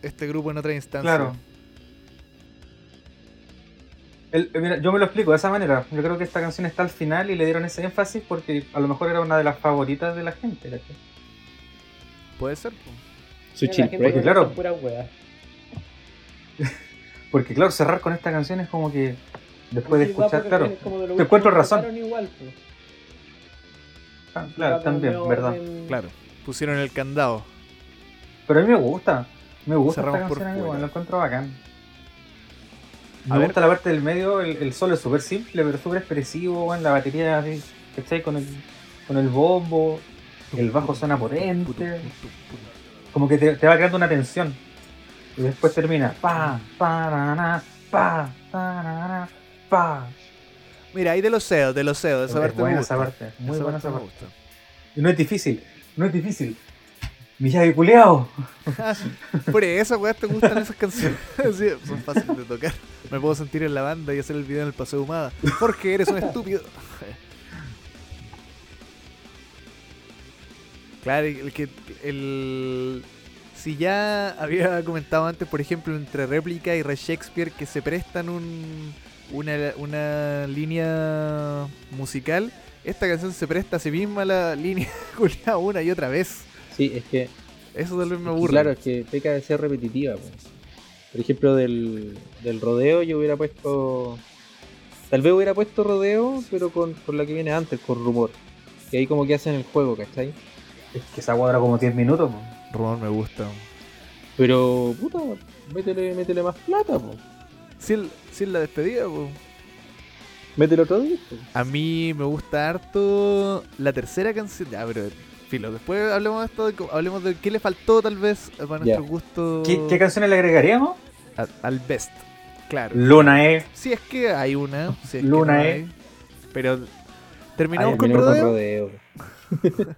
este grupo en otra instancia. claro. El- eh, mira, yo me lo explico de esa manera. Yo creo que esta canción está al final y le dieron ese énfasis porque a lo mejor era una de las favoritas de la gente. Puede ser. Su chill la. Porque claro. Porque claro, cerrar con esta canción es como que después de Sí, escuchar, claro. de te encuentro razón. Igual, pues. Ah, Claro, también, verdad. Claro. Pusieron el candado. Pero a mí me gusta. Me gusta Cerramos esta por canción, amigo. fuera. Lo encuentro bacán. Me ver. gusta la parte del medio, el, el solo es súper simple, pero súper expresivo, weón, la batería, así, ¿cachai? Con el, con el bombo, el bajo suena potente, como que te, te va creando una tensión. Y después termina, pa, pa, na, na, pa, pa, na, pa. Mira, ahí de los CEOs, de los CEOs, esa Es parte buena esa parte, muy Esa buena parte esa parte. no es difícil, no es difícil. Miyagi culeado. Ah, Por eso, weón, te gustan esas canciones. Son fáciles de tocar. Me puedo sentir en la banda y hacer el video en el paseo humada. Jorge, eres un estúpido. Claro, el que. El, si ya había comentado antes, por ejemplo, entre réplica y Re Shakespeare que se prestan un, una, una línea musical, esta canción se presta a sí misma la línea una y otra vez. Sí, es que Eso tal vez me Es aburre. Claro, es que peca de ser repetitiva. po. Por ejemplo, del, del rodeo yo hubiera puesto... Tal vez hubiera puesto rodeo, pero con, con la que viene antes, con rumor. Que ahí como que hacen el juego, ¿cachai? Es que esa hueá dura como 10 minutos. Rumor me gusta. Pero, puta, métele, métele más plata, po. Si el, si la despedida, po. Métele otro disco. A mí me gusta harto la tercera canción. Ya, pero filo, después hablemos de esto, de hablemos de qué le faltó tal vez para Ya. nuestro gusto ¿Qué, qué canciones le agregaríamos? a- al best. Claro. Luna E. Si es que hay una, si es Luna, que no hay. Pero terminamos Ahí con rodeo. rodeo.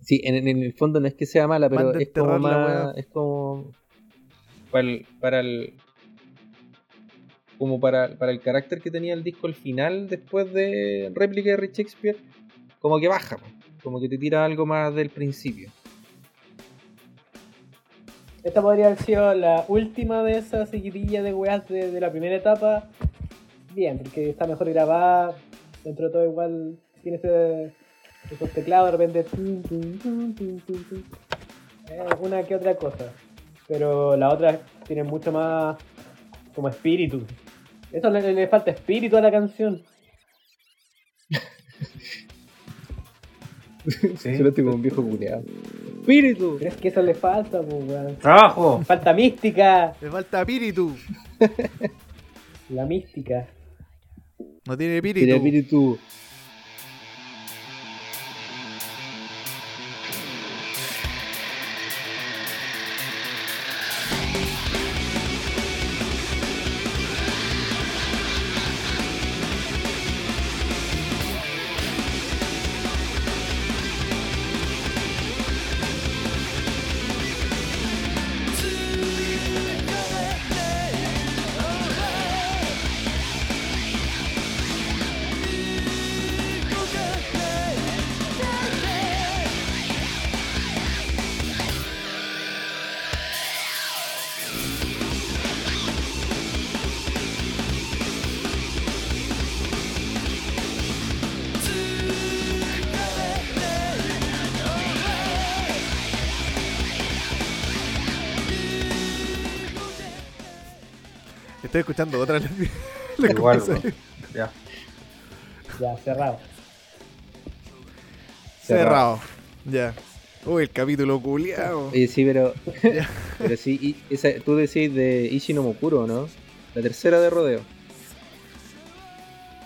sí, en, en el fondo no es que sea mala, pero es como enterrar la más. wea. Es como. Para el, para el. Como para, para el carácter que tenía el disco al final, después de réplica de Rich Shakespeare, como que baja, como que te tira algo más del principio. Esta podría haber sido la última de esas seguidillas de weas de, de la primera etapa. Bien, porque está mejor grabada. Dentro de todo igual tiene ese, esos teclados de repente. Eh, una que otra cosa. Pero la otra tiene mucho más como espíritu. Eso le, le falta espíritu a la canción. Sí. Solo estoy como un viejo culeado. ¡Espíritu! Pero es que eso le falta, pues, weón. ¡Trabajo! Falta mística. Le falta espíritu. La mística. No tiene Tiene espíritu. Estoy escuchando otra vez. la Igual, po. Ya. Ya, cerrado. Cerrado. Ya. Uy, el capítulo culiao. Oye, sí, pero. pero sí, y esa, tú decís de Ishi no. La tercera de rodeo.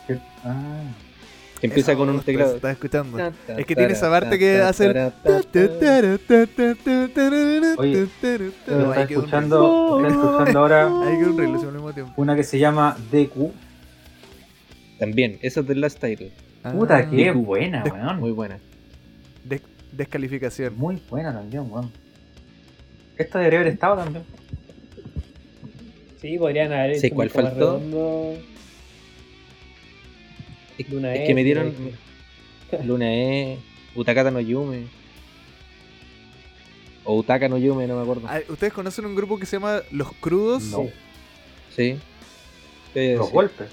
¿Qué? Ah. Que empieza Eso, con un pues, teclado. Estás escuchando. Es que tiene esa parte que ta. Oye, No, Está escuchando, está escuchando ahora. Ahí quedó un ritmo al mismo tiempo. una que se llama DQ. También, esa es del Last Title. Puta, Ah, qué DQ. buena, De- weón. Muy buena. des- descalificación. Muy buena también, weón. Esta debería haber estado también. Sí, podrían haber hecho ¿Sí, cuál faltó? redondo. Es, Luna es E, que me dieron directo. Luna E, Utakata no Yume. O Utaka no Yume, no me acuerdo. Ah, ¿Ustedes conocen un grupo que se llama Los Crudos? No. Sí. Los sí. golpes.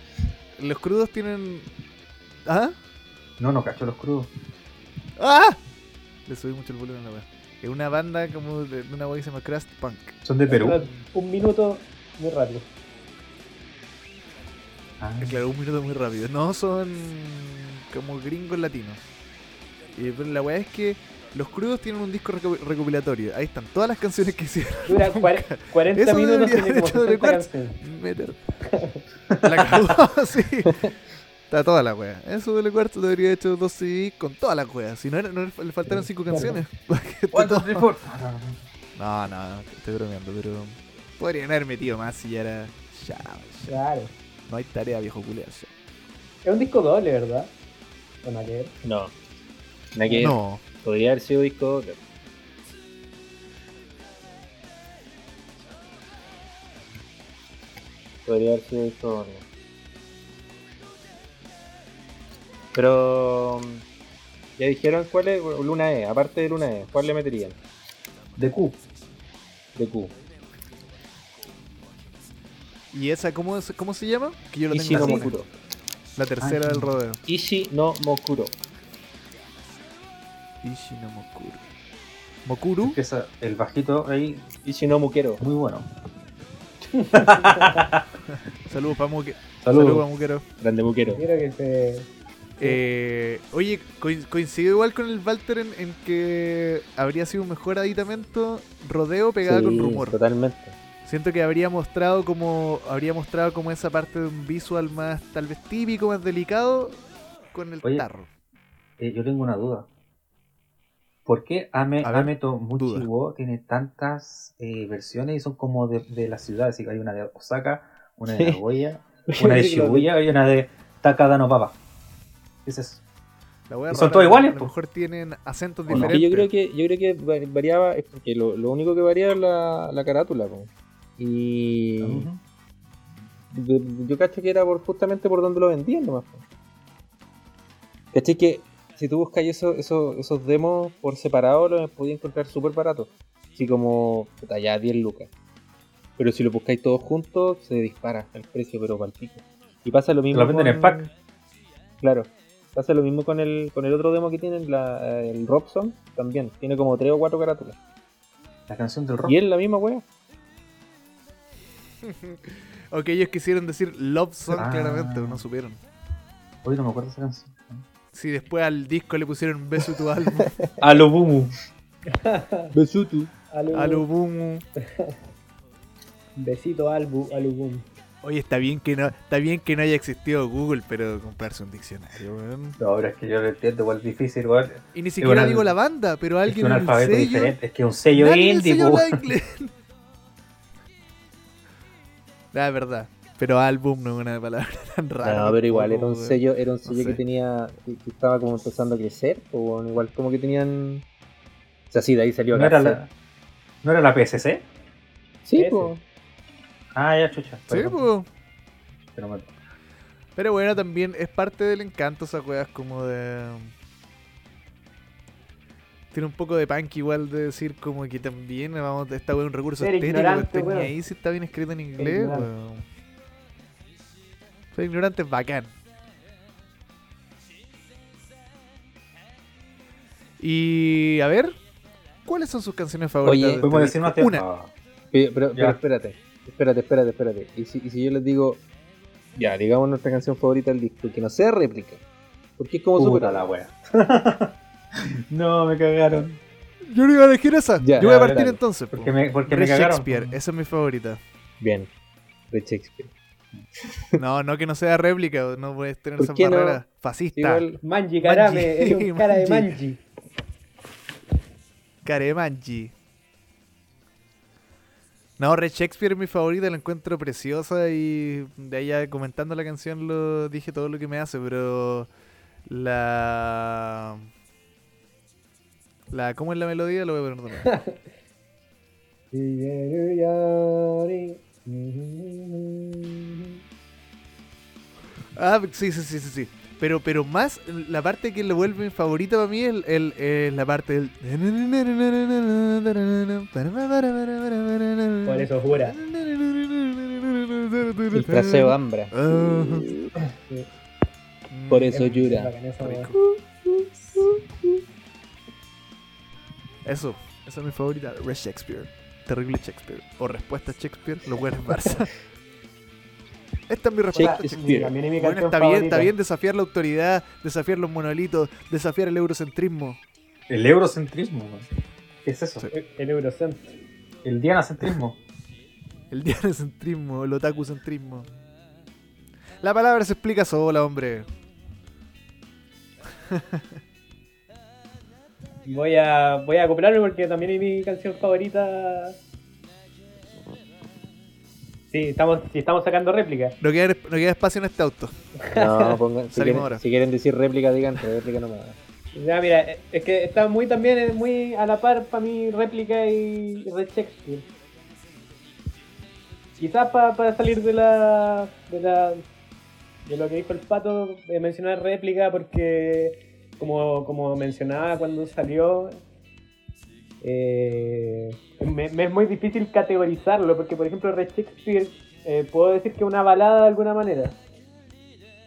Los Crudos tienen... ¿Ah? No, no cacho los crudos. ¡Ah! Le subí mucho el volumen a la wea. Es una banda como de una wea que se llama Crust Punk. Son de Perú. Un minuto muy rápido. Ah, Eh, Claro, un minuto muy rápido. No, son como gringos latinos. Y, pero la weá es que los crudos tienen un disco reco- recopilatorio. Ahí están todas las canciones que hicieron. Dura cuar- 40 Eso minutos debería tiene haber como hecho de 60 Quartz. canciones. Meter. La cagó, sí. Está toda la wea. Eso de cuarto debería haber hecho dos CDs con todas las weas. Si no, era- no le faltaron cinco canciones. One, two, three, four. No, no, estoy bromeando, pero. Podrían haber metido más si ya era. Ya, ya. Claro. No hay tarea, viejo culiao. ya. Es un disco doble, ¿verdad? No. No. Podría haber sido disco doble. Podría haber sido disco doble. Pero. Ya dijeron cuál es Luna E, aparte de Luna E, ¿cuál le meterían? De Q. De Q. ¿Y esa cómo, es- cómo se llama? Que yo lo Ishi tengo no Mokuro. La tercera Ah, del rodeo. Ishi no Mokuro. Ishi no Mokuru. ¿Mokuru? Empieza el bajito ahí, Ishi no Mukero. muy bueno. Saludos para Muque. Saludos pa' Muquero. Grande Mukero. Quiero que se. Eh, oye, coin- coincido igual con el Walter en, en que habría sido un mejor aditamento rodeo pegada Sí, con rumor. Totalmente. Siento que habría mostrado como habría mostrado como esa parte de un visual más tal vez típico, más delicado con el Oye, tarro. Eh, yo tengo una duda. ¿Por qué Ame, A ver, Ameto duda. Muchiwo tiene tantas eh, versiones y son como de, de las ciudades? Así que hay una de Osaka, una de Sí. Nagoya, una de Shibuya y una de Takada no Baba. ¿Qué es eso? La wea y son todos iguales, A lo mejor tienen acentos diferentes. Yo creo que yo creo que va- variaba es porque lo, lo único que varía es la, la carátula po. Y yo, yo cacho que era por justamente por donde lo vendían nomás po. ¿Cachai que si tú buscas eso, eso- esos demos por separado los podías encontrar súper baratos así como puta, ya 10 lucas pero si lo buscáis todos juntos se dispara el precio pero para pico y pasa lo mismo Lo venden en pack. Claro. Pasa lo mismo con el, con el otro demo que tienen, la, el Robson, también. Tiene como 3 o 4 carátulas. La canción del rock. Y es la misma wea. Ok, ellos quisieron decir Love Song Ah. claramente, pero no supieron. Hoy no me acuerdo esa canción. Si después al disco le pusieron beso tu álbum, Alobumu. Besutu. Alu- Alubumu. Besito Albu, Alubum. Oye, está bien que no, está bien que no haya existido Google, pero comprarse un diccionario, weón. No, ahora es que yo lo entiendo, igual es difícil, igual. Y ni siquiera una- digo la banda, pero Es alguien un en el alfabeto sello. diferente. Es que un sello indie. La verdad. Pero álbum no es una palabra tan rara. No, pero igual era un sello, era un sello sé. que tenía, que que estaba como empezando a crecer, o bueno, igual como que tenían. O sea, sí, de ahí salió ¿No era, la, ¿No era la PSC? Sí, po. Ah, ya, chucha. Sí, perdón. pues. Pero bueno, también es parte del encanto esas weas como de... Tiene un poco de punk igual de decir como que también vamos, esta wea es un recurso Ser estético, ni weón. ahí si está bien escrito en inglés, ignorante. weón. Ser ignorante es bacán. Y a ver, ¿cuáles son sus canciones favoritas? Oye, de ¿Podemos este decir más Una. Pero, pero, pero espérate, espérate, espérate, espérate. ¿Y si, y si yo les digo, ya, digamos nuestra canción favorita del disco, que no sea réplica? Porque es como Puta la wea. no, me cagaron. Yo no iba a elegir esa. Ya, Yo voy a partir dale. entonces. po. Porque me, porque me cagaron. Shakespeare, esa es mi favorita. Bien, de Shakespeare. No, no que no sea réplica, no puedes tener ¿Por esa qué no? barrera. Fascista. Igual, Manji Karame, Manji. eres un cara de Manji. Manji. No, Red Shakespeare es mi favorita, la encuentro preciosa y de allá comentando la canción lo dije todo lo que me hace, pero la la ¿cómo es la melodía? Lo voy a poner nuevo. Ah, sí, sí, sí, sí, sí. Pero, pero más, la parte que lo vuelve favorita para mí es el, es la parte del... Por eso jura. El fraseo Ambra. Ah. Por eso Es llora. Eso, esa es mi favorita. Red Shakespeare. Terrible Shakespeare. O respuesta a Shakespeare, lo bueno es Barça. Esta es mi respuesta Shakespeare. Shakespeare. Mi Bueno, está bien, está bien desafiar la autoridad, desafiar los monolitos, desafiar el eurocentrismo. El eurocentrismo. ¿Qué es eso? Sí. El- El Eurocent. El dianacentrismo. El dianocentrismo, el otakucentrismo. La palabra se explica sola, hombre. Voy a, voy a acoplarme porque también es mi canción favorita. Sí, estamos, sí, estamos sacando réplica. No queda, no queda espacio en este auto. No, pongan, si, Salimos quieren, ahora. si quieren decir réplica, digan réplica nomás. Ya, mira, es que está muy también es muy a la par para mí réplica y Red Shakespeare. Quizás para salir de la, de la de lo que dijo el pato, de mencionar réplica porque como, como mencionaba cuando salió eh, me, me es muy difícil categorizarlo porque por ejemplo Red Shakespeare eh, puedo decir que es una balada de alguna manera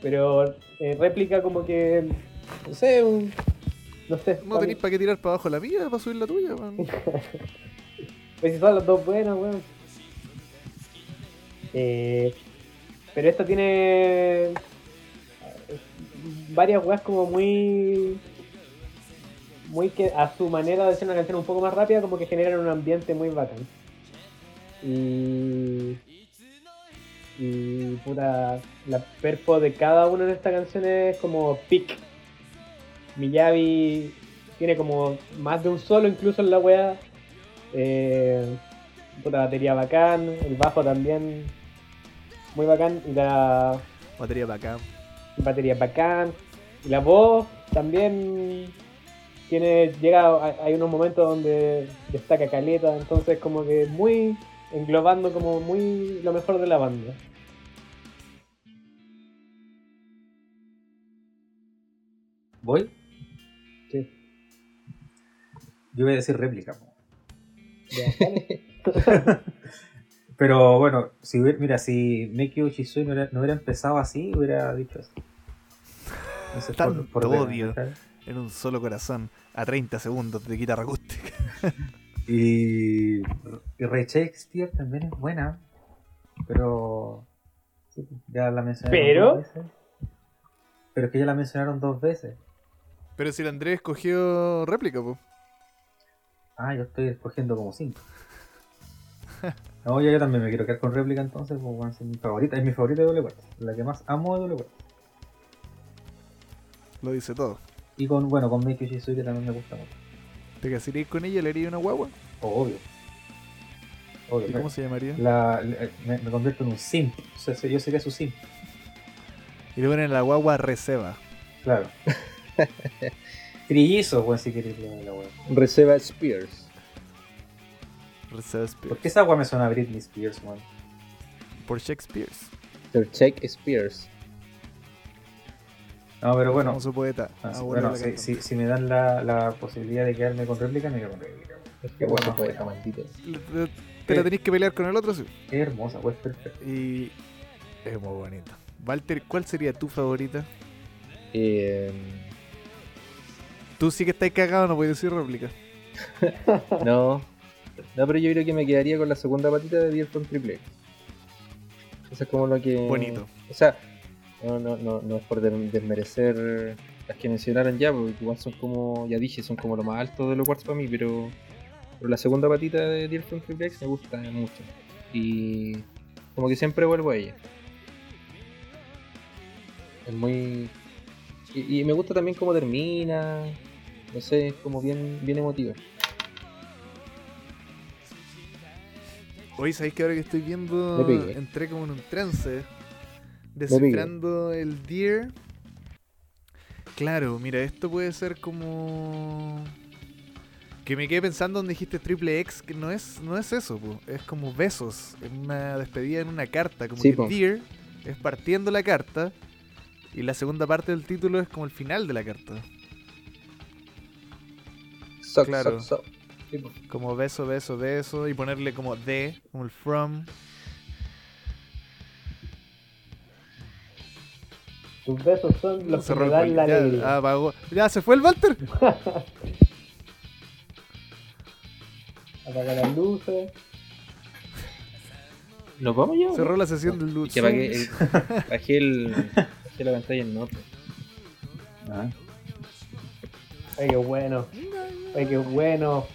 pero eh, réplica como que no sé un, no sé No tenéis para qué tirar para abajo la mía para subir la tuya. man. Pues si son las dos buenas, weón. Pero esta tiene varias weas como muy. Muy que a su manera de hacer una canción un poco más rápida, como que generan un ambiente muy bacán. Y. Y puta. La perfo de cada uno en esta canción es como pick. Miyavi tiene como más de un solo incluso en la wea. Eh, puta batería bacán, el bajo también muy bacán y la Batería para batería bacán y la voz también tiene llega hay unos momentos donde destaca caleta entonces como que muy englobando como muy lo mejor de la banda ¿Voy? Sí. Yo voy a decir réplica. Ya. Pero bueno, si hubiera- mira, si Mekio Chisui no hubiera, no hubiera empezado así, hubiera dicho así. No sé, Tanto ver, odio. En un solo corazón. A 30 segundos de guitarra acústica. Y, y Ray Shakespeare también es buena, pero sí, ya la mencionaron ¿Pero? dos veces. Pero es que ya la mencionaron dos veces. Pero si el Andrés escogió réplica, pues. Ah, yo estoy escogiendo como cinco. No, yo, yo también me quiero quedar con réplica entonces, pues bueno, es mi favorita, es mi favorita de doble cuarto, la que más amo de doble cuarto. Lo dice todo. Y con, bueno, con Mekio Chisui que también me gusta mucho. ¿Te casarías con ella? ¿Le haría una guagua? Obvio. Obvio. ¿Y cómo se llamaría? La, la- me, me convierto en un simp. O sea, yo sería su simp. Y le ponen a la guagua Receba. Claro. Trillizo, weón, si queréis la, la weón. Receba Spears. ¿Por qué esa weá me suena a Britney Spears, weón? Por Shakespeare. Sir Check Spears. No, pero bueno, Famoso poeta. ah, sí, bueno si, si, si me dan la, la posibilidad de quedarme con réplica, me quedo con réplica. weón. Qué bueno, poeta maldito. Le- Te la tenéis que pelear con el otro, sí. Qué hermosa, weón, perfecto. Y es muy bonito. Walter, ¿cuál sería tu favorita? Eh, Tú sí que estás cagado, no puedes decir réplica. no. No, pero yo creo que me quedaría con la segunda patita de from Triple. Eso es como lo que. Bonito. O sea, no, no, no, no es por des- desmerecer las que mencionaron ya, porque igual son como, ya dije, son como lo más alto de los quartz para mí, pero, pero la segunda patita de Dear from Triple X me gusta mucho. Y como que siempre vuelvo a ella. Es muy. Y, y me gusta también cómo termina. No sé, es como bien, bien emotivo. Hoy sabéis que ahora que estoy viendo, entré como en un trance, descifrando el Deer. Claro, mira, esto puede ser como. Que me quedé pensando donde dijiste triple X, que no es, no es eso, po. es como besos, en una despedida en una carta, como Sí, que po. Dear es partiendo la carta y la segunda parte del título es como el final de la carta. Claro. sock. Sí, po. Como beso, beso, beso y ponerle como de, como el from. Tus besos son los que me dan la ya, alegría. apagó. Ya, se fue el Walter. Apaga las luces. ¿Nos vamos ya? Cerró la sesión del Luz. Que apagué el- bajé, el, bajé la pantalla en nota. Ah. Ay, qué bueno. Ay, qué bueno.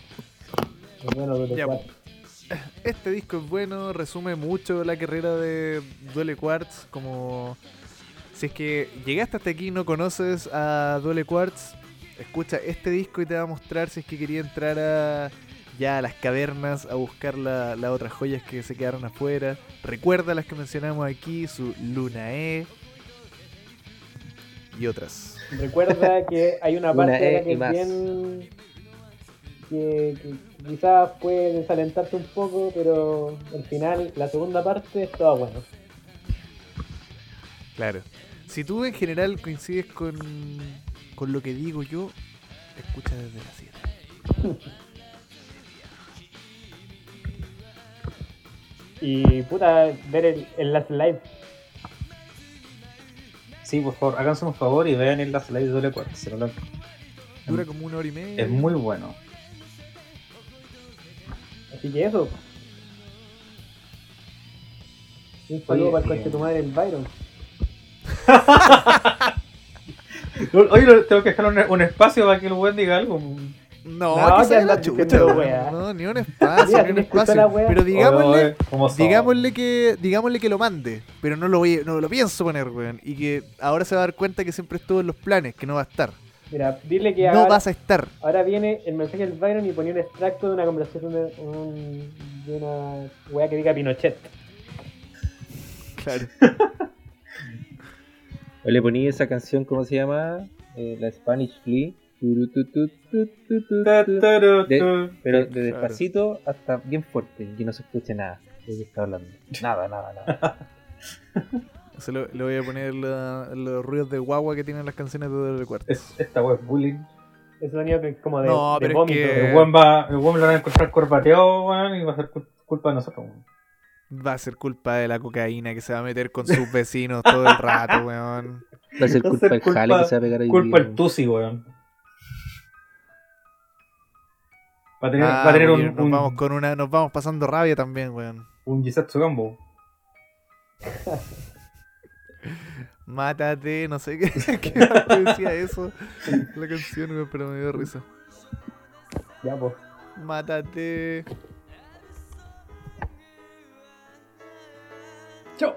Qué bueno, Duele Ya, Quartz. Este disco es bueno, resume mucho la carrera de Duele Quartz. Como si es que llegaste hasta aquí y no conoces a Duele Quartz, escucha este disco y te va a mostrar si es que quería entrar a ya a las cavernas a buscar la- las otras joyas que se quedaron afuera. Recuerda las que mencionamos aquí, su Luna E y otras. Recuerda que hay una Una parte E que es bien. Que, que quizás puede desalentarte un poco, pero al final, la segunda parte es toda bueno. Claro. Si tú en general coincides con, con lo que digo yo, escucha desde la 7. Y puta, ver el, el Last Live. Sí, por favor, háganse un favor y vean el Last Live de Doble Quartz. se lo- Dura como una hora y media. Es muy bueno. Que eso. Un saludo Oye, para el coche de tu madre, el Byron. Oye, tengo que dejar un, un espacio para que el weón diga algo. No, No, que la chucha, wea. No, ni un espacio, Mira, ni un espacio. Pero digámosle, digámosle que, digámosle que lo mande, pero no lo voy, no lo pienso poner, weón. Y que ahora se va a dar cuenta que siempre estuvo en los planes, que no va a estar. Mira, dile que No ahora, vas a estar. ahora viene el mensaje del Byron y ponía un extracto de una conversación de, un- de una wea que diga Pinochet. Claro. O le ponía esa canción, ¿cómo se llama? Eh, la Spanish Flea. De-. Pero de despacito hasta bien fuerte, que no se escuche nada de lo que está hablando. Nada, nada, nada. Se lo, le voy a poner la- los ruidos de guagua que tienen las canciones de Doble Cuarto. Es- Esta weón es bullying. Ese sonido que es como de, No, de pero es que- El weón va, el lo van a encontrar corbateado, weón, y va a ser cul- culpa de nosotros, weón. Va a ser culpa de la cocaína que se va a meter con sus vecinos todo el rato, weón. Va a ser culpa del culpa- jale que se va a pegar ahí. Culpa el Tusi, weón. Va a tener, Ah, va a tener un, nos un, vamos con una, nos vamos pasando rabia también, weón. un Jisatsu Gambo. Mátate, no sé qué, decía eso. La canción, pero me dio risa. Ya, pues. Mátate. Chao.